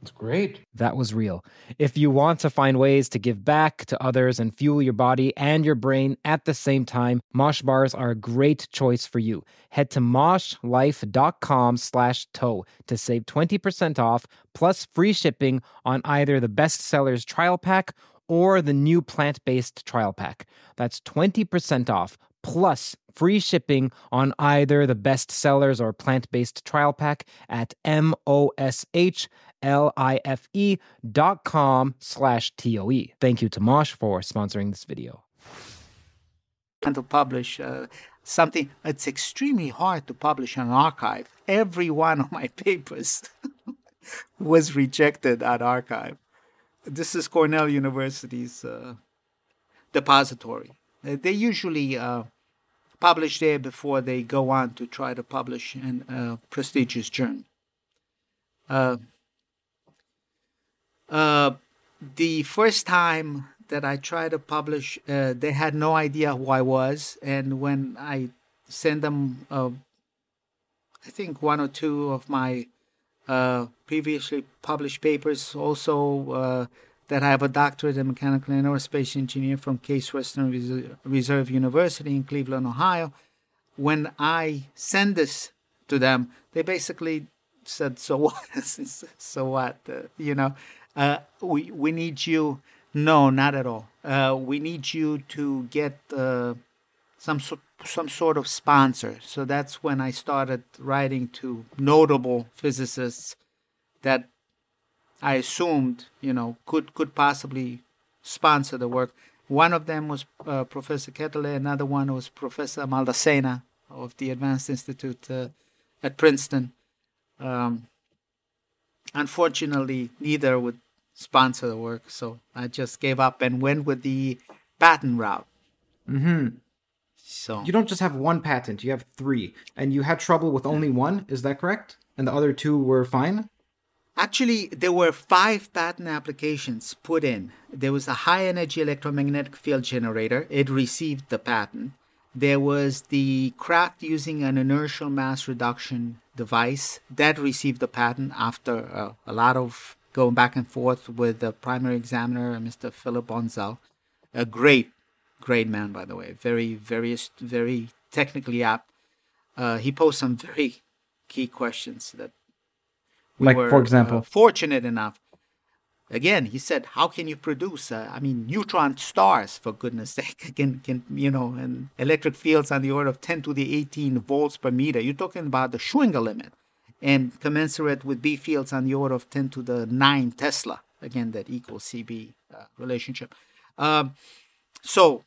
It's great. That was real. If you want to find ways to give back to others and fuel your body and your brain at the same time, Mosh bars are a great choice for you. Head to moshlife.com slash toe to save 20% off plus free shipping on either the bestsellers trial pack or the new plant-based trial pack. That's 20% off plus free shipping on either the best sellers or plant-based trial pack at moshlife dot com slash T-O-E. Thank you to Mosh for sponsoring this video. And to publish uh, something. It's extremely hard to publish an arXiv. Every one of my papers was rejected at arXiv. This is Cornell University's uh, depository. They usually uh, publish there before they go on to try to publish in a prestigious journal. Uh, uh, the first time that I tried to publish, uh, they had no idea who I was, and when I sent them, uh, I think one or two of my uh, previously published papers, also uh, that I have a doctorate in mechanical and aerospace engineer from Case Western Reserve University in Cleveland, Ohio. When I send this to them, they basically said, "So what? so what? Uh, you know, uh, we we need you." No, not at all. Uh, we need you to get uh, some so, some sort of sponsor. So that's when I started writing to notable physicists that I assumed, you know, could could possibly sponsor the work. One of them was uh, Professor Ketterle. Another one was Professor Maldacena of the Advanced Institute uh, at Princeton. Um, unfortunately, neither would sponsor the work, so I just gave up and went with the patent route. Mm-hmm. So You don't just have one patent; you have three, and you had trouble with only one. Is that correct? And the other two were fine. Actually, there were five patent applications put in. There was a high energy electromagnetic field generator, it received the patent. There was the craft using an inertial mass reduction device, that received the patent after uh, a lot of going back and forth with the primary examiner, Mr. Philip Bonzel. A great, great man, by the way. Very, very, very technically apt. Uh, he posed some very key questions that we Like, were, for example? uh, fortunate enough. Again, he said, "How can you produce? Uh, I mean, neutron stars, for goodness' sake, can can you know, and electric fields on the order of 10 to the 18 volts per meter. You're talking about the Schwinger limit, and commensurate with B fields on the order of 10 to the 9 Tesla. Again, that equals CB uh, relationship. Um, so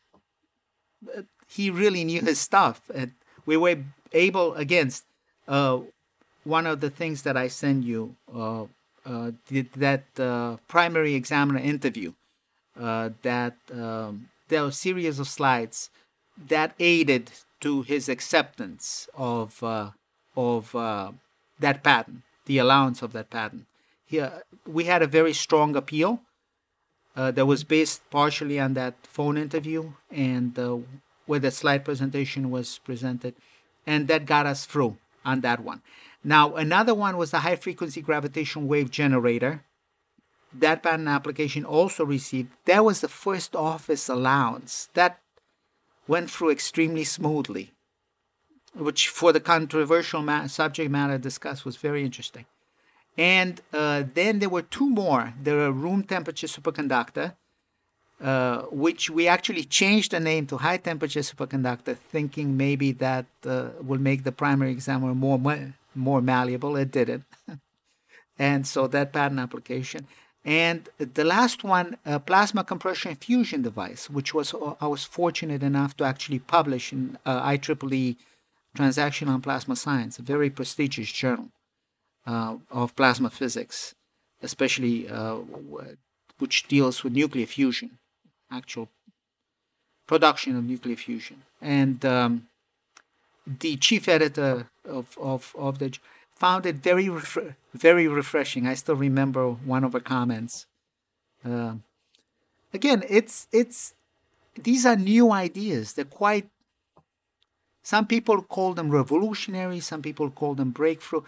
uh, he really knew his stuff, and we were able against uh, one of the things that I send you, uh, uh, that uh, primary examiner interview, uh, that um, there was a series of slides that aided to his acceptance of uh, of uh, that patent, the allowance of that patent. Here, we had a very strong appeal that was based partially on that phone interview and where the slide presentation was presented, and that got us through on that one. Now, another one was the high frequency gravitational wave generator. That patent application also received, that was the first office allowance. That went through extremely smoothly, which for the controversial ma- subject matter discussed was very interesting. And uh, then there were two more. There were room temperature superconductor, uh, which we actually changed the name to high temperature superconductor, thinking maybe that uh, will make the primary examiner more more malleable. It didn't, and so that patent application. And the last one, a plasma compression fusion device, which was I was fortunate enough to actually publish in uh, IEEE Transaction on Plasma Science, a very prestigious journal uh, of plasma physics, especially uh, which deals with nuclear fusion, actual production of nuclear fusion. And um, the chief editor of, of, of the found it very very refreshing. I still remember one of her comments. Um again, it's it's these are new ideas. They're quite. Some people call them revolutionary. Some people call them breakthrough.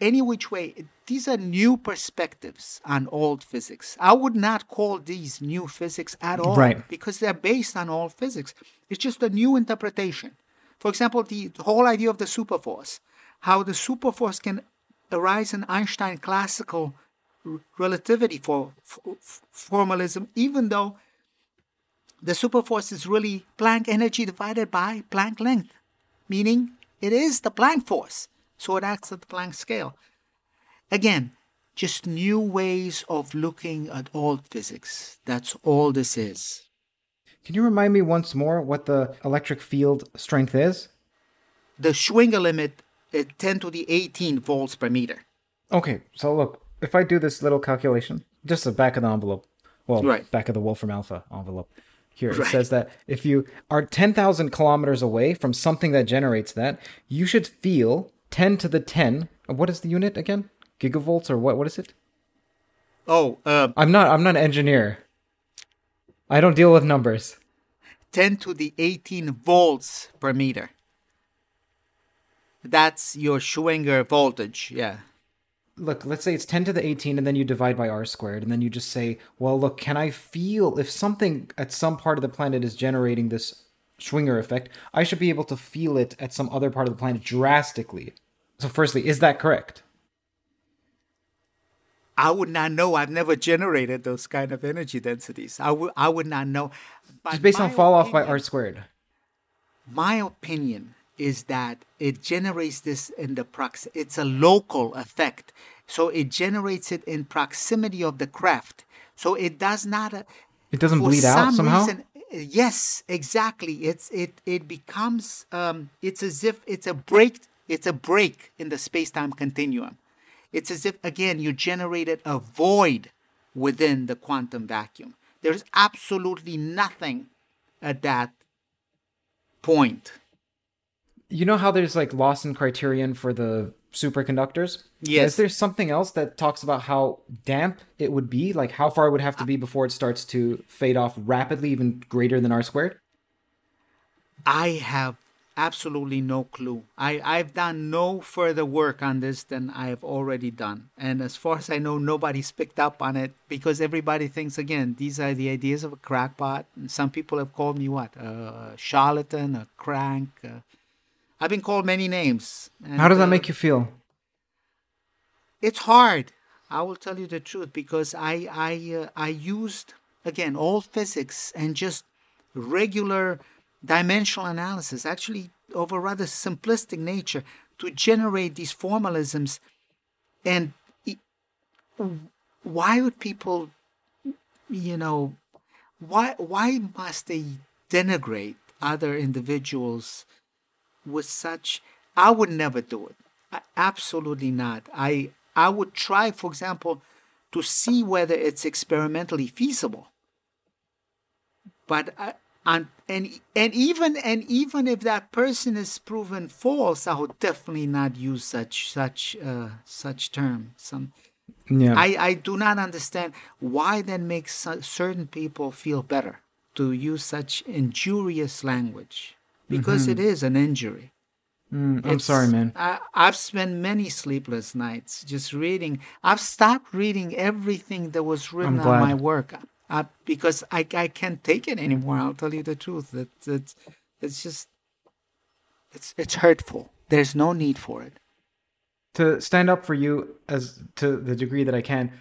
Any which way, these are new perspectives on old physics. I would not call these new physics at all, Right. Because they're based on old physics. It's just a new interpretation. For example, the whole idea of the superforce, how the superforce can arise in Einstein classical relativity for f- f- formalism, even though the superforce is really Planck energy divided by Planck length, meaning it is the Planck force, so it acts at the Planck scale. Again, just new ways of looking at old physics. That's all this is. Can you remind me once more what the electric field strength is? The Schwinger limit is 10 to the 18 volts per meter. Okay, so look, if I do this little calculation, just the back of the envelope, well, Right. back of the Wolfram Alpha envelope, here it Right. says that if you are 10,000 kilometers away from something that generates that, you should feel 10 to the 10. uh, What is the unit again? Gigavolts or what? What is it? Oh, uh, I'm not. I'm not an engineer. I don't deal with numbers. 10 to the 18 volts per meter. That's your Schwinger voltage, yeah. look, let's say it's 10 to the 18 and then you divide by r squared and then you just say, well, look, can I feel if something at some part of the planet is generating this Schwinger effect, I should be able to feel it at some other part of the planet drastically. So firstly, is that correct? I would not know. I've never generated those kind of energy densities. I would I would not know. But Just based on fall opinion, off by r squared. My opinion is that it generates this in the prox it's a local effect so it generates it in proximity of the craft so it does not uh, it doesn't bleed out somehow reason, yes exactly it's it it becomes um it's as if it's a break it's a break in the space-time continuum it's as if again you generated a void within the quantum vacuum there's absolutely nothing at that point you know how there's like Lawson criterion for the superconductors? Yes. Is there something else that talks about how damp it would be? Like how far it would have to be before it starts to fade off rapidly, even greater than r squared? I have absolutely no clue. I, I've done no further work on this than I've already done. And as far as I know, nobody's picked up on it because everybody thinks, again, these are the ideas of a crackpot. And some people have called me what? A charlatan, a crank. A, I've been called many names. And, How does that uh, make you feel? It's hard. I will tell you the truth because I I uh, I used again all physics and just regular dimensional analysis, actually of a rather simplistic nature, to generate these formalisms. And why would people, you know, why why must they denigrate other individuals? with such I would never do it. I, absolutely not. I I would try, for example, to see whether it's experimentally feasible. But I, and and and even and even if that person is proven false, I would definitely not use such such uh, such term. Some yeah. I, I do not understand why that makes certain people feel better to use such injurious language because mm-hmm. it is an injury. Mm, I'm sorry, man. I, I, have spent many sleepless nights just reading. I've stopped reading everything that was written on my work uh, because I, I can't take it anymore. I'll tell you the truth. That it's, it's just it's it's hurtful. There's no need for it. To stand up for you as to the degree that I can,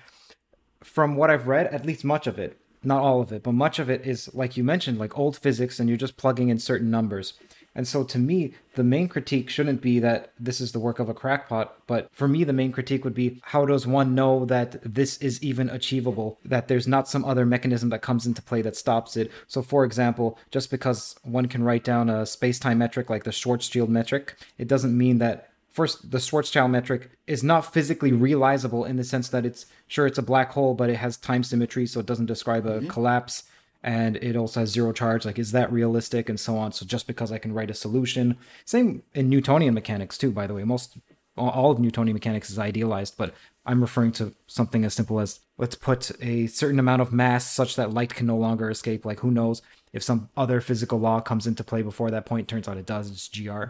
from what I've read, at least much of it, not all of it, but much of it is like you mentioned, like old physics, and you're just plugging in certain numbers. And so to me, the main critique shouldn't be that this is the work of a crackpot, but for me, the main critique would be how does one know that this is even achievable, that there's not some other mechanism that comes into play that stops it. So, for example, just because one can write down a space time metric like the Schwarzschild metric, it doesn't mean that first the schwarzschild metric is not physically realizable in the sense that it's sure it's a black hole but it has time symmetry so it doesn't describe a mm-hmm. collapse and it also has zero charge like is that realistic and so on? So just because i can write a solution same in newtonian mechanics too by the way. Most all of newtonian mechanics is idealized but i'm referring to something as simple as let's put a certain amount of mass such that light can no longer escape. Like who knows if some other physical law comes into play before that point. Turns out it does it's gr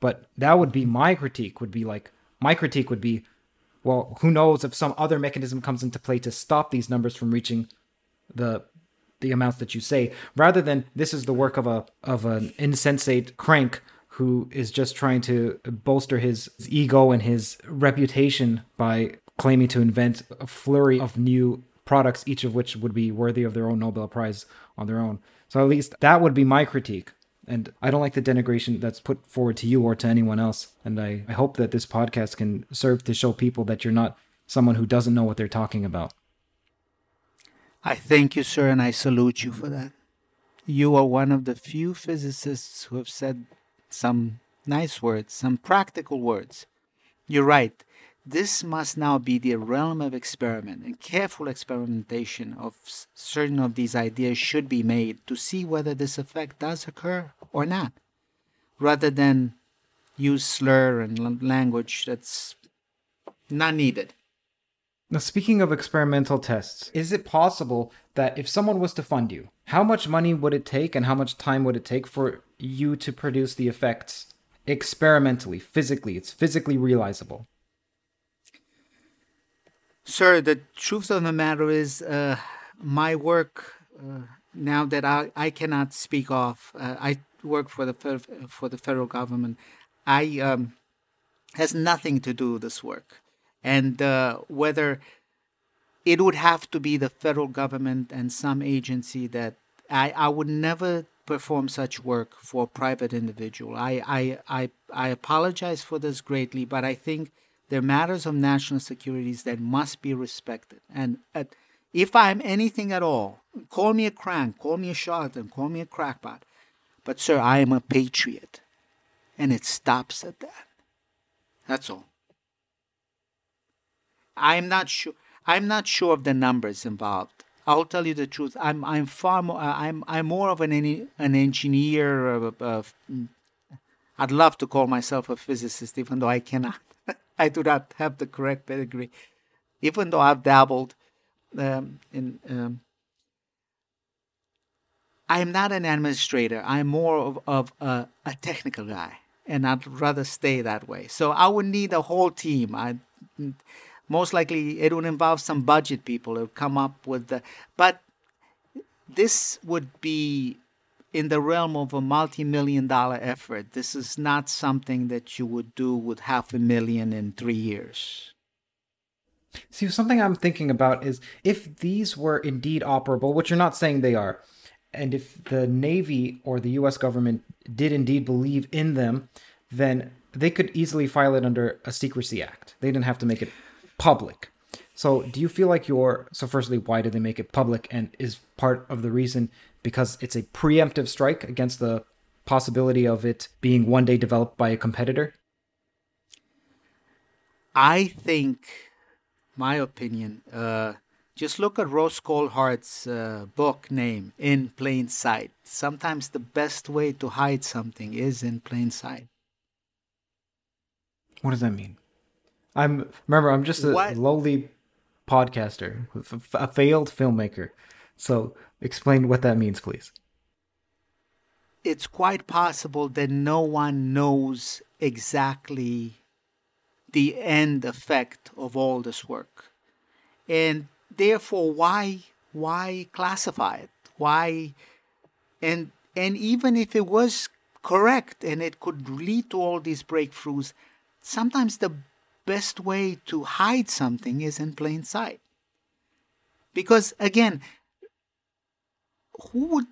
but that would be my critique would be like my critique would be well who knows if some other mechanism comes into play to stop these numbers from reaching the the amounts that you say, rather than this is the work of a of an insensate crank who is just trying to bolster his ego and his reputation by claiming to invent a flurry of new products, each of which would be worthy of their own Nobel Prize on their own. So at least that would be my critique. And I don't like the denigration that's put forward to you or to anyone else. And I, I hope that this podcast can serve to show people that you're not someone who doesn't know what they're talking about. I thank you, sir, and I salute you for that. You are one of the few physicists who have said some nice words, some practical words. You're right. This must now be the realm of experiment, and careful experimentation of certain of these ideas should be made to see whether this effect does occur or not, rather than use slur and language that's not needed. Now, speaking of experimental tests, is it possible that if someone was to fund you, how much money would it take and how much time would it take for you to produce the effects experimentally, physically? It's physically realizable. Sir, the truth of the matter is, uh, my work uh, now that I, I cannot speak of, uh, I work for the for the federal government. I um, has nothing to do with this work, and uh, whether it would have to be the federal government and some agency that I, I would never perform such work for a private individual. I, I, I, I apologize for this greatly, but I think there are matters of national securities that must be respected. And if I'm anything at all, call me a crank, call me a charlatan, call me a crackpot. But, sir, I am a patriot. And it stops at that. That's all. I'm not sure. I'm not sure of the numbers involved. I'll tell you the truth. I'm I'm far more. Uh, I'm I'm more of an an engineer. Of, of, I'd love to call myself a physicist, even though I cannot. I do not have the correct pedigree, even though I've dabbled um, in. Um, I'm not an administrator. I'm more of, of a, a technical guy, and I'd rather stay that way. So I would need a whole team. I most likely it would involve some budget people to come up with the but this would be in the realm of a multi-million dollar effort. This is not something that you would do with half a million in three years. See something i'm thinking about is if these were indeed operable which you're not saying they are and if the navy or the us government did indeed believe in them then they could easily file it under a secrecy act. They didn't have to make it public. So, do you feel like you're so? Firstly, why did they make it public? And is part of the reason because it's a preemptive strike against the possibility of it being one day developed by a competitor? I think, my opinion, uh, just look at Ross Coulthart's uh, book name, In Plain Sight. Sometimes the best way to hide something is in plain sight. What does that mean? I'm remember I'm just a what? lowly podcaster, a failed filmmaker. So explain what that means, please. It's quite possible that no one knows exactly the end effect of all this work. And therefore why why classify it? Why and and even if it was correct and it could lead to all these breakthroughs, sometimes the best way to hide something is in plain sight. Because again, who would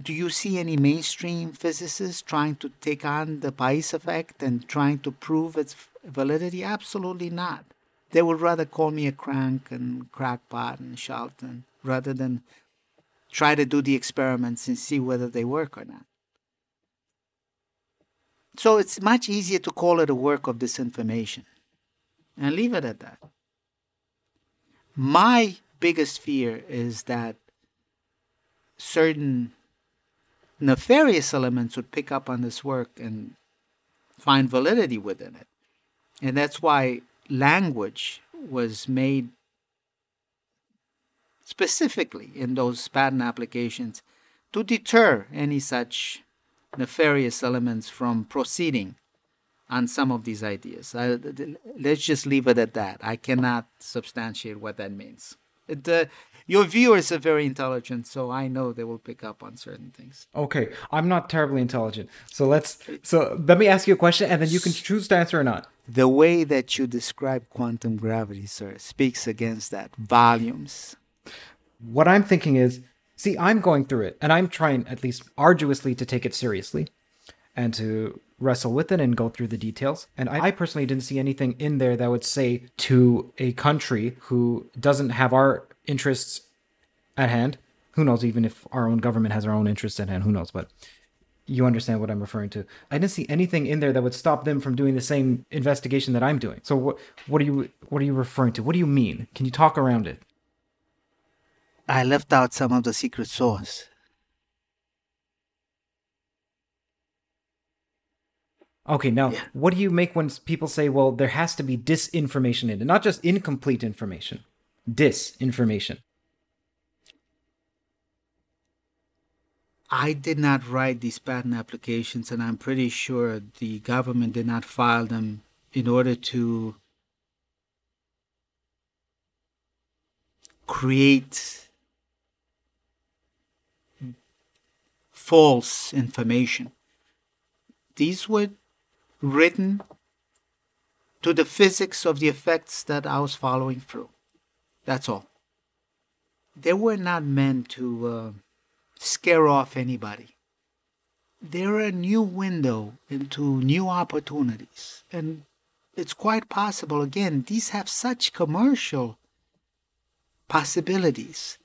do you see any mainstream physicists trying to take on the Pais effect and trying to prove its validity? Absolutely not. They would rather call me a crank and crackpot and charlatan rather than try to do the experiments and see whether they work or not. So it's much easier to call it a work of disinformation and leave it at that. My biggest fear is that certain nefarious elements would pick up on this work and find validity within it. And that's why language was made specifically in those patent applications to deter any such nefarious elements from proceeding on some of these ideas. I, let's just leave it at that. I cannot substantiate what that means. Uh, your viewers are very intelligent, so I know they will pick up on certain things. Okay, I'm not terribly intelligent, so let's. So let me ask you a question, and then you can choose to answer or not. The way that you describe quantum gravity, sir, speaks against that volumes. What I'm thinking is See, I'm going through it, and I'm trying at least arduously to take it seriously and to wrestle with it and go through the details. And I, personally didn't see anything in there that would say to a country who doesn't have our interests at hand. Who knows, even if our own government has our own interests at hand, who knows? But you understand what I'm referring to. I didn't see anything in there that would stop them from doing the same investigation that I'm doing. So what what are you what are you referring to? What do you mean? Can you talk around it? I left out some of the secret sauce. Okay, now yeah. what do you make when people say, well, there has to be disinformation in it? Not just incomplete information, disinformation. I did not write these patent applications, and I'm pretty sure the government did not file them in order to create false information. These were written to the physics of the effects that I was following through. That's all. They were not meant to uh, scare off anybody. They're a new window into new opportunities. And it's quite possible, again, these have such commercial possibilities.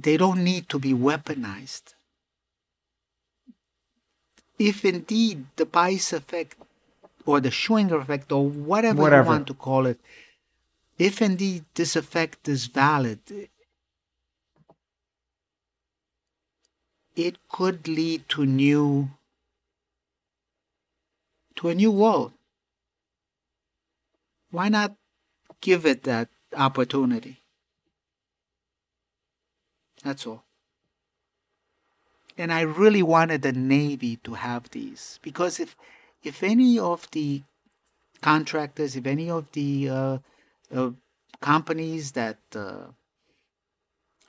They don't need to be weaponized. If indeed the Pais effect or the Schwinger effect or whatever, Whatever. you want to call it, if indeed this effect is valid, it could lead to new to a new world. Why not give it that opportunity? That's all. And I really wanted the Navy to have these because if if any of the contractors, if any of the uh, uh, companies that uh,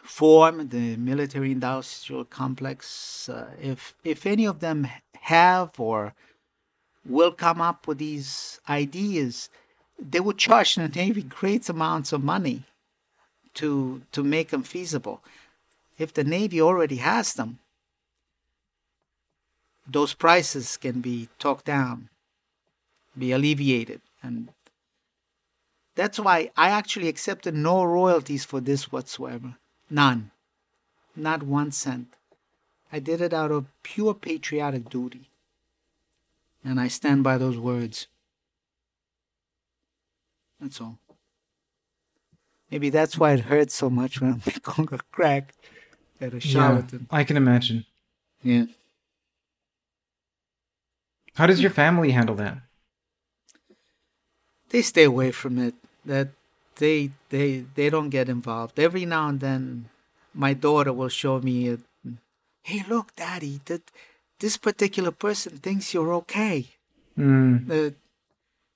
form the military industrial complex, uh, if if any of them have or will come up with these ideas, they would charge the Navy great amounts of money to to make them feasible. If the Navy already has them, those prices can be talked down, be alleviated, and that's why I actually accepted no royalties for this whatsoever. None. Not one cent. I did it out of pure patriotic duty. And I stand by those words. That's all. Maybe that's why it hurts so much when I'm called a crack at a Yeah. I can imagine. Yeah. How does your family handle that? They stay away from it. That they they they don't get involved. Every now and then my daughter will show me a, hey look daddy that this particular person thinks you're okay. Mm, uh,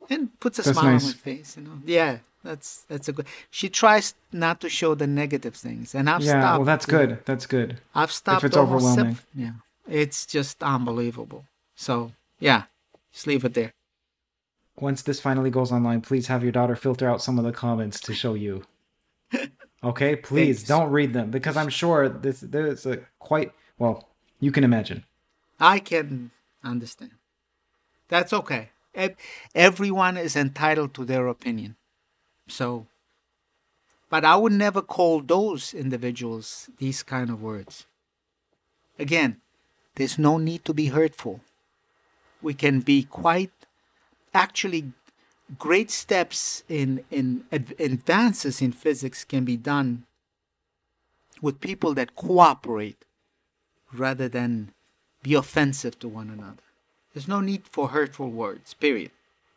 and puts a That's smile nice. on my face. You know, yeah, that's that's a good. She tries not to show the negative things, and I've yeah, stopped. well, that's good. That's good. I've stopped. If it's overwhelming. sep- yeah, it's just unbelievable. So yeah, just leave it there. Once this finally goes online, please have your daughter filter out some of the comments to show you. Okay, please Thanks. don't read them because I'm sure this there's a quite well. You can imagine. I can understand. That's okay. Everyone is entitled to their opinion. So, but I would never call those individuals these kind of words. Again, there's no need to be hurtful. We can be quite, actually, great steps in, in advances in physics can be done with people that cooperate rather than be offensive to one another. There's no need for hurtful words, period.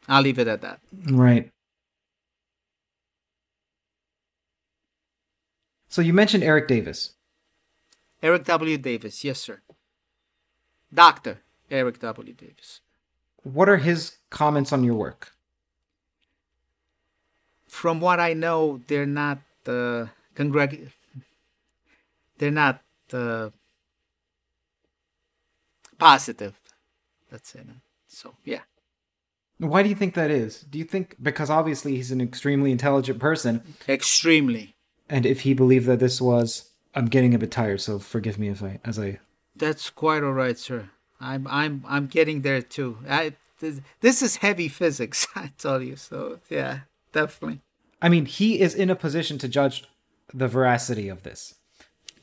I'll leave it at that. Right. So you mentioned Eric Davis. Eric W. Davis, yes, sir. Dr. Eric W. Davis. What are his comments on your work? From what I know, they're not uh, congreg- they're not uh, positive. That's it. So yeah. Why do you think that is? Do you think because obviously he's an extremely intelligent person, Extremely. And if he believed that this was, I'm getting a bit tired, so forgive me if I, as I, That's quite all right, sir. I'm I'm I'm getting there too. I this, this is heavy physics, I tell you. So yeah, definitely. I mean, he is in a position to judge the veracity of this.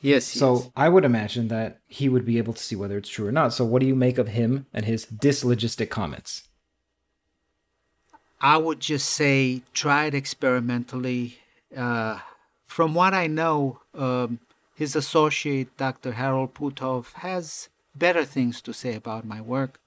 Yes. So is. I would imagine that he would be able to see whether it's true or not. So what do you make of him and his dislogistic comments? I would just say try it experimentally. Uh, from what I know, um, his associate, Dr. Harold Puthoff, has better things to say about my work.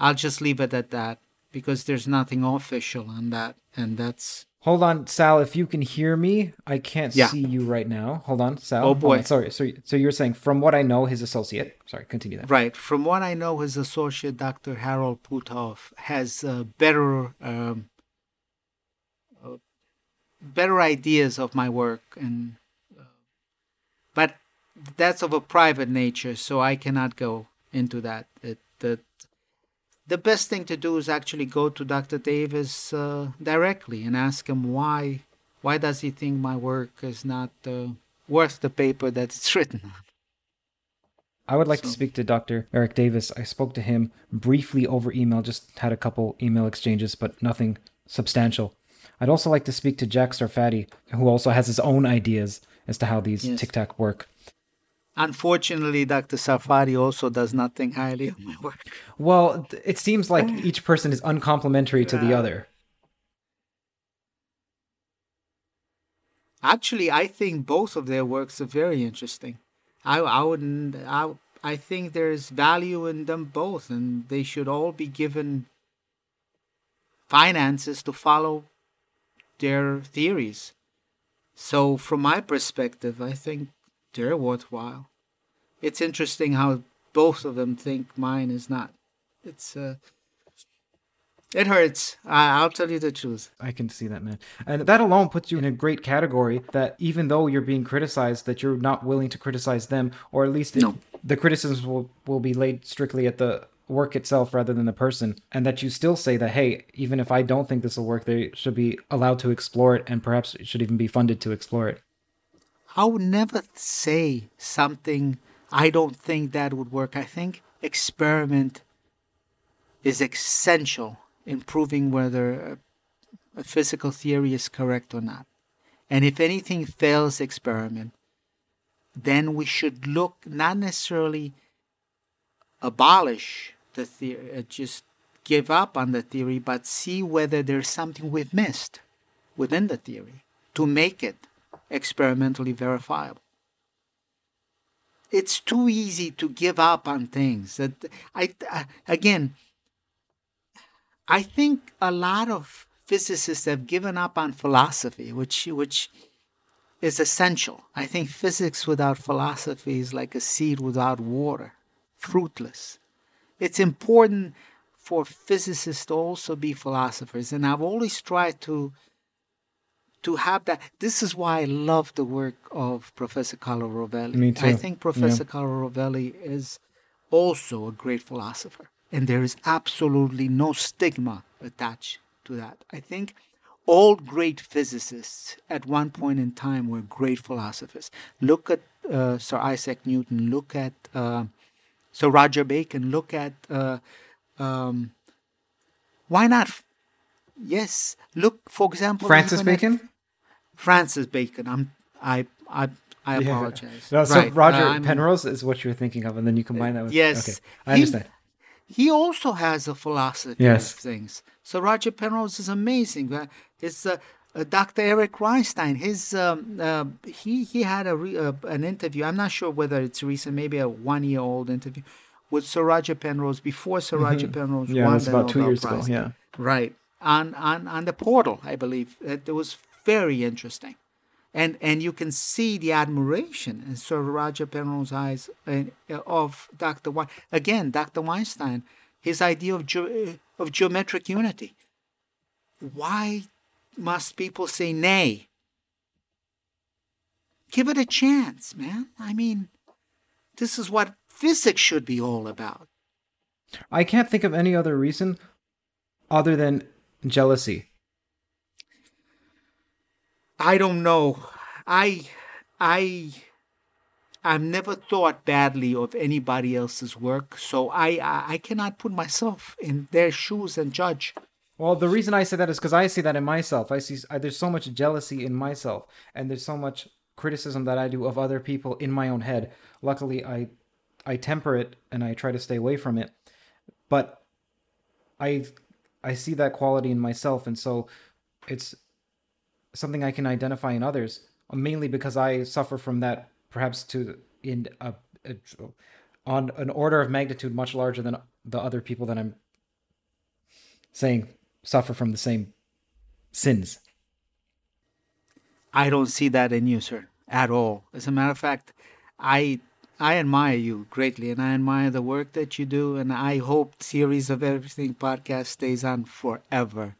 I'll just leave it at that because there's nothing official on that, and that's Hold on, Sal. If you can hear me, I can't Yeah. see you right now. Hold on, Sal. Oh, boy. Sorry. So, so you're saying, from what I know, his associate. Sorry, continue that. right. From what I know, his associate, Dr. Harold Puthoff, has uh, better um, better ideas of my work, and uh, but that's of a private nature, so I cannot go into that. It, the the best thing to do is actually go to Dr. Davis uh, directly and ask him why why does he think my work is not uh, worth the paper that it's written on. I would like So- to speak to Dr. Eric Davis. I spoke to him briefly over email, just had a couple email exchanges, but nothing substantial. I'd also like to speak to Jack Sarfatti, who also has his own ideas as to how these Yes. Tic Tac work. Unfortunately, Dr. Sarfatti also does not think highly of my work. Well, it seems like each person is uncomplimentary to the other. Actually, I think both of their works are very interesting. I, I wouldn't. I, I think there's value in them both, and they should all be given finances to follow their theories. So, from my perspective, I think they're worthwhile. It's interesting how both of them think mine is not. It's uh, it hurts. I, I'll tell you the truth. I can see that, man. And that alone puts you in a great category that even though you're being criticized, that you're not willing to criticize them, or at least No. the criticisms will, will be laid strictly at the work itself rather than the person. And that you still say that, hey, even if I don't think this will work, they should be allowed to explore it and perhaps it should even be funded to explore it. I would never say something I don't think that would work. I think experiment is essential in proving whether a, physical theory is correct or not. And if anything fails experiment, then we should look not necessarily abolish the theory, uh, just give up on the theory, but see whether there's something we've missed within the theory to make it experimentally verifiable. It's too easy to give up on things. That I, again, I think a lot of physicists have given up on philosophy, which which is essential. I think physics without philosophy is like a seed without water, fruitless. It's important for physicists to also be philosophers, and I've always tried to to have that. This is why I love the work of Professor Carlo Rovelli. Me too. I think Professor Carlo Rovelli is also a great philosopher, and there is absolutely no stigma attached to that. I think all great physicists at one point in time were great philosophers. Look at uh, Sir Isaac Newton. Look at uh, Sir Roger Bacon. Look at uh, um, why not? Yes. Look, for example, Francis at Bacon? Francis Bacon. I'm. I. I. I Yeah. apologize. No, so Right, Roger uh, Penrose is what you're thinking of, and then you combine that with. Yes. Okay. I He- understand. He also has a philosophy Yes. of things. So Roger Penrose is amazing. It's uh, uh, Dr. Eric Weinstein. His um, uh, he he had a re, uh, an interview. I'm not sure whether it's recent, maybe a one year old interview with Sir Roger Penrose before Sir Roger Penrose Mm-hmm. Yeah, won the about two Nobel years ago, yeah. right on on on the portal, I believe. It, it was very interesting. And, and you can see the admiration in Sir Roger Penrose's eyes uh, of Dr. Wein. Again, Dr. Weinstein, his idea of, ge- of geometric unity. Why must people say nay? Give it a chance, man. I mean, this is what physics should be all about. I can't think of any other reason other than jealousy. I don't know. I I I've never thought badly of anybody else's work, so I I, I cannot put myself in their shoes and judge. Well, the reason I say that is because I see that in myself. I see I, there's so much jealousy in myself, and there's so much criticism that I do of other people in my own head. Luckily, I I temper it and I try to stay away from it. But I I see that quality in myself, and so it's something I can identify in others. Mainly because I suffer from that, perhaps to in a, a on an order of magnitude much larger than the other people that I'm saying suffer from the same sins. I don't see that in you, sir, at all. As a matter of fact, I I admire you greatly, and I admire the work that you do. And I hope Theories of Everything podcast stays on forever,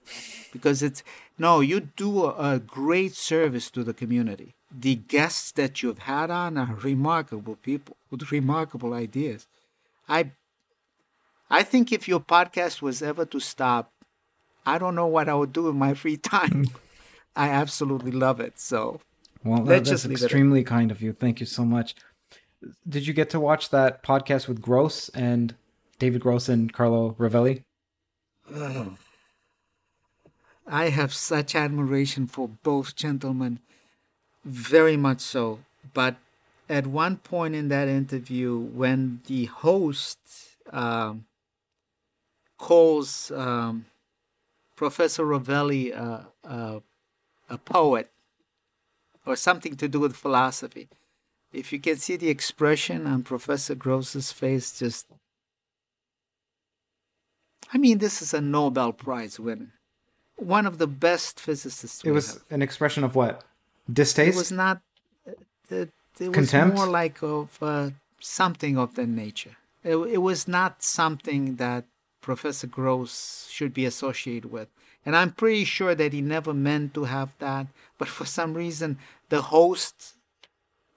because it's no, you do a, a great service to the community. The guests that you've had on are remarkable people with remarkable ideas. I, I think if your podcast was ever to stop, I don't know what I would do in my free time. I absolutely love it. So, well, that's just leave it at- extremely kind of you. Thank you so much. Did you get to watch that podcast with Gross and David Gross and Carlo Rovelli? I have such admiration for both gentlemen, very much so. But at one point in that interview, when the host um, calls um, Professor Rovelli uh, uh, a poet or something to do with philosophy, if you can see the expression on Professor Gross's face, just I mean, this is a Nobel Prize winner, one of the best physicists. It was have. an expression of what? Distaste? It was not. It, it was Contempt? more like of uh, something of that nature. It, it was not something that Professor Gross should be associated with. And I'm pretty sure that he never meant to have that, but for some reason the host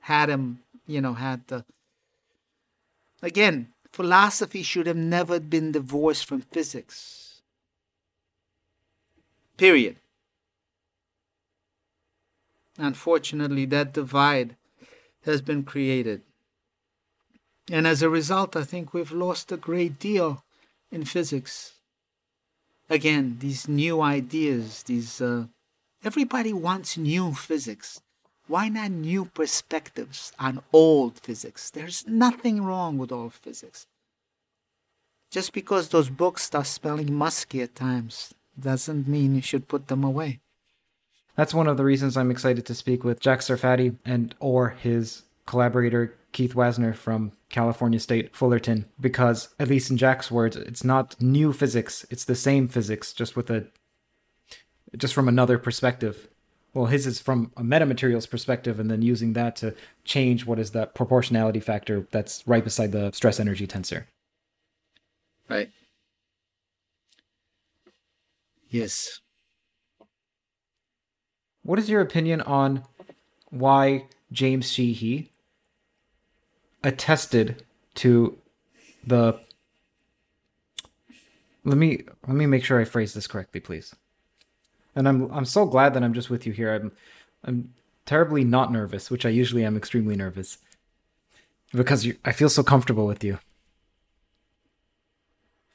had him, you know, had the. Again, philosophy should have never been divorced from physics. Period. Unfortunately, that divide has been created. And as a result, I think we've lost a great deal in physics. Again, these new ideas, these. Uh, everybody wants new physics. Why not new perspectives on old physics? There's nothing wrong with old physics. Just because those books start smelling musky at times doesn't mean you should put them away. That's one of the reasons I'm excited to speak with Jack Sarfatti and or his collaborator Keith Wanser from California State Fullerton because at least in Jack's words it's not new physics it's the same physics just with a just from another perspective well his is from a metamaterials perspective and then using that to change what is that proportionality factor that's right beside the stress energy tensor Right. Yes. What is your opinion on why James Sheehy attested to the Let me let me make sure I phrase this correctly, please. And I'm I'm so glad that I'm just with you here. I'm I'm terribly not nervous, which I usually am extremely nervous. Because you, I feel so comfortable with you.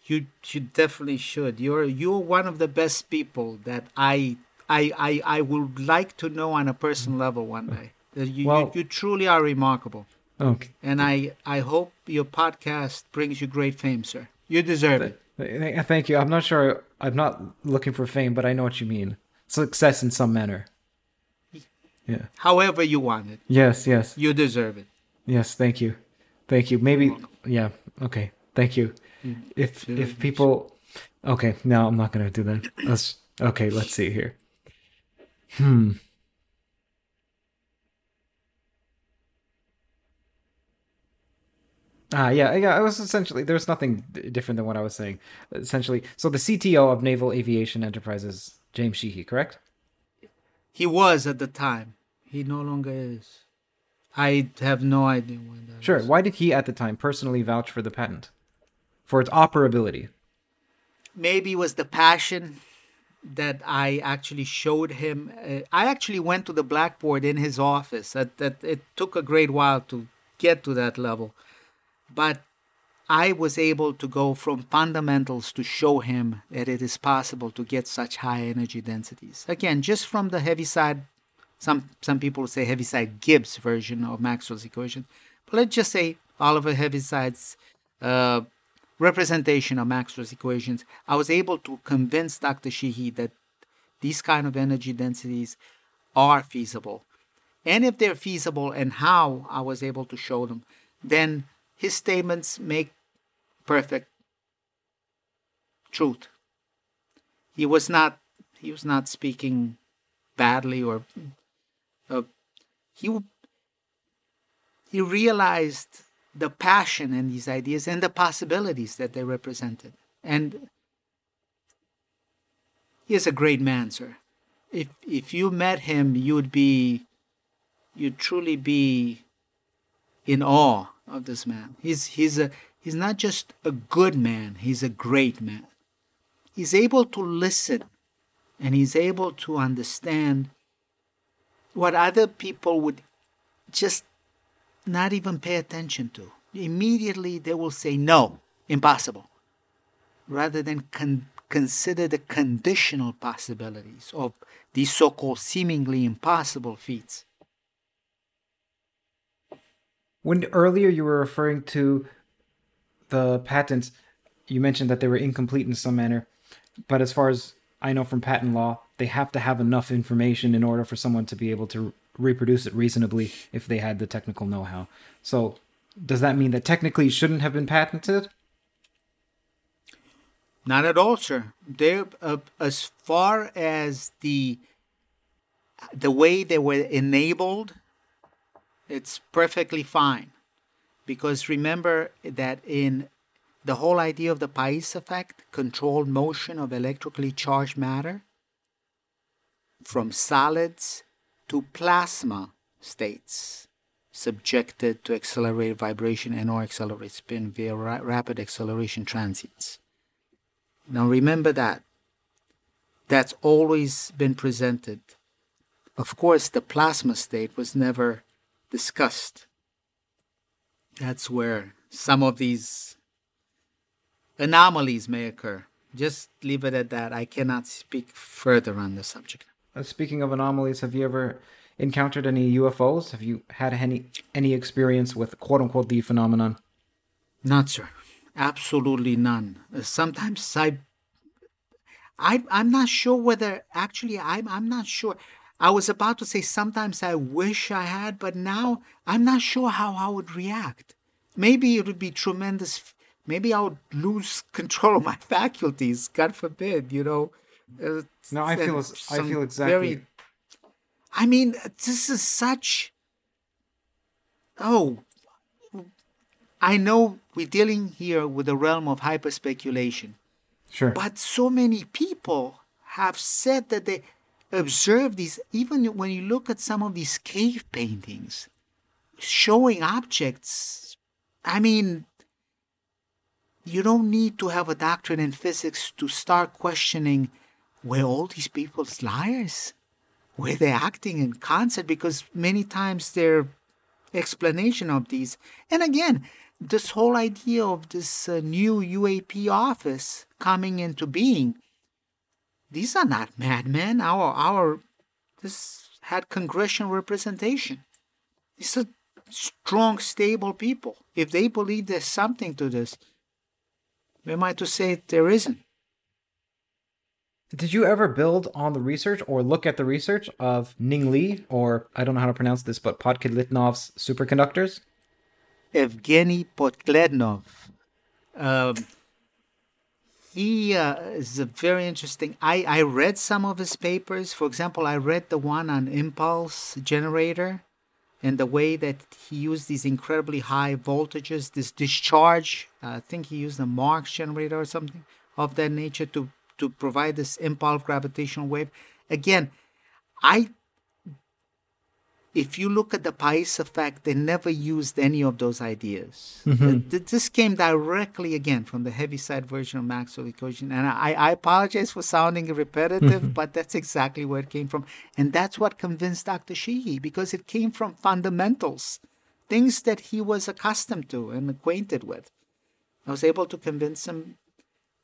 You you definitely should. You're you're one of the best people that I I I, I would like to know on a personal level one day. Uh, You, Well- you you truly are remarkable. Okay. And I I hope your podcast brings you great fame, sir. You deserve it. Thank you. I'm not sure I'm not looking for fame, but I know what you mean. Success in some manner. Yeah. However you want it. Yes, yes. You deserve it. Yes, thank you. Thank you. Maybe yeah, okay. Thank you. If if people Okay, no, I'm not going to do that. Let's Okay, let's see here. Hmm. Ah, yeah, yeah. It was essentially there's nothing different than what I was saying. Essentially, so the CTO of Naval Aviation Enterprises, James Sheehy, correct? He was at the time. He no longer is. I have no idea when that Sure. was. Why did he at the time personally vouch for the patent? For its operability. maybe it was the passion that I actually showed him. Uh, I actually went to the blackboard in his office. That, that it took a great while to get to that level, but I was able to go from fundamentals to show him that it is possible to get such high energy densities. Again, just from the Heaviside. Some some people say Heaviside Gibbs version of Maxwell's equation, but let's just say Oliver Heaviside's uh, representation of Maxwell's equations, I was able to convince Dr. Sheehy that these kind of energy densities are feasible. And if they're feasible and how I was able to show them, then his statements make perfect truth. He was not he was not speaking badly or uh, he he realized the passion in these ideas and the possibilities that they represented. And he is a great man, sir. If if you met him, you'd be you'd truly be in awe of this man. He's he's a he's not just a good man, he's a great man. He's able to listen and he's able to understand what other people would just not even pay attention to. Immediately they will say, no, impossible, rather than con- consider the conditional possibilities of these so called seemingly impossible feats. When earlier you were referring to the patents, you mentioned that they were incomplete in some manner. But as far as I know from patent law, they have to have enough information in order for someone to be able to reproduce it reasonably if they had the technical know how. So, does that mean that technically it shouldn't have been patented? Not at all, sir. They, uh, as far as the the way they were enabled, it's perfectly fine. Because remember that in the whole idea of the Pais effect, controlled motion of electrically charged matter from solids to plasma states subjected to accelerated vibration and or accelerated spin via ra- rapid acceleration transits. Now remember that. That's always been presented. Of course, the plasma state was never discussed. That's where some of these anomalies may occur. Just leave it at that. I cannot speak further on the subject. Uh, speaking of anomalies, have you ever encountered any UFOs? Have you had any any experience with quote unquote the phenomenon? Not, sir. Absolutely none. Uh, sometimes I, I, I'm not sure whether actually I'm. I'm not sure. I was about to say sometimes I wish I had, but now I'm not sure how I would react. Maybe it would be tremendous. Maybe I would lose control of my faculties. God forbid, you know. Uh, no, I feel I feel exactly. Very, I mean, this is such. Oh, I know we're dealing here with the realm of hyper speculation. Sure. But so many people have said that they observe these, even when you look at some of these cave paintings showing objects. I mean, you don't need to have a doctorate in physics to start questioning were all these people liars? Were they acting in concert? Because many times their explanation of these, and again, this whole idea of this uh, new UAP office coming into being, these are not madmen. Our our this had congressional representation. These are strong, stable people. If they believe there's something to this, we might to say there isn't. Did you ever build on the research or look at the research of Ning Li, or I don't know how to pronounce this, but Podkletnov's superconductors? Evgeny Podkletnov. Um, he uh, is a very interesting. I, I read some of his papers. For example, I read the one on impulse generator and the way that he used these incredibly high voltages, this discharge. Uh, I think he used a Marx generator or something of that nature to to provide this impulse gravitational wave. Again, I if you look at the Pais effect, they never used any of those ideas. Mm-hmm. This came directly again from the Heaviside version of Maxwell equation. And I, I apologize for sounding repetitive, mm-hmm. but that's exactly where it came from. And that's what convinced Dr. Sheehy because it came from fundamentals, things that he was accustomed to and acquainted with. I was able to convince him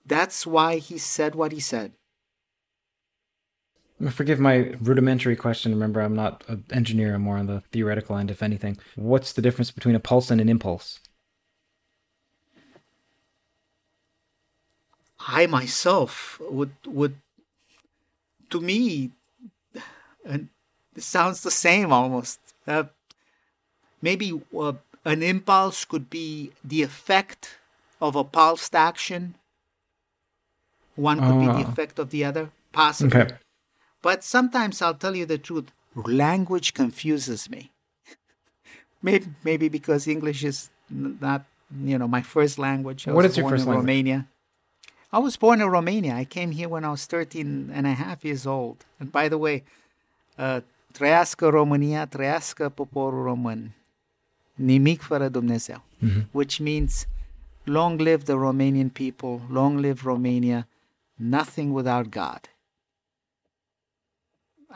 that's why he said what he said. Forgive my rudimentary question. Remember, I'm not an engineer. I'm more on the theoretical end, if anything. What's the difference between a pulse and an impulse? I myself would would to me and it sounds the same almost. Uh, maybe uh, an impulse could be the effect of a pulsed action one could be the ah. effect of the other, possibly. Okay. But sometimes I'll tell you the truth language confuses me. maybe, maybe because English is not you know my first language. I what was is your born first in language? Romania. I was born in Romania. I came here when I was 13 and a half years old. And by the way, uh, trăiască România, trăiască poporul român. Nimic fără Dumnezeu. Which means long live the Romanian people, long live Romania, nothing without God.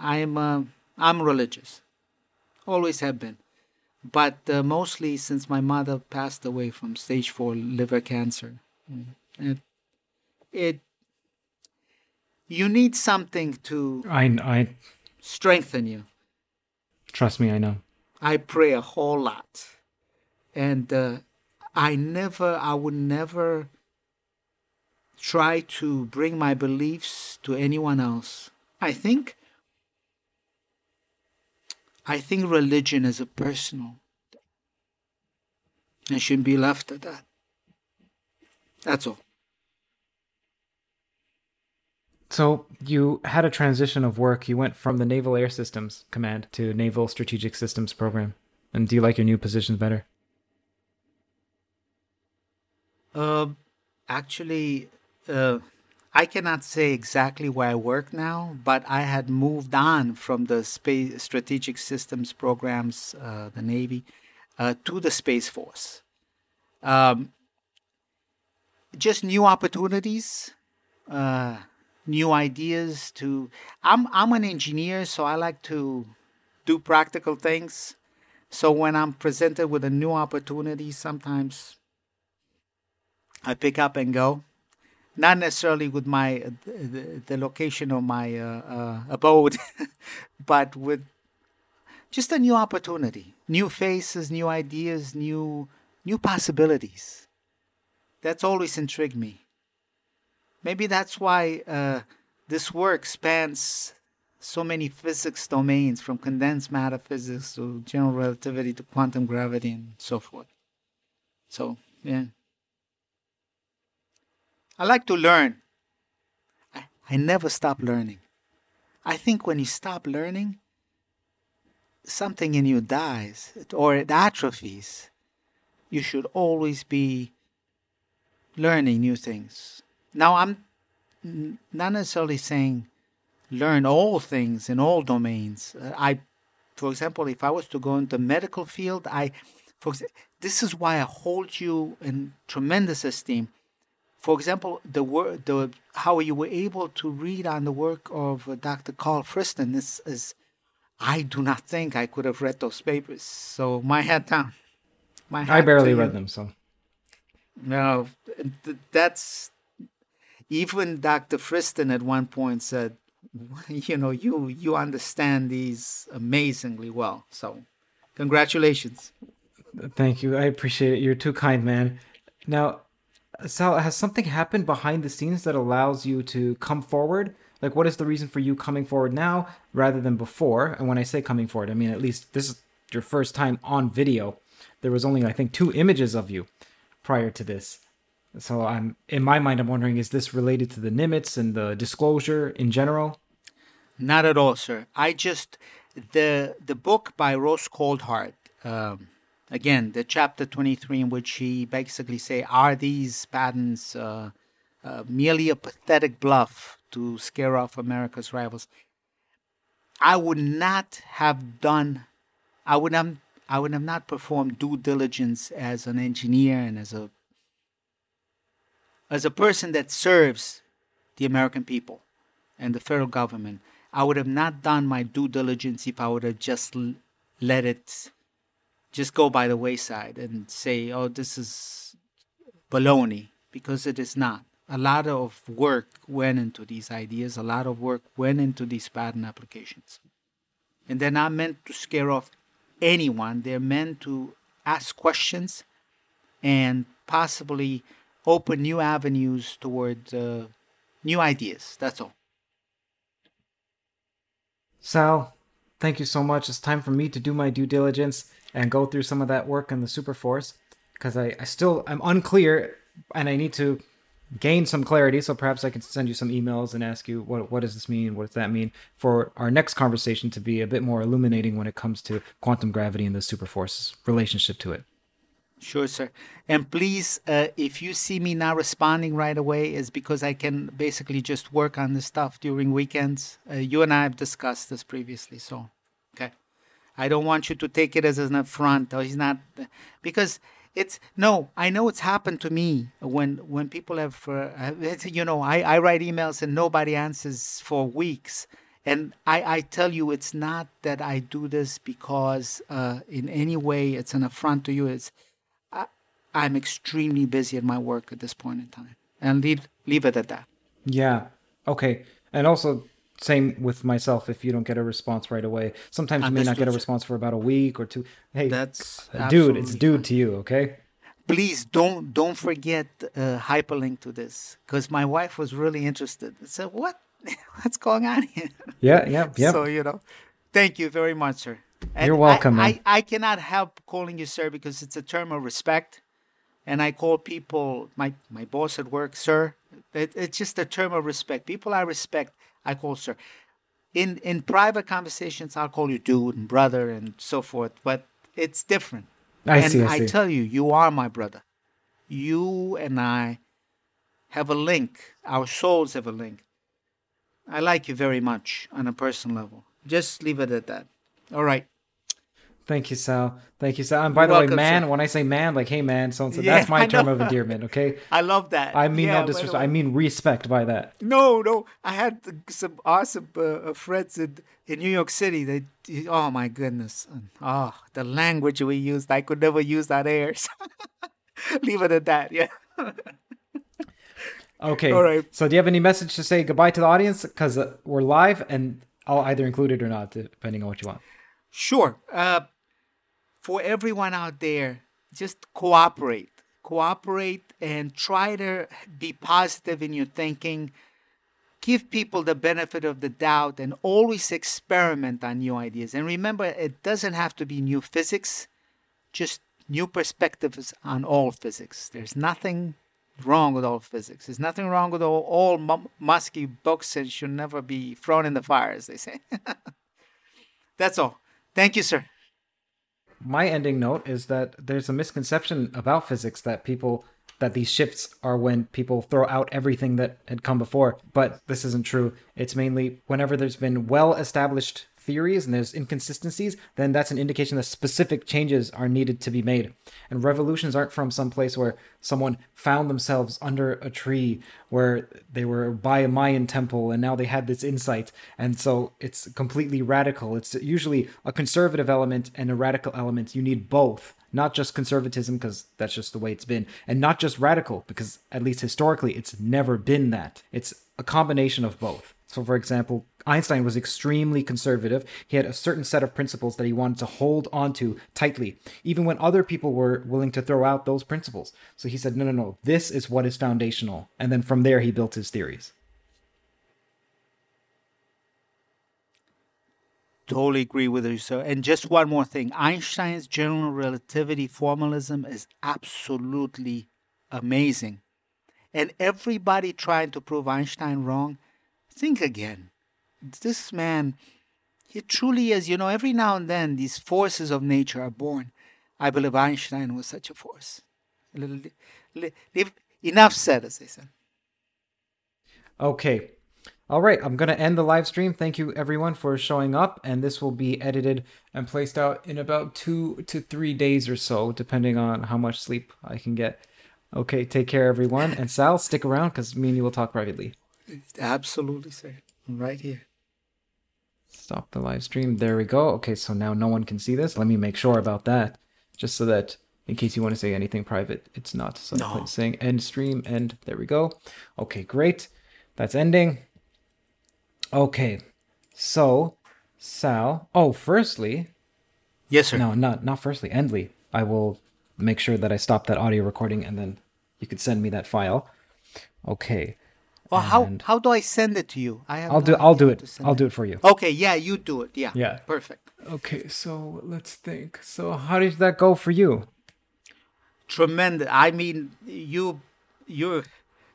I'm uh, I'm religious, always have been, but uh, mostly since my mother passed away from stage four liver cancer. Mm. It, it you need something to I, I strengthen you. trust me, I know. I pray a whole lot, and uh, I never, I would never try to bring my beliefs to anyone else. I think, I think religion is a personal thing and shouldn't be left at that. That's all. So you had a transition of work. You went from the Naval Air Systems Command to Naval Strategic Systems Program. And do you like your new positions better? Uh, actually, uh, I cannot say exactly where I work now, but I had moved on from the space strategic systems programs, uh, the Navy, uh, to the Space Force. Um, just new opportunities, uh, new ideas. To I'm I'm an engineer, so I like to do practical things. So when I'm presented with a new opportunity, sometimes I pick up and go. Not necessarily with my uh, the, the location of my uh, uh, abode, but with just a new opportunity, new faces, new ideas, new new possibilities. That's always intrigued me. Maybe that's why uh, this work spans so many physics domains, from condensed matter physics to general relativity to quantum gravity and so forth. So, yeah. I like to learn. I, I never stop learning. I think when you stop learning, something in you dies or it atrophies. You should always be learning new things. Now, I'm not necessarily saying learn all things in all domains. Uh, I, for example, if I was to go into medical field, I, for this is why I hold you in tremendous esteem. For example, the work, the how you were able to read on the work of uh, Dr. Carl Friston is, is, I do not think I could have read those papers. So my hat down. My I barely read them, so No, that's even Dr. Friston at one point said, you know, you you understand these amazingly well. So, congratulations. thank you. I appreciate it. You're too kind, man. Now, Sal, has something happened behind the scenes that allows you to come forward? Like, what is the reason for you coming forward now rather than before? And when I say coming forward, I mean at least this is your first time on video. There was only, I think, two images of you prior to this. So I'm in my mind, I'm wondering, is this related to the Nimitz and the disclosure in general? Not at all, sir. I just the the book by Ross Coulthart. Um, again, the chapter twenty three in which he basically say, are these patents uh, uh, merely a pathetic bluff to scare off America's rivals? I would not have done. I would have. I would have not performed due diligence as an engineer and as a as a person that serves the American people and the federal government. I would have not done my due diligence if I would have just let it just go by the wayside and say, oh, this is baloney, because it is not. A lot of work went into these ideas, a lot of work went into these patent applications. And they're not meant to scare off anyone, they're meant to ask questions and possibly open new avenues toward uh, new ideas. That's all. Sal, thank you so much. It's time for me to do my due diligence and go through some of that work in the Superforce because I, I still I'm unclear and I need to gain some clarity. So perhaps I can send you some emails and ask you what what does this mean? What does that mean for our next conversation to be a bit more illuminating when it comes to quantum gravity and the super Superforce's relationship to it. Sure, sir. And please, uh, if you see me not responding right away, is because I can basically just work on this stuff during weekends. Uh, you and I have discussed this previously, so okay. I don't want you to take it as an affront. Oh, he's not, because it's no. I know it's happened to me when when people have, uh, you know, I I write emails and nobody answers for weeks. And I, I tell you, it's not that I do this because uh, in any way it's an affront to you. It's I'm extremely busy at my work at this point in time, and leave leave it at that. Yeah. Okay. And also, same with myself. If you don't get a response right away, sometimes you may not get a response for about a week or two. Hey, that's dude. It's dude to you. Okay. Please don't don't forget uh, hyperlink to this because my wife was really interested. I said, "What? What's going on here?" Yeah. Yeah. Yeah. So you know, thank you very much, sir. And You're welcome. I, I, I cannot help calling you sir because it's a term of respect and I call people my my boss at work, sir. It, it's just a term of respect. People I respect, I call sir. In in private conversations, I'll call you dude and brother and so forth. But it's different. I and see. I, see. I tell you, you are my brother. You and I have a link. Our souls have a link. I like you very much on a personal level. Just leave it at that. All right. Thank you, Sal. Thank you, Sal. And by You're the welcome, way, man, sir. when I say man, like, hey, man, so and so, that's my term of endearment, okay? I love that. I mean yeah, no disrespect. I mean respect by that. No, no. I had some awesome uh, uh, friends in, in New York City. They, oh my goodness. Oh, the language we used, I could never use that air. Leave it at that, yeah. okay. All right. So, do you have any message to say goodbye to the audience? Because uh, we're live and I'll either include it or not, depending on what you want. Sure. Uh, for everyone out there, just cooperate. Cooperate and try to be positive in your thinking. Give people the benefit of the doubt and always experiment on new ideas. And remember, it doesn't have to be new physics, just new perspectives on all physics. There's nothing wrong with all physics. There's nothing wrong with all, all musky books and should never be thrown in the fire, as they say. That's all. Thank you, sir. My ending note is that there's a misconception about physics that people that these shifts are when people throw out everything that had come before but this isn't true. It's mainly whenever there's been well established theories and there's inconsistencies, then that's an indication that specific changes are needed to be made. And revolutions aren't from some place where someone found themselves under a tree where they were by a Mayan temple and now they had this insight. And so it's completely radical. It's usually a conservative element and a radical element. You need both not just conservatism because that's just the way it's been and not just radical because at least historically it's never been that it's a combination of both so, for example, Einstein was extremely conservative. He had a certain set of principles that he wanted to hold onto tightly, even when other people were willing to throw out those principles. So he said, no, no, no, this is what is foundational. And then from there, he built his theories. Totally agree with you, sir. And just one more thing Einstein's general relativity formalism is absolutely amazing. And everybody trying to prove Einstein wrong Think again. This man, he truly is, you know, every now and then these forces of nature are born. I believe Einstein was such a force. Enough said, as they said. Okay. All right, I'm going to end the live stream. Thank you, everyone, for showing up. And this will be edited and placed out in about two to three days or so, depending on how much sleep I can get. Okay, take care, everyone. And Sal, stick around because me and you will talk privately. Absolutely, sir. right here. Stop the live stream. There we go. Okay, so now no one can see this. Let me make sure about that, just so that in case you want to say anything private, it's not. So no. saying end stream, end. There we go. Okay, great. That's ending. Okay, so Sal. Oh, firstly. Yes, sir. No, not not firstly. Endly. I will make sure that I stop that audio recording, and then you could send me that file. Okay. Well, how how do I send it to you? I have. I'll do. I'll do it. I'll do it for you. Okay. Yeah, you do it. Yeah. Yeah. Perfect. Okay. So let's think. So how did that go for you? Tremendous. I mean, you, you,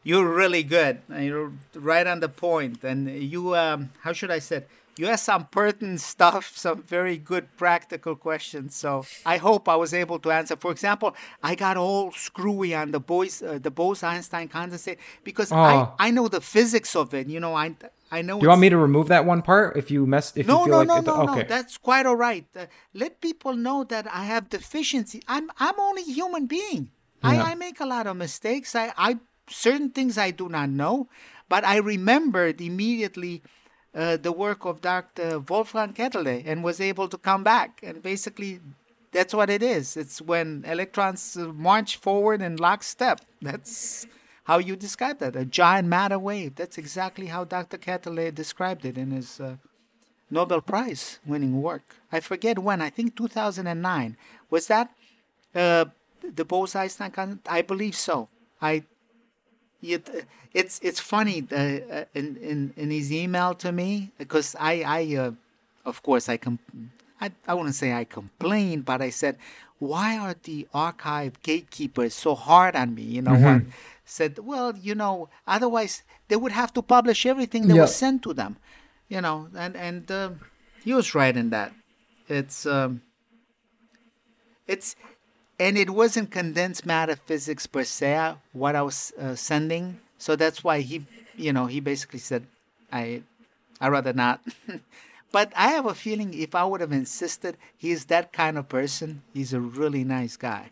you're really good. You're right on the point, and you um, how should I say? It? You asked some pertinent stuff, some very good practical questions. So I hope I was able to answer. For example, I got all screwy on the Bose uh, the Bose-Einstein condensate because oh. I, I know the physics of it. You know, I I know. Do you want me to remove that one part if you mess? If no, you feel no, like no, it, no, okay. no. That's quite all right. Uh, let people know that I have deficiency. I'm I'm only a human being. Yeah. I, I make a lot of mistakes. I, I certain things I do not know, but I remembered immediately uh, the work of Dr. Wolfgang Ketterle and was able to come back. And basically, that's what it is. It's when electrons march forward in lockstep. That's how you describe that a giant matter wave. That's exactly how Dr. Ketterle described it in his uh, Nobel Prize winning work. I forget when, I think 2009. Was that uh, the Bose Einstein? I believe so. I it, it's it's funny uh, uh, in, in in his email to me because I I uh, of course I com- I I wouldn't say I complained but I said why are the arXiv gatekeepers so hard on me? You know mm-hmm. said well you know otherwise they would have to publish everything that was sent to them. You know and and uh, he was right in that. It's um, it's and it wasn't condensed matter physics per se what I was uh, sending. So that's why he, you know, he basically said, I, I rather not. but I have a feeling if I would have insisted, he's that kind of person. He's a really nice guy.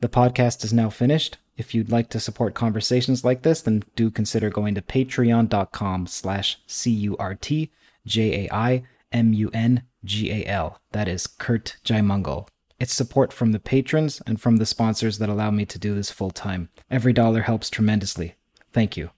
The podcast is now finished. If you'd like to support conversations like this, then do consider going to patreon.com slash C-U-R-T-J-A-I-M-U-N G-A-L. That is Curt Jaimungal. It's support from the patrons and from the sponsors that allow me to do this full time. Every dollar helps tremendously. Thank you.